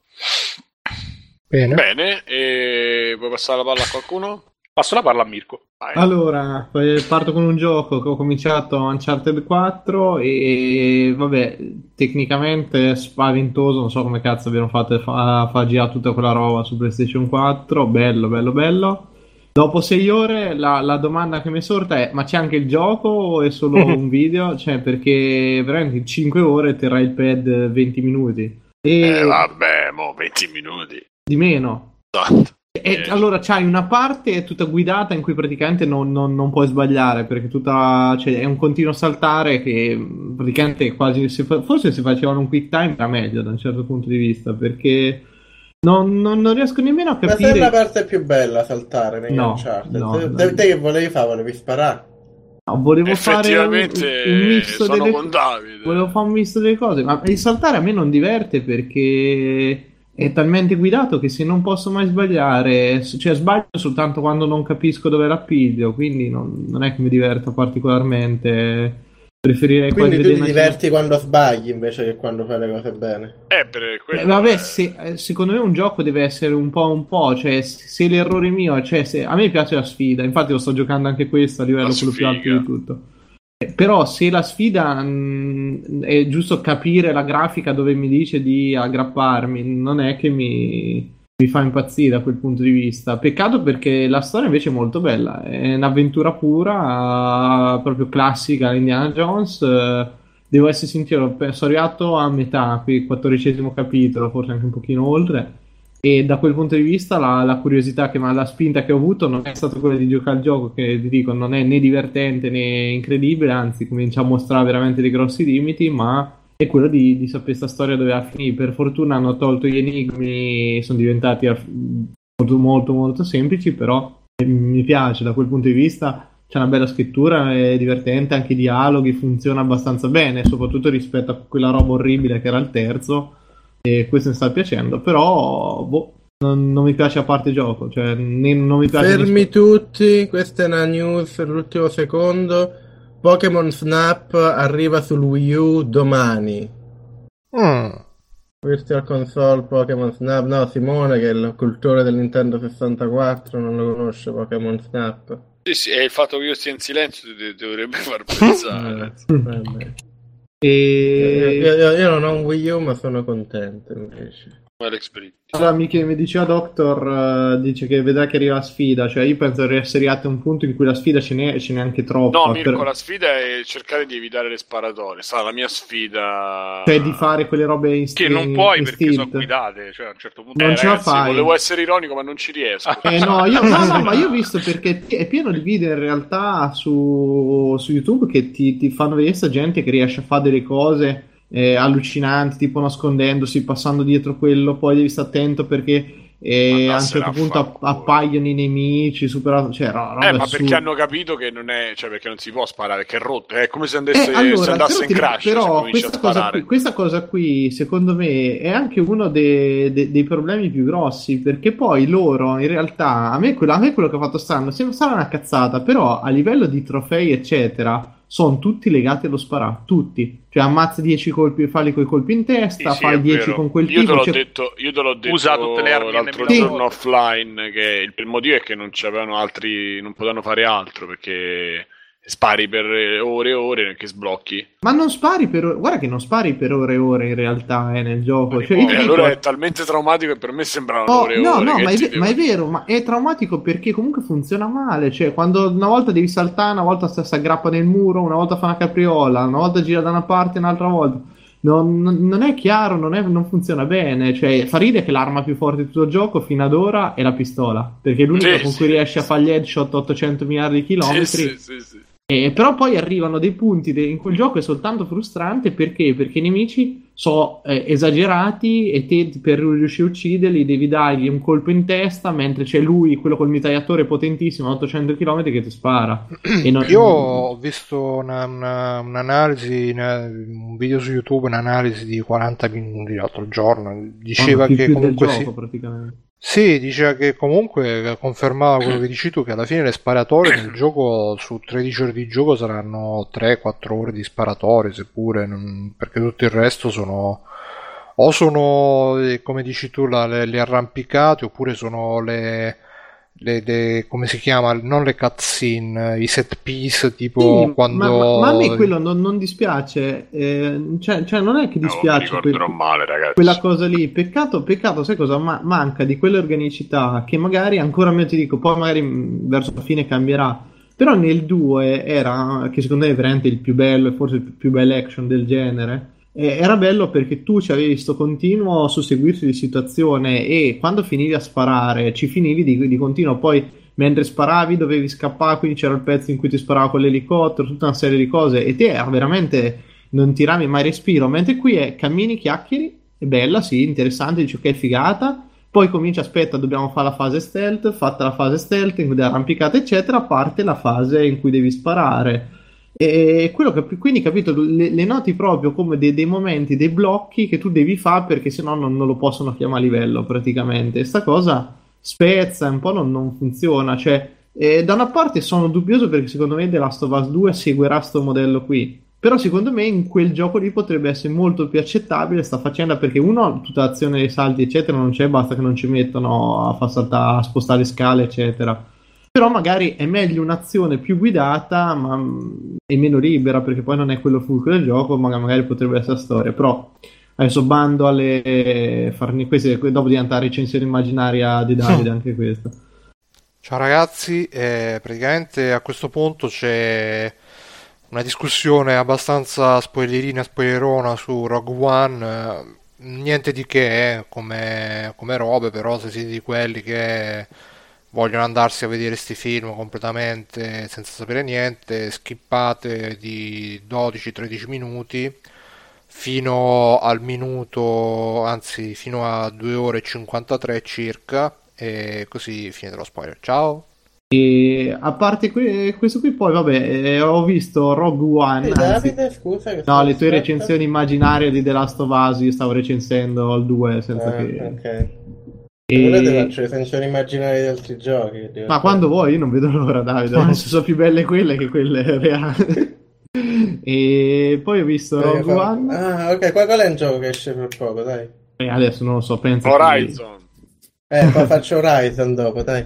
Bene. Bene, e vuoi passare la palla a qualcuno? Passo la palla a Mirko. Allora, eh, parto con un gioco che ho cominciato Uncharted 4 e vabbè, tecnicamente spaventoso, non so come cazzo abbiano fatto a fa- a far girare tutta quella roba su PlayStation 4, bello, bello, bello. Dopo sei ore la, la domanda che mi è sorta è ma c'è anche il gioco o è solo [LAUGHS] un video? Cioè perché veramente in 5 ore terrà il pad 20 minuti e Eh, vabbè, mo 20 minuti. di meno. Esatto. E Eh. allora c'hai una parte tutta guidata in cui praticamente non, non- non puoi sbagliare perché tutta, cioè, è un continuo saltare che mh, praticamente quasi se forse se facevano un quick time era meglio da un certo punto di vista perché non, non- non riesco nemmeno a Ma se è capire la parte più bella saltare negli No, Uncharted. no, te, no. te- che volevi fare? Volevi sparare? No, volevo fare un, Effettivamente un misto delle volevo fare un misto delle cose ma il saltare a me non diverte perché è talmente guidato che se non posso mai sbagliare, cioè sbaglio soltanto quando non capisco dove l'appiglio, quindi non, non è che mi diverto particolarmente. Preferirei Quindi tu ti una- diverti quando sbagli invece che quando fai le cose bene. Eh, per quello Eh, vabbè, se- eh, secondo me un gioco deve essere un po' un po', cioè se l'errore mio, cioè se, a me piace la sfida, infatti lo sto giocando anche questo a livello quello più alto di tutto. Però se la sfida mh, è giusto capire la grafica dove mi dice di aggrapparmi, non è che mi, mi fa impazzire da quel punto di vista. Peccato perché la storia invece è molto bella, è un'avventura pura, proprio classica Indiana Jones. Devo essere sincero, sono arrivato a metà, qui quattordicesimo capitolo, forse anche un pochino oltre. E da quel punto di vista la, la curiosità che mi ha la spinta che ho avuto non è stata quella di giocare al gioco, che ti dico non è né divertente né incredibile, anzi comincia a mostrare veramente dei grossi limiti, ma è quello di, di sapere questa storia dove va a finire. Per fortuna hanno tolto gli enigmi, sono diventati molto molto molto semplici, però eh, mi piace da quel punto di vista. C'è una bella scrittura, è divertente, anche i dialoghi funziona abbastanza bene, soprattutto rispetto a quella roba orribile che era il terzo e questo mi sta piacendo, però boh, non, non mi piace a parte gioco, cioè né- non mi piace Fermi tutti, questa è una news all'ultimo secondo. Pokémon Snap arriva sul Wii U domani. Mm. Virtual Console Pokémon Snap. No, Simone, che è il cultore del Nintendo 64, non lo conosce Pokémon Snap. Sì, sì, e il fatto che io stia in silenzio ti dovrebbe far [LAUGHS] pensare. Eh, vabbè. E... Io, io- io non ho un Wii U, ma sono contento invece. Alex Britti. Allora, mi, chiede- mi diceva Doctor, eh, dice che vedrà che arriva la sfida, cioè io penso di essere a un punto in cui la sfida ce n'è, ce n'è anche troppa. No, Mirko, per- la sfida è cercare di evitare le sparatorie. Sarà la mia sfida. Cioè di fare quelle robe in Che non puoi perché sono stealth. guidate, cioè a un certo punto... Non Eh, ce la ragazzi, fai. Volevo essere ironico, ma non ci riesco. Eh no, io, no, no, ma io ho visto perché è pieno di video in realtà su, su YouTube che ti, ti fanno vedere questa gente che riesce a fare delle cose eh, allucinanti, tipo nascondendosi, passando dietro quello, poi devi stare attento perché eh, a un certo punto app- appaiono i nemici, superato, cioè, ro- Eh, ma assurda. perché hanno capito che non è. Cioè, perché non si può sparare, che è rotto. È come se andasse, Eh, allora, se andasse in crash. però questa, cosa qui, questa cosa qui, secondo me, è anche uno dei, dei- dei problemi più grossi, perché poi loro, in realtà, a me, quello, a me quello che ha fatto stanno, sembra sarà una cazzata, però a livello di trofei, eccetera, sono tutti legati allo sparà, tutti. Cioè, ammazza 10 colpi, falli coi colpi in testa, Sì, sì, fai è 10 vero. con quel io tipo. te l'ho cioè- detto, io te l'ho detto Usa tutte le armi l'altro nemmeno giorno offline. Che il, il motivo è che non c'avevano altri, non potevano fare altro perché spari per ore e ore che sblocchi. Ma non spari per ore, guarda che non spari per ore e ore in realtà eh, nel gioco. Cioè, io e ti dico- allora è talmente traumatico che per me sembrano Oh, ore e no, ore. no, che ma devo ma è vero, ma è traumatico perché comunque funziona male. Cioè, quando una volta devi saltare, una volta si aggrappa nel muro, una volta fa una capriola, una volta gira da una parte, un'altra volta. non, non- è chiaro, non, è- non funziona bene. Cioè, fa ridere che l'arma più forte di tutto il gioco fino ad ora è la pistola, perché è l'unica Sì, con sì, cui riesci a sì. fare gli headshot a 800 miliardi di chilometri. Sì, sì, sì. Eh, però poi arrivano dei punti de- in cui il gioco è soltanto frustrante perché? Perché i nemici sono eh, esagerati e te per riuscire a ucciderli devi dargli un colpo in testa mentre c'è lui, quello col mitragliatore potentissimo a 800 km che ti spara. [CLEARS THROAT] Non- Io ho visto una- una- un'analisi, una- un video su YouTube, un'analisi di 40 minuti l'altro giorno. Diceva più- che più comunque gioco, sì. praticamente. Sì, diceva che comunque confermava quello che dici tu, che alla fine le sparatorie nel [CLEARS THROAT] gioco su 13 ore di gioco saranno 3-4 ore di sparatorie, seppure, non- perché tutto il resto sono o sono, eh, come dici tu, la- le, le arrampicate, oppure sono le, le- le- come si chiama, non le cutscene, i set piece, tipo Sì, quando... ma, ma- a me quello non, non dispiace, eh, cioè, cioè non è che No, mi dispiace ricorderò quel- male, quella cosa lì. Peccato, peccato, sai cosa? Ma- manca di quell'organicità che magari ancora meglio ti dico, poi magari mh, verso la fine cambierà. Però nel 2 era, che secondo me è veramente il più bello e forse il più bel action del genere. Eh, Era bello perché tu ci avevi sto continuo susseguirsi di situazione e quando finivi a sparare ci finivi di, di continuo. Poi mentre sparavi dovevi scappare, quindi c'era il pezzo in cui ti sparava con l'elicottero, tutta una serie di cose e te era veramente non tiravi mai respiro. Mentre qui è cammini, chiacchieri, è bella, sì, interessante, dici ok, figata. Poi comincia, aspetta, dobbiamo fare la fase stealth, fatta la fase stealth, in cui devi arrampicata, eccetera, parte la fase in cui devi sparare. E quello che, quindi capito, le, le noti proprio come dei, dei momenti, dei blocchi che tu devi fare perché sennò non, non lo possono chiamare a livello praticamente. Sta cosa spezza, un po' non, non funziona. Cioè, eh, da una parte sono dubbioso perché secondo me The Last of Us 2 seguirà sto modello qui. Però secondo me in quel gioco lì potrebbe essere molto più accettabile sta faccenda perché uno, tutta l'azione dei salti eccetera non c'è, basta che non ci mettono a far saltare, a spostare scale eccetera. Però magari è meglio un'azione più guidata ma mm, e meno libera perché poi non è quello fulcro del gioco, ma magari potrebbe essere la storia. Però adesso bando alle farne queste, dopo diventare recensione immaginaria di Davide [LAUGHS] anche questo. Ciao ragazzi, eh, praticamente a questo punto c'è una discussione abbastanza spoilerina, spoilerona su Rogue One. eh, niente di che eh, come, come robe, però se siete di quelli che vogliono andarsi a vedere sti film completamente senza sapere niente, skippate di 12-13 minuti fino al minuto, anzi fino a 2 ore e 53 circa e così finite lo spoiler. Ciao! E a parte que- questo qui, poi vabbè, eh, ho visto Rogue One. Ehi, anzi- Davide, scusa. che no, le tue recensioni immaginarie di The Last of Us, io stavo recensendo il 2 senza Ah, che. ok. E- ti faccio recensioni immaginarie di altri giochi. che Ma quando vuoi, io non vedo l'ora, Davide. Adesso sono più belle quelle che quelle [LAUGHS] reali. e poi ho visto Rogue fare- One. Ah, ok, qua qual è un gioco che esce per poco, dai. E adesso non lo so, penso. che- Horizon. Eh, poi faccio Horizon dopo, dai.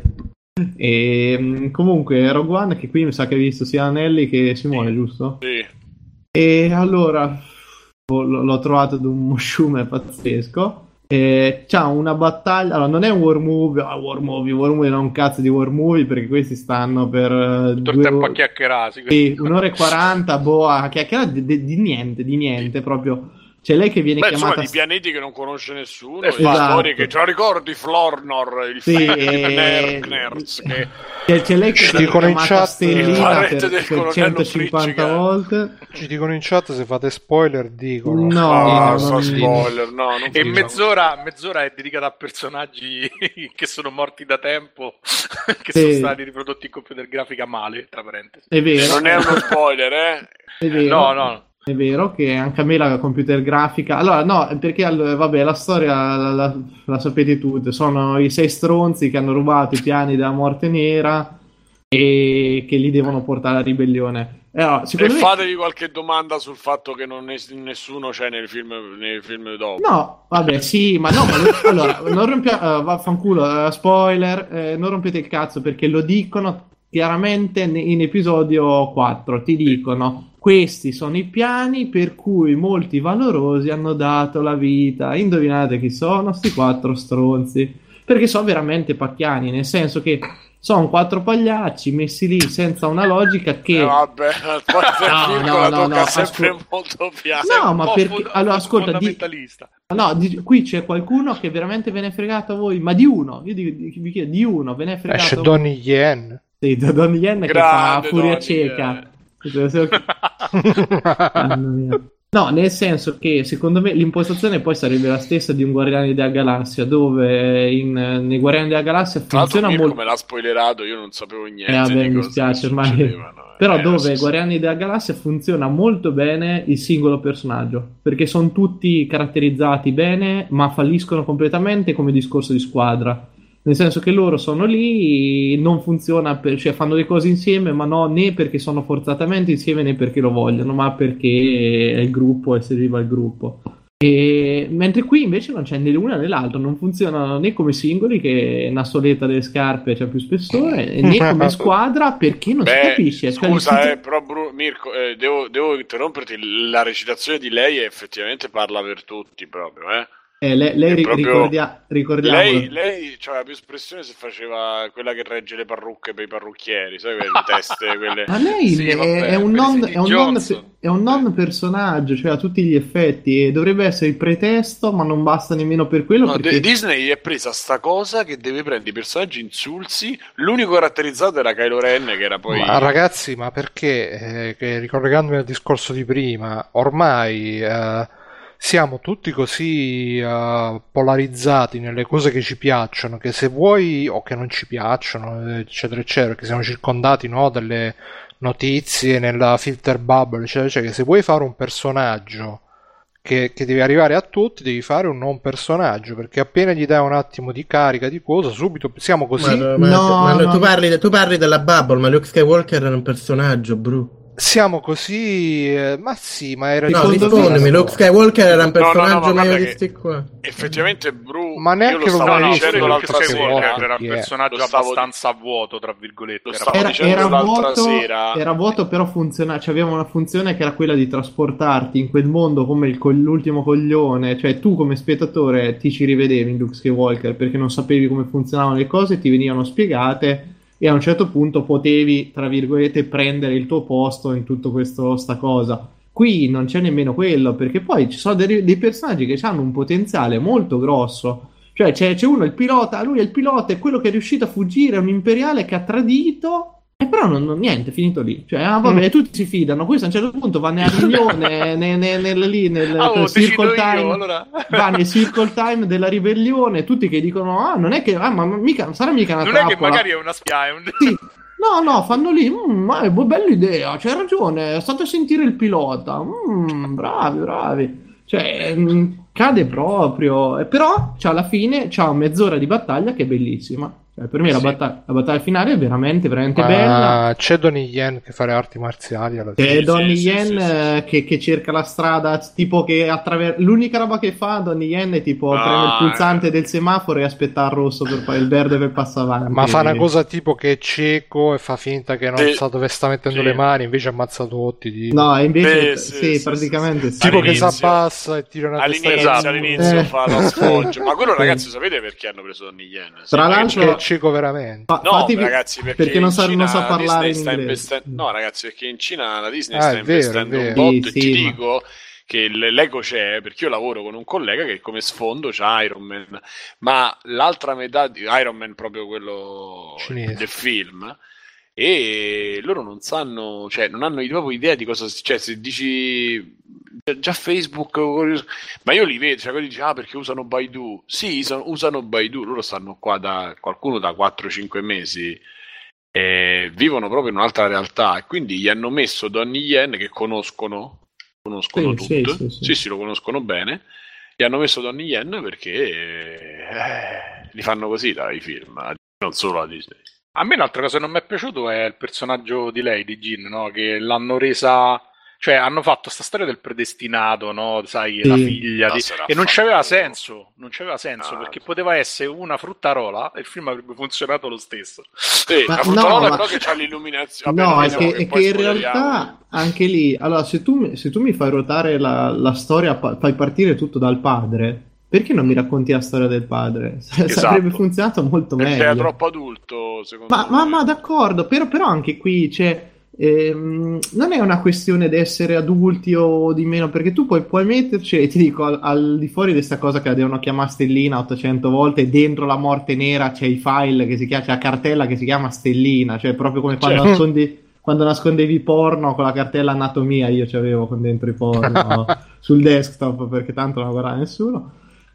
E mh, comunque, Rogue One, che qui mi sa che hai visto sia Anelli che Simone, giusto? Sì. E allora oh, l- l'ho trovato ad un [LAUGHS] mosciume pazzesco. E c'ha una battaglia. Allora, non è un war movie. Ah, war movie, war movie, non è un cazzo di war movie perché questi stanno per eh, Tutto due tempo a chiacchierare. sì. sì, un'ora e 40. Boh, a chiacchierare di, di- di niente, di niente proprio. C'è lei che viene Beh, insomma, chiamata. di pianeti che non conosce nessuno, Esatto. e storie che te lo ricordi Flornor, il Sì, figlio di e- Kners, che C'è, c'è lei che Ci viene dicono in chat- Stellina Parente per, del per colonnello 150 Friccica. volte. Ci dicono in chat se fate spoiler, dicono. No, Ah, non- so spoiler, no, non E mezz'ora, mezz'ora è dedicata a personaggi [LAUGHS] che sono morti da tempo, [LAUGHS] che Sì. sono stati riprodotti in computer grafica male, tra parentesi. È vero. Non è uno spoiler, eh? È vero. No, no, È vero che anche a me la computer grafica. Allora, no, perché vabbè, la storia la, la- la sapete tutte. Sono i sei stronzi che hanno rubato i piani della morte nera e che li devono portare alla ribellione. Eh, Allora, E secondo me. fatevi qualche domanda sul fatto che non es- nessuno c'è nel film, nei film dopo. No, vabbè, sì, ma no, ma lo- allora, non rompiamo, vaffanculo, eh, spoiler, eh, non rompete il cazzo perché lo dicono chiaramente in episodio 4, ti dicono questi sono i piani per cui molti valorosi hanno dato la vita. Indovinate chi sono? Sti quattro stronzi. Perché sono veramente pacchiani, nel senso che sono quattro pagliacci messi lì senza una logica che... Eh, vabbè, [LAUGHS] poi No, no, no, no, sempre ascol- molto piano. No, ma perché... fond- Allora, ascolta, di... No, di- qui c'è qualcuno che veramente ve ne è fregato a voi, ma di uno, io vi chiedo, di uno ve ne è fregato Esce a voi? Donnie Yen. Sì, da Donnie Yen che fa Grande furia Donnie cieca. Yen. Mia. No, nel senso che secondo me l'impostazione poi sarebbe la stessa di un Guardiani della Galassia, dove in, nei Guardiani della Galassia funziona molto. me l'ha spoilerato, io non sapevo niente Eh, vabbè, di mi ormai- succedevano, eh. [LAUGHS] Però Eh, dove sì, sì. Guardiani della Galassia funziona molto bene il singolo personaggio, perché sono tutti caratterizzati bene, ma falliscono completamente come discorso di squadra. Nel senso che loro sono lì, non funziona, per- cioè fanno le cose insieme, ma no né perché sono forzatamente insieme né perché lo vogliono, ma perché è il gruppo e serviva il gruppo. E- mentre qui invece non c'è né l'una né l'altro, non funzionano né come singoli, che una soletta delle scarpe c'ha più spessore, né come [LAUGHS] squadra perché non si Beh, capisce. Cioè, scusa, eh, però Bru- Mirko, eh, devo, devo interromperti. La recitazione di lei effettivamente parla per tutti proprio, eh. Eh, lei, lei ri- proprio- ricordia- ricordiamolo. Lei, lei aveva più espressione se faceva quella che regge le parrucche per i parrucchieri, sai quelle teste, [LAUGHS] quelle... Ma lei Sì, è, vabbè, è un non, è un non- è un non personaggio, cioè a tutti gli effetti, e dovrebbe essere il pretesto, ma non basta nemmeno per quello. No, perché... Disney è presa sta cosa che deve prendere i personaggi insulsi. L'unico caratterizzato era Kylo Ren, che era poi. Ma ragazzi, ma perché, eh, che, ricollegandomi al discorso di prima, ormai eh, siamo tutti così eh, polarizzati nelle cose che ci piacciono, che se vuoi o che non ci piacciono, eccetera, eccetera, che siamo circondati no, delle notizie nella filter bubble, eccetera, eccetera, che se vuoi fare un personaggio che, che deve arrivare a tutti, devi fare un non personaggio, perché appena gli dai un attimo di carica di cosa, subito siamo così. Ma, ma- No, ma no. tu, parli, tu parli della Bubble, ma Luke Skywalker era un personaggio, Bru. Siamo così, eh, ma sì, ma era No, rispondimi, Luke Skywalker era un No, no, no, personaggio meglio di sti qua. Effettivamente, Bru. Ma neanche io lo stavo dicendo l'altra sera. Era un personaggio stavo- abbastanza vuoto, tra virgolette. Lo era stavo Era, dicendo era l'altra vuoto, sera. era vuoto, però funzionava. Cioè, aveva una funzione che era quella di trasportarti in quel mondo come il co- l'ultimo coglione. Cioè, tu come spettatore ti ci rivedevi in Luke Skywalker perché non sapevi come funzionavano le cose, ti venivano spiegate. E a un certo punto potevi, tra virgolette, prendere il tuo posto in tutto questo sta cosa. Qui non c'è nemmeno quello, perché poi ci sono dei, dei personaggi che hanno un potenziale molto grosso. Cioè, c'è, c'è uno, il pilota, lui è il pilota, è quello che è riuscito a fuggire, è un imperiale che ha tradito. E però non, non- niente, è finito lì. Cioè, ah, vabbè, tutti si fidano. Questo a un certo punto va nella [LAUGHS] riunione, ne- ne- nel, lì, nel Ah, oh, circle decido io, time. allora. Va nel [LAUGHS] circle time della ribellione, tutti che dicono: Ah, non è che, ah, ma mica, sarà mica una Non è che trappola. magari è una spia, è un... Sì. No, no, fanno lì, "Mm, ma è bella idea, c'hai ragione, state a sentire il pilota, Mm, bravi, bravi. Cioè, mm, cade proprio, però c'ha alla fine c'ha mezz'ora di battaglia che è bellissima. Cioè, per me la, Sì. battaglia, la battaglia finale è veramente, veramente Ma bella. c'è Donnie Yen che fa le arti marziali alla C'è sì, Donnie sì, Yen sì, sì. eh, Che, che cerca la strada, tipo che attraverso... L'unica roba che fa Donnie Yen è tipo Ah, premere il pulsante eh. del semaforo e aspettare il rosso per poi il verde per passare avanti. Ma fa una cosa tipo che è cieco e fa finta che non Sì. sa dove sta mettendo Sì. le mani, invece ammazza tutti. tipo. No, invece Beh, sì, sì, sì, praticamente sì, sì. tipo che si all'inizio. abbassa e tira una All'inizio, testa Esatto. all'inizio Eh. fa la sfoggia. Ma quello, [LAUGHS] Sì. ragazzi, sapete perché hanno preso Donnie Yen? Sì, Tra l'altro- cieco veramente. Fa- No, fatti- ragazzi, perché, perché non sa, Cina non sa parlare Disney sta in investe- inglese. No, ragazzi, perché in Cina la Disney Ah, sta vero, investendo un botto Sì, e ti sì, ma- dico che l'ego c'è perché io lavoro con un collega che come sfondo c'ha Iron Man, ma l'altra metà di Iron Man proprio quello Cinese. del film e loro non sanno, cioè non hanno proprio idea di cosa, cioè se dici già Facebook, ma io li vedo, cioè quelli dicono ah perché usano Baidu, sì usano, usano Baidu, loro stanno qua da qualcuno da 4-5 mesi e vivono proprio in un'altra realtà e quindi gli hanno messo Donnie Yen che conoscono, conoscono Sì, tutto, sì, sì. sì sì lo conoscono bene, gli hanno messo Donnie Yen perché eh, li fanno così dai film, non solo la Disney. A me un'altra cosa che non mi è piaciuto è il personaggio di lei, di Jean, no? Che l'hanno resa... Cioè, hanno fatto sta storia del predestinato, no? Sai, Sì. la figlia No, di... E non c'aveva senso, non c'aveva senso, No. perché poteva essere una fruttarola e il film avrebbe funzionato lo stesso. Sì, Ma la fruttarola no, ma- però che c'ha l'illuminazione. No, è che, è poi che in realtà anche lì, allora se tu, mi- se tu mi fai ruotare la, la storia, fai partire tutto dal padre, perché non mi racconti la storia del padre? [LAUGHS] S- Esatto. Sarebbe funzionato molto Perché meglio. era troppo adulto, secondo Ma, me. ma- ma d'accordo, però, però anche qui c'è. ehm, non è una questione di essere adulti o di meno, perché tu puoi, puoi metterci, e ti dico, al, al di fuori di questa cosa che la devono chiamare Stellina 800 volte, dentro la morte nera c'è i file che si chiama, c'è la cartella che si chiama Stellina, cioè proprio come quando, Certo. nascondi- quando nascondevi porno con la cartella anatomia, io c'avevo con dentro i porno [LAUGHS] sul desktop perché tanto non la guardava nessuno.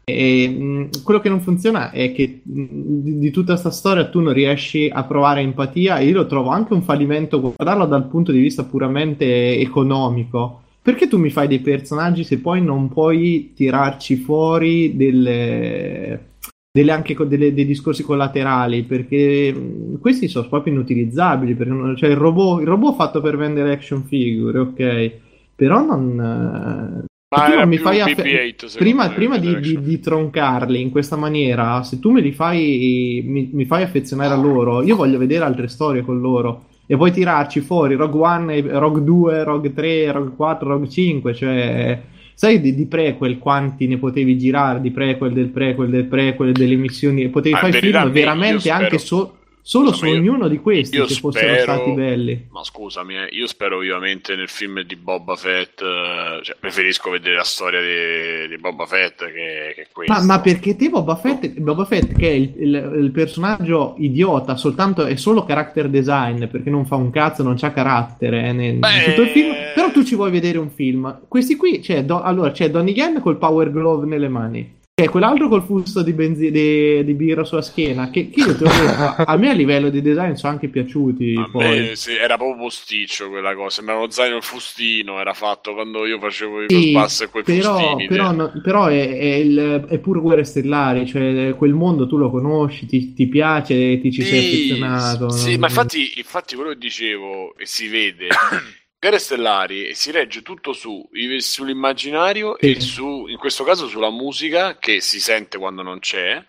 E mh, quello che non funziona è che mh, di, di tutta questa storia tu non riesci a provare empatia e io lo trovo anche un fallimento guardarlo dal punto di vista puramente economico. Perché tu mi fai dei personaggi se poi non puoi tirarci fuori delle, delle anche delle- dei discorsi collaterali? Perché mh, questi sono proprio inutilizzabili. Perché cioè il robot, il robot fatto per vendere action figure, ok, però non. Ma mi fai affe- BB-8, secondo prima, prima di, di- di troncarli in questa maniera, se tu me li fai, mi, mi fai affezionare a loro, io voglio vedere altre storie con loro. E puoi tirarci fuori Rogue One, e- Rogue 2, Rogue 3, Rogue 4, Rogue 5, cioè... Sai di, di prequel quanti ne potevi girare, di prequel del prequel del prequel delle missioni, potevi Ma fare film veramente anche so- solo io- ognuno di questi che fossero spero- stati belli. Ma scusami, eh, io spero vivamente nel film di Boba Fett, eh, cioè, preferisco vedere la storia di, di Boba Fett che, che questo. Ma, ma perché te Boba Fett, Boba Fett che è il, il- il personaggio idiota, soltanto è solo character design, perché non fa un cazzo, non c'ha carattere eh, nel- Beh- tutto il film, però tu ci vuoi vedere un film. Questi qui, c'è, Do- allora, c'è Donnie Yen col power glove nelle mani, c'è quell'altro col fusto di, benzi- di, di birra sulla schiena, che, che io detto, [LAUGHS] a me a livello di design sono anche piaciuti A poi. me sì, era proprio posticcio quella cosa, sembrava uno zaino il fustino, era fatto quando io facevo i Sì, Ghostbusters e quei però, fustini. però, te. no- però è, è il- è pure Guerre Stellari, cioè quel mondo tu lo conosci, ti, ti piace, ti ci sei affezionato. Sì, non- ma infatti, infatti quello che dicevo e si vede [COUGHS] Guerre Stellari si regge tutto su, sull'immaginario Sì. e su, in questo caso sulla musica che si sente quando non c'è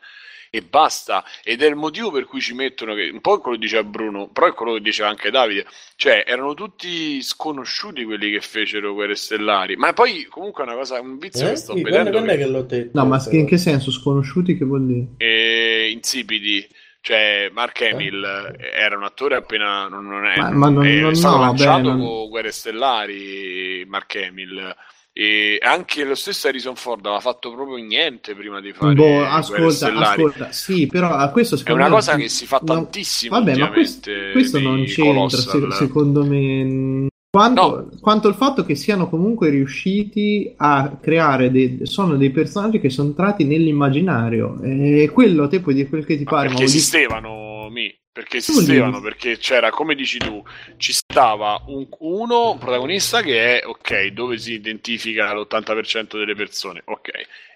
e basta ed è il motivo per cui ci mettono che un po' quello che diceva Bruno però è quello che diceva anche Davide cioè erano tutti sconosciuti quelli che fecero Guerre Stellari ma poi comunque è una cosa un vizio Eh? che sto Sì, quando, vedendo quando è che- che l'ho detto? No, ma in che senso? Sconosciuti che vuol dire? e insipidi cioè Mark Hamill eh, era un attore appena non, non è, Ma- ma non- è non- stato no, lanciato vabbè, non- con Guerre Stellari Mark Hamill. E anche lo stesso Harrison Ford aveva fatto proprio niente prima di fare Boh, Guerre ascolta, Stellari. ascolta, sì, però a questo è una cosa che si fa no, tantissimo Vabbè, ma questo, questo non c'entra, se- secondo me. Quanto, quanto il fatto che siano comunque riusciti a creare dei, sono dei personaggi che sono entrati nell'immaginario. E quello te puoi dire quel che ti Ma pare, ma perché dire- esistevano, mi, perché esistevano, perché c'era, come dici tu, ci stava un, uno un protagonista che è, ok, dove si identifica l'80% delle persone, ok,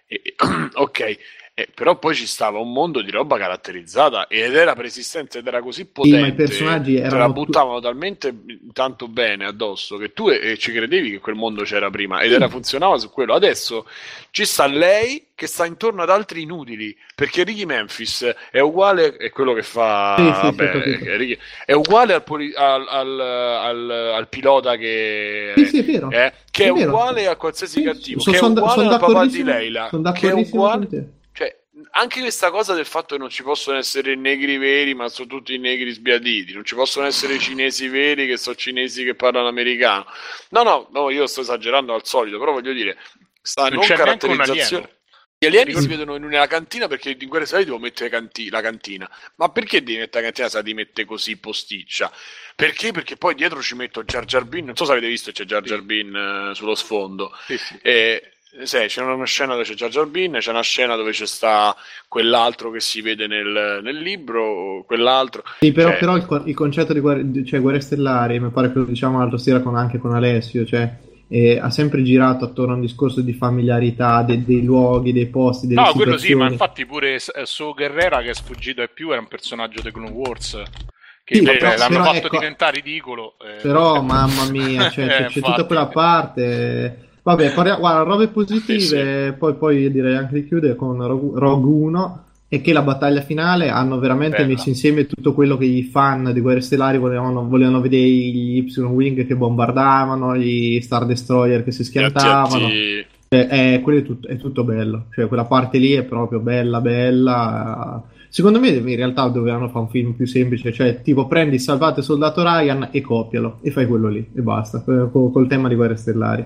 E- [CLEARS THROAT] ok, eh, però poi ci stava un mondo di roba caratterizzata ed era persistente ed era così potente, ma i personaggi te la erano buttavano talmente tanto bene addosso che tu eh, ci credevi che quel mondo c'era prima ed era, funzionava su quello. Adesso ci sta lei che sta intorno ad altri inutili perché Ricky Memphis è uguale è quello che fa Sì, sì, sì, vabbè, capito. è, Ricky- è uguale al, poli- al, al- al- pilota che Sì, sì, è vero. eh, che è, È vero. uguale a qualsiasi Sì, cattivo so- che è son- uguale son al papà di Leila son che è uguale anche questa cosa del fatto che non ci possono essere negri veri, ma sono tutti negri sbiaditi, non ci possono essere cinesi veri che sono cinesi che parlano americano. No, no, no, io sto esagerando al solito, però voglio dire, sta Non non, caratterizzazione. Gli alieni Ricordo- si vedono in una cantina perché in Guerre Stellari devo mettere canti- la cantina. Ma perché devi mettere la cantina se la mettere così posticcia? Perché? Perché poi dietro ci metto Jar Jar Bin. Non so se avete visto c'è Jar Jar Bin eh, sullo sfondo. Sì, sì. E, sai, c'è una scena dove c'è Jar Jar Bin, c'è una scena dove c'è sta quell'altro che si vede nel, nel libro, quell'altro. Sì, però, Cioè- però il, il concetto di guerre, cioè, guerre stellari, mi pare che lo diciamo l'altra sera con- anche con Alessio, cioè, eh, ha sempre girato attorno a un discorso di familiarità, de- dei luoghi, dei posti, delle No, quello sì, ma infatti pure eh, So Guerrera che è sfuggito ai più era un personaggio di Clone Wars che Sì, eh, però- l'hanno però fatto ecco- diventare ridicolo. eh. Però, mamma mia, cioè, c'è, Eh, c'è tutta quella parte. Vabbè, parliamo, guarda, robe positive, poi, poi direi anche di chiudere con Rogue, Rogue 1 e che la battaglia finale hanno veramente Bella. messo insieme tutto quello che i fan di Guerre Stellari volevano, volevano vedere gli Y-Wing che bombardavano, gli Star Destroyer che si schiantavano. AT-AT. Eh, eh, quello è tutto, è tutto bello, cioè quella parte lì è proprio bella, bella. Secondo me in realtà dovevano fare un film più semplice, cioè tipo prendi Salvate Soldato Ryan e copialo e fai quello lì e basta, eh, col, col tema di Guerre Stellari.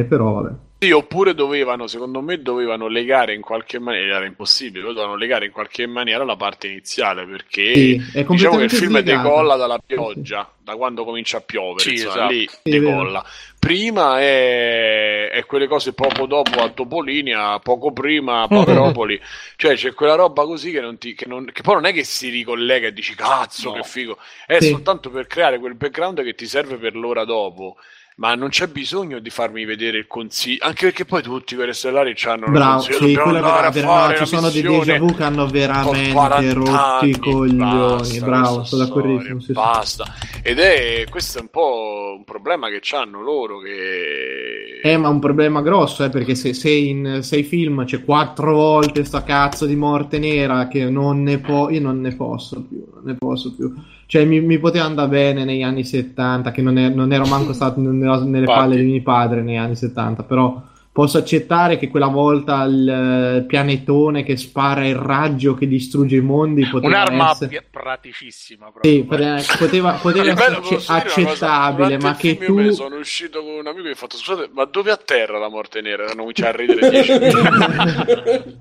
Eh, però vabbè. Sì, oppure dovevano, secondo me, dovevano legare in qualche maniera, era impossibile, dovevano legare in qualche maniera la parte iniziale, perché Sì, è diciamo che il film slegata. decolla dalla pioggia, da quando comincia a piovere, Sì, insomma, esatto. lì Sì, è decolla. Prima è, è quelle cose poco dopo a Topolinia, poco prima a Paperopoli, cioè c'è quella roba così che, non ti, che, non- che poi non è che si ricollega e dici cazzo No. che figo, è Sì. soltanto per creare quel background che ti serve per l'ora dopo. Ma non c'è bisogno di farmi vedere il consiglio, anche perché poi tutti quei stellari c'hanno il Bravo, sì, dobbiamo quello è andare a vera- vera- ci la sono dei déjà vu che hanno veramente 40 rotti i coglioni. Bravo, sono d'accordissimo. sì, basta. Ed è questo è un po' un problema che hanno loro che Eh, ma un problema grosso, eh, perché se, se in sei film c'è quattro volte sta cazzo di morte nera che non ne po- io non ne posso più, non ne posso più. Cioè, mi, mi poteva andare bene negli anni 70, che non, è- non ero manco [LAUGHS] stato nelle, nelle palle di mio padre negli anni 70, però posso accettare che quella volta il eh, pianetone che spara il raggio che distrugge i mondi poteva Un'arma essere... praticissima. Sì, poteva, poteva, [LAUGHS] essere accettabile, ma che tu... sono uscito con un amico e ho fatto scusate, ma dove atterra la morte nera? Hanno cominciato a ridere 10 [LAUGHS] minuti.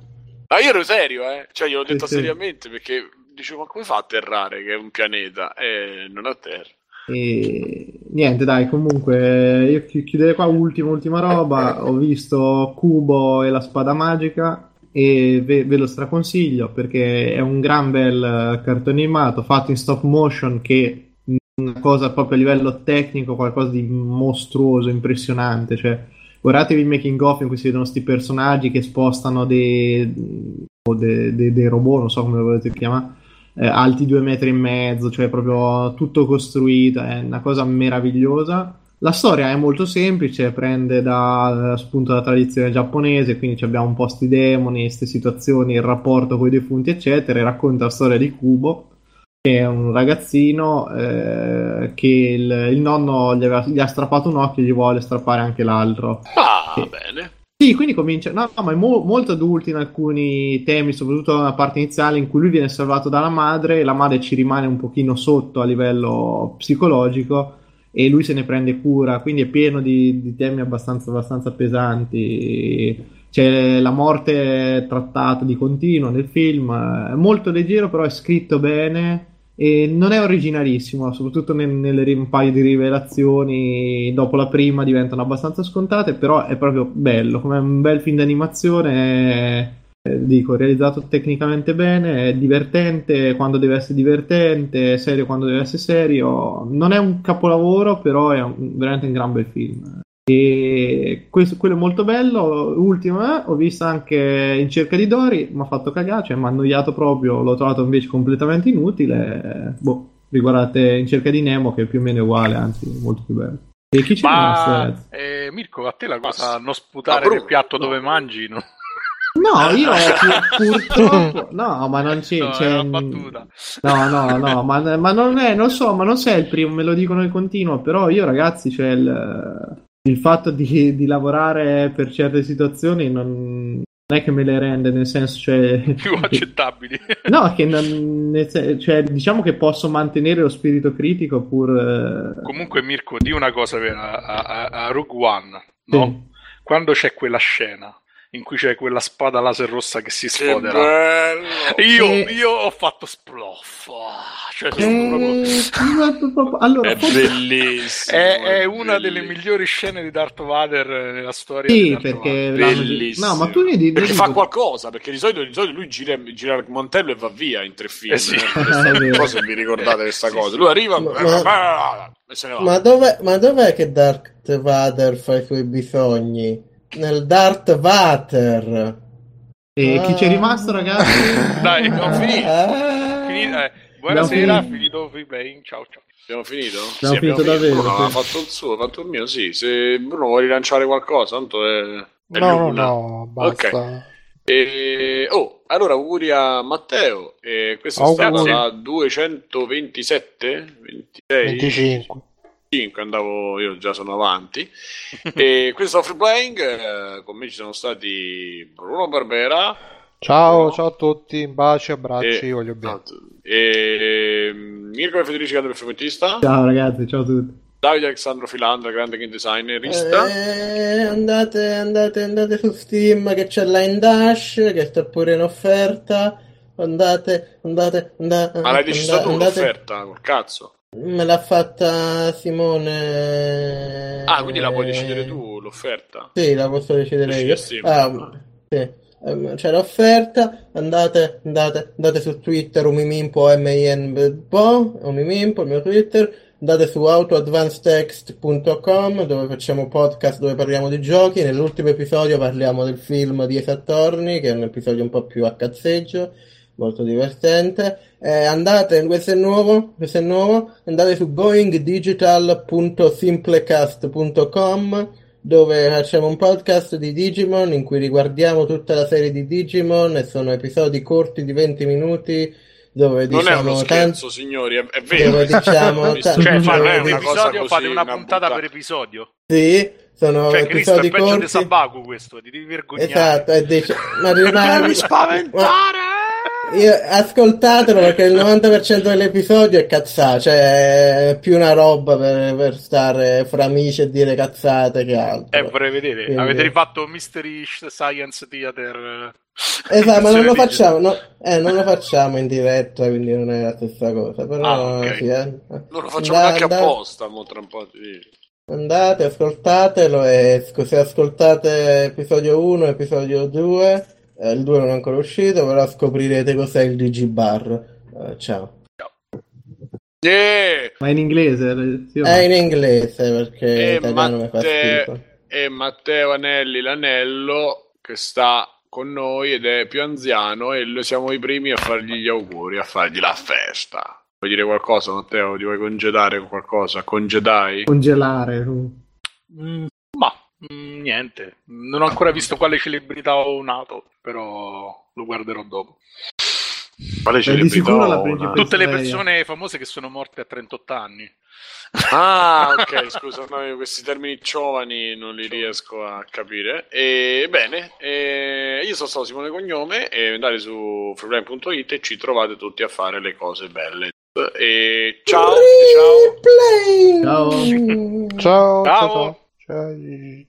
Ma io ero serio, eh. Cioè, gliel'ho detto sì. seriamente perché dicevo, ma come fa a atterrare che è un pianeta? E non atterra. E niente, dai, comunque io chi- chiuderei qua ultima, ultima roba. Ho visto Cubo e la spada magica e ve, ve lo straconsiglio perché è un gran bel eh, cartone animato fatto in stop motion che una cosa proprio a livello tecnico, qualcosa di mostruoso, impressionante. Cioè, guardatevi il making of in cui si vedono questi personaggi che spostano dei, o dei, dei- dei robot, non so come lo volete chiamare eh, alti due metri e mezzo, cioè proprio tutto costruito, è una cosa meravigliosa. La storia è molto semplice, prende da, spunto dalla tradizione giapponese, quindi abbiamo un po' sti demoni, queste situazioni, il rapporto con i defunti, eccetera, e racconta la storia di Kubo, che è un ragazzino eh, che il, il nonno gli, aveva- gli ha strappato un occhio e gli vuole strappare anche l'altro. Ah, Sì. bene. Sì, quindi comincia. No, no, ma è mo- molto adulto in alcuni temi, soprattutto nella parte iniziale in cui lui viene salvato dalla madre la madre ci rimane un pochino sotto a livello psicologico e lui se ne prende cura, quindi è pieno di, di temi abbastanza, abbastanza pesanti. C'è la morte trattata di continuo nel film, è molto leggero, però è scritto bene. E non è originalissimo, soprattutto nel- nelle un paio di rivelazioni dopo la prima diventano abbastanza scontate, però è proprio bello, come un bel film d'animazione, eh, dico, realizzato tecnicamente bene, è divertente quando deve essere divertente, serio quando deve essere serio. Non è un capolavoro, però è un- veramente un gran bel film. E questo, quello è molto bello. Ultimo, eh, ho visto anche In cerca di Dory, mi ha fatto cagare, cioè mi ha annoiato proprio, l'ho trovato invece completamente inutile. Boh, riguardate In cerca di Nemo, che è più o meno uguale, anzi, molto più bello. E chi c'è Ma eh, Mirko, a te la cosa non sputare Ah, nel piatto no. dove mangi, no? No, io [LAUGHS] pu- purtroppo, no, ma non c'è, No, c'è-. No, no, no, ma, ma non è, non so, ma non sei il primo, me lo dicono di continuo, però io ragazzi, cioè il, il fatto di, di lavorare per certe situazioni non, non è che me le rende, nel senso, cioè... Più [LAUGHS] accettabili. No, che non, cioè, diciamo che posso mantenere lo spirito critico pur... eh, Comunque, Mirko, di una cosa vera a, a, a Rogue One, no? sì. Quando c'è quella scena in cui c'è quella spada laser rossa che si sfodera. Io, Eh. io ho fatto sploff. Cioè, sono Eh, proprio- allora, È forse- bellissimo. È, è una delle bellissimo. migliori scene di Darth Vader eh, nella storia di Sì, perché Bellissimo. No, ma tu ne di- Perché fa dico- qualcosa, perché di solito, di solito lui gira, gira il mantello e va via in tre film. Eh sì. eh. [LAUGHS] Non so se vi ricordate questa Sì, cosa. sì. Lui arriva Ma- e se ne va. Ma, dove, ma dov'è che Darth Vader fa i suoi bisogni? Nel Darth Vader. E chi c'è rimasto, ragazzi? [LAUGHS] Dai, ho finito. Ah. Finito, eh. Buonasera, Abbiamo finito, playing. Ciao, ciao. Abbiamo finito? Abbiamo finito davvero, Bruno sì. ha fatto il suo, ha fatto il mio, sì. Se Bruno vuole rilanciare qualcosa, tanto è... è No, no, no, basta. Ok. E... Oh, allora auguri a Matteo. E questa è stata la 227? 26? 25. 5 andavo, io già sono avanti. e [LAUGHS] questo Free Playing, eh, con me ci sono stati Bruno Barbera. Ciao, ciao a tutti, baci, abbracci, e, voglio bene. E Mirko Federici, grande performatista. Ciao ragazzi, ciao a tutti. Davide Alessandro Filandra, grande game designerista. Eh, andate, andate, andate su Steam che c'è la in Dash che sta pure in offerta. Andate, andate, andate. Ma l'hai deciso andate, tu andate. l'offerta, col cazzo. Me l'ha fatta Simone. Ah, quindi la puoi decidere tu l'offerta? Sì, la posso decidere Decidi io. Ah, sì. Ehm, C'è l'offerta, andate, andate, andate su Twitter, umimimpo, M-I-N-P-O, umimimpo, il mio Twitter, andate su autoadvancedtext.com dove facciamo podcast dove parliamo di giochi, nell'ultimo episodio parliamo del film di Esattorni, che è un episodio un po' più a cazzeggio, molto divertente. Eh, andate, questo è nuovo, questo è nuovo, andate su goingdigital.simplecast.com dove facciamo un podcast di Digimon in cui riguardiamo tutta la serie di Digimon e sono episodi corti di 20 minuti dove Non è uno diciamo scherzo, tanti signori, è, è vero. dove diciamo [LAUGHS] ta- Cioè, non fate è un episodio, fate una una puntata buttata. per episodio. sì, sono Cioè, Cristo è episodi peggio di corti Sabaku questo, ti devi vergognare. esatto e dice ma, [LAUGHS] ma- mi spaventare! Io, ascoltatelo perché il 90% dell'episodio è cazzata, cioè è più una roba per, per stare fra amici e dire cazzate che altro. Eh, vorrei vedere. Quindi- Avete rifatto Mystery Science Theater. eh, Esatto, ma non lo facciamo, no, eh, non lo facciamo in diretta, quindi non è la stessa cosa. Però Ah, ok. sì, eh. Non lo facciamo neanche apposta, mo tra un po'. Andate, ascoltatelo e se ascoltate episodio 1 e episodio 2, eh, il 2 non è ancora uscito, però scoprirete cos'è il Digibar. Eh, ciao. Yeah! Ma in inglese? Sì, no? È in inglese perché E, italiano mi fa Matte- schifo. e Matteo Anelli l'anello che sta con noi ed è più anziano e lo- siamo i primi a fargli gli auguri, a fargli la festa. Vuoi dire qualcosa, Matteo? Ti vuoi congedare con qualcosa? Congedai? Congelare. mm, niente, non ho ancora visto quale celebrità ho nato, però lo guarderò dopo. Quale celebrità una? Tutte le persone famose che sono morte a 38 anni. Ah, ok, [LAUGHS] scusa, no, questi termini giovani non li riesco a capire. E bene, e io sono stato Simone Cognome e andate su freeplane.it e ci trovate tutti a fare le cose belle. E ciao, ciao. Ciao. Ciao, ciao, Ciao. ciao.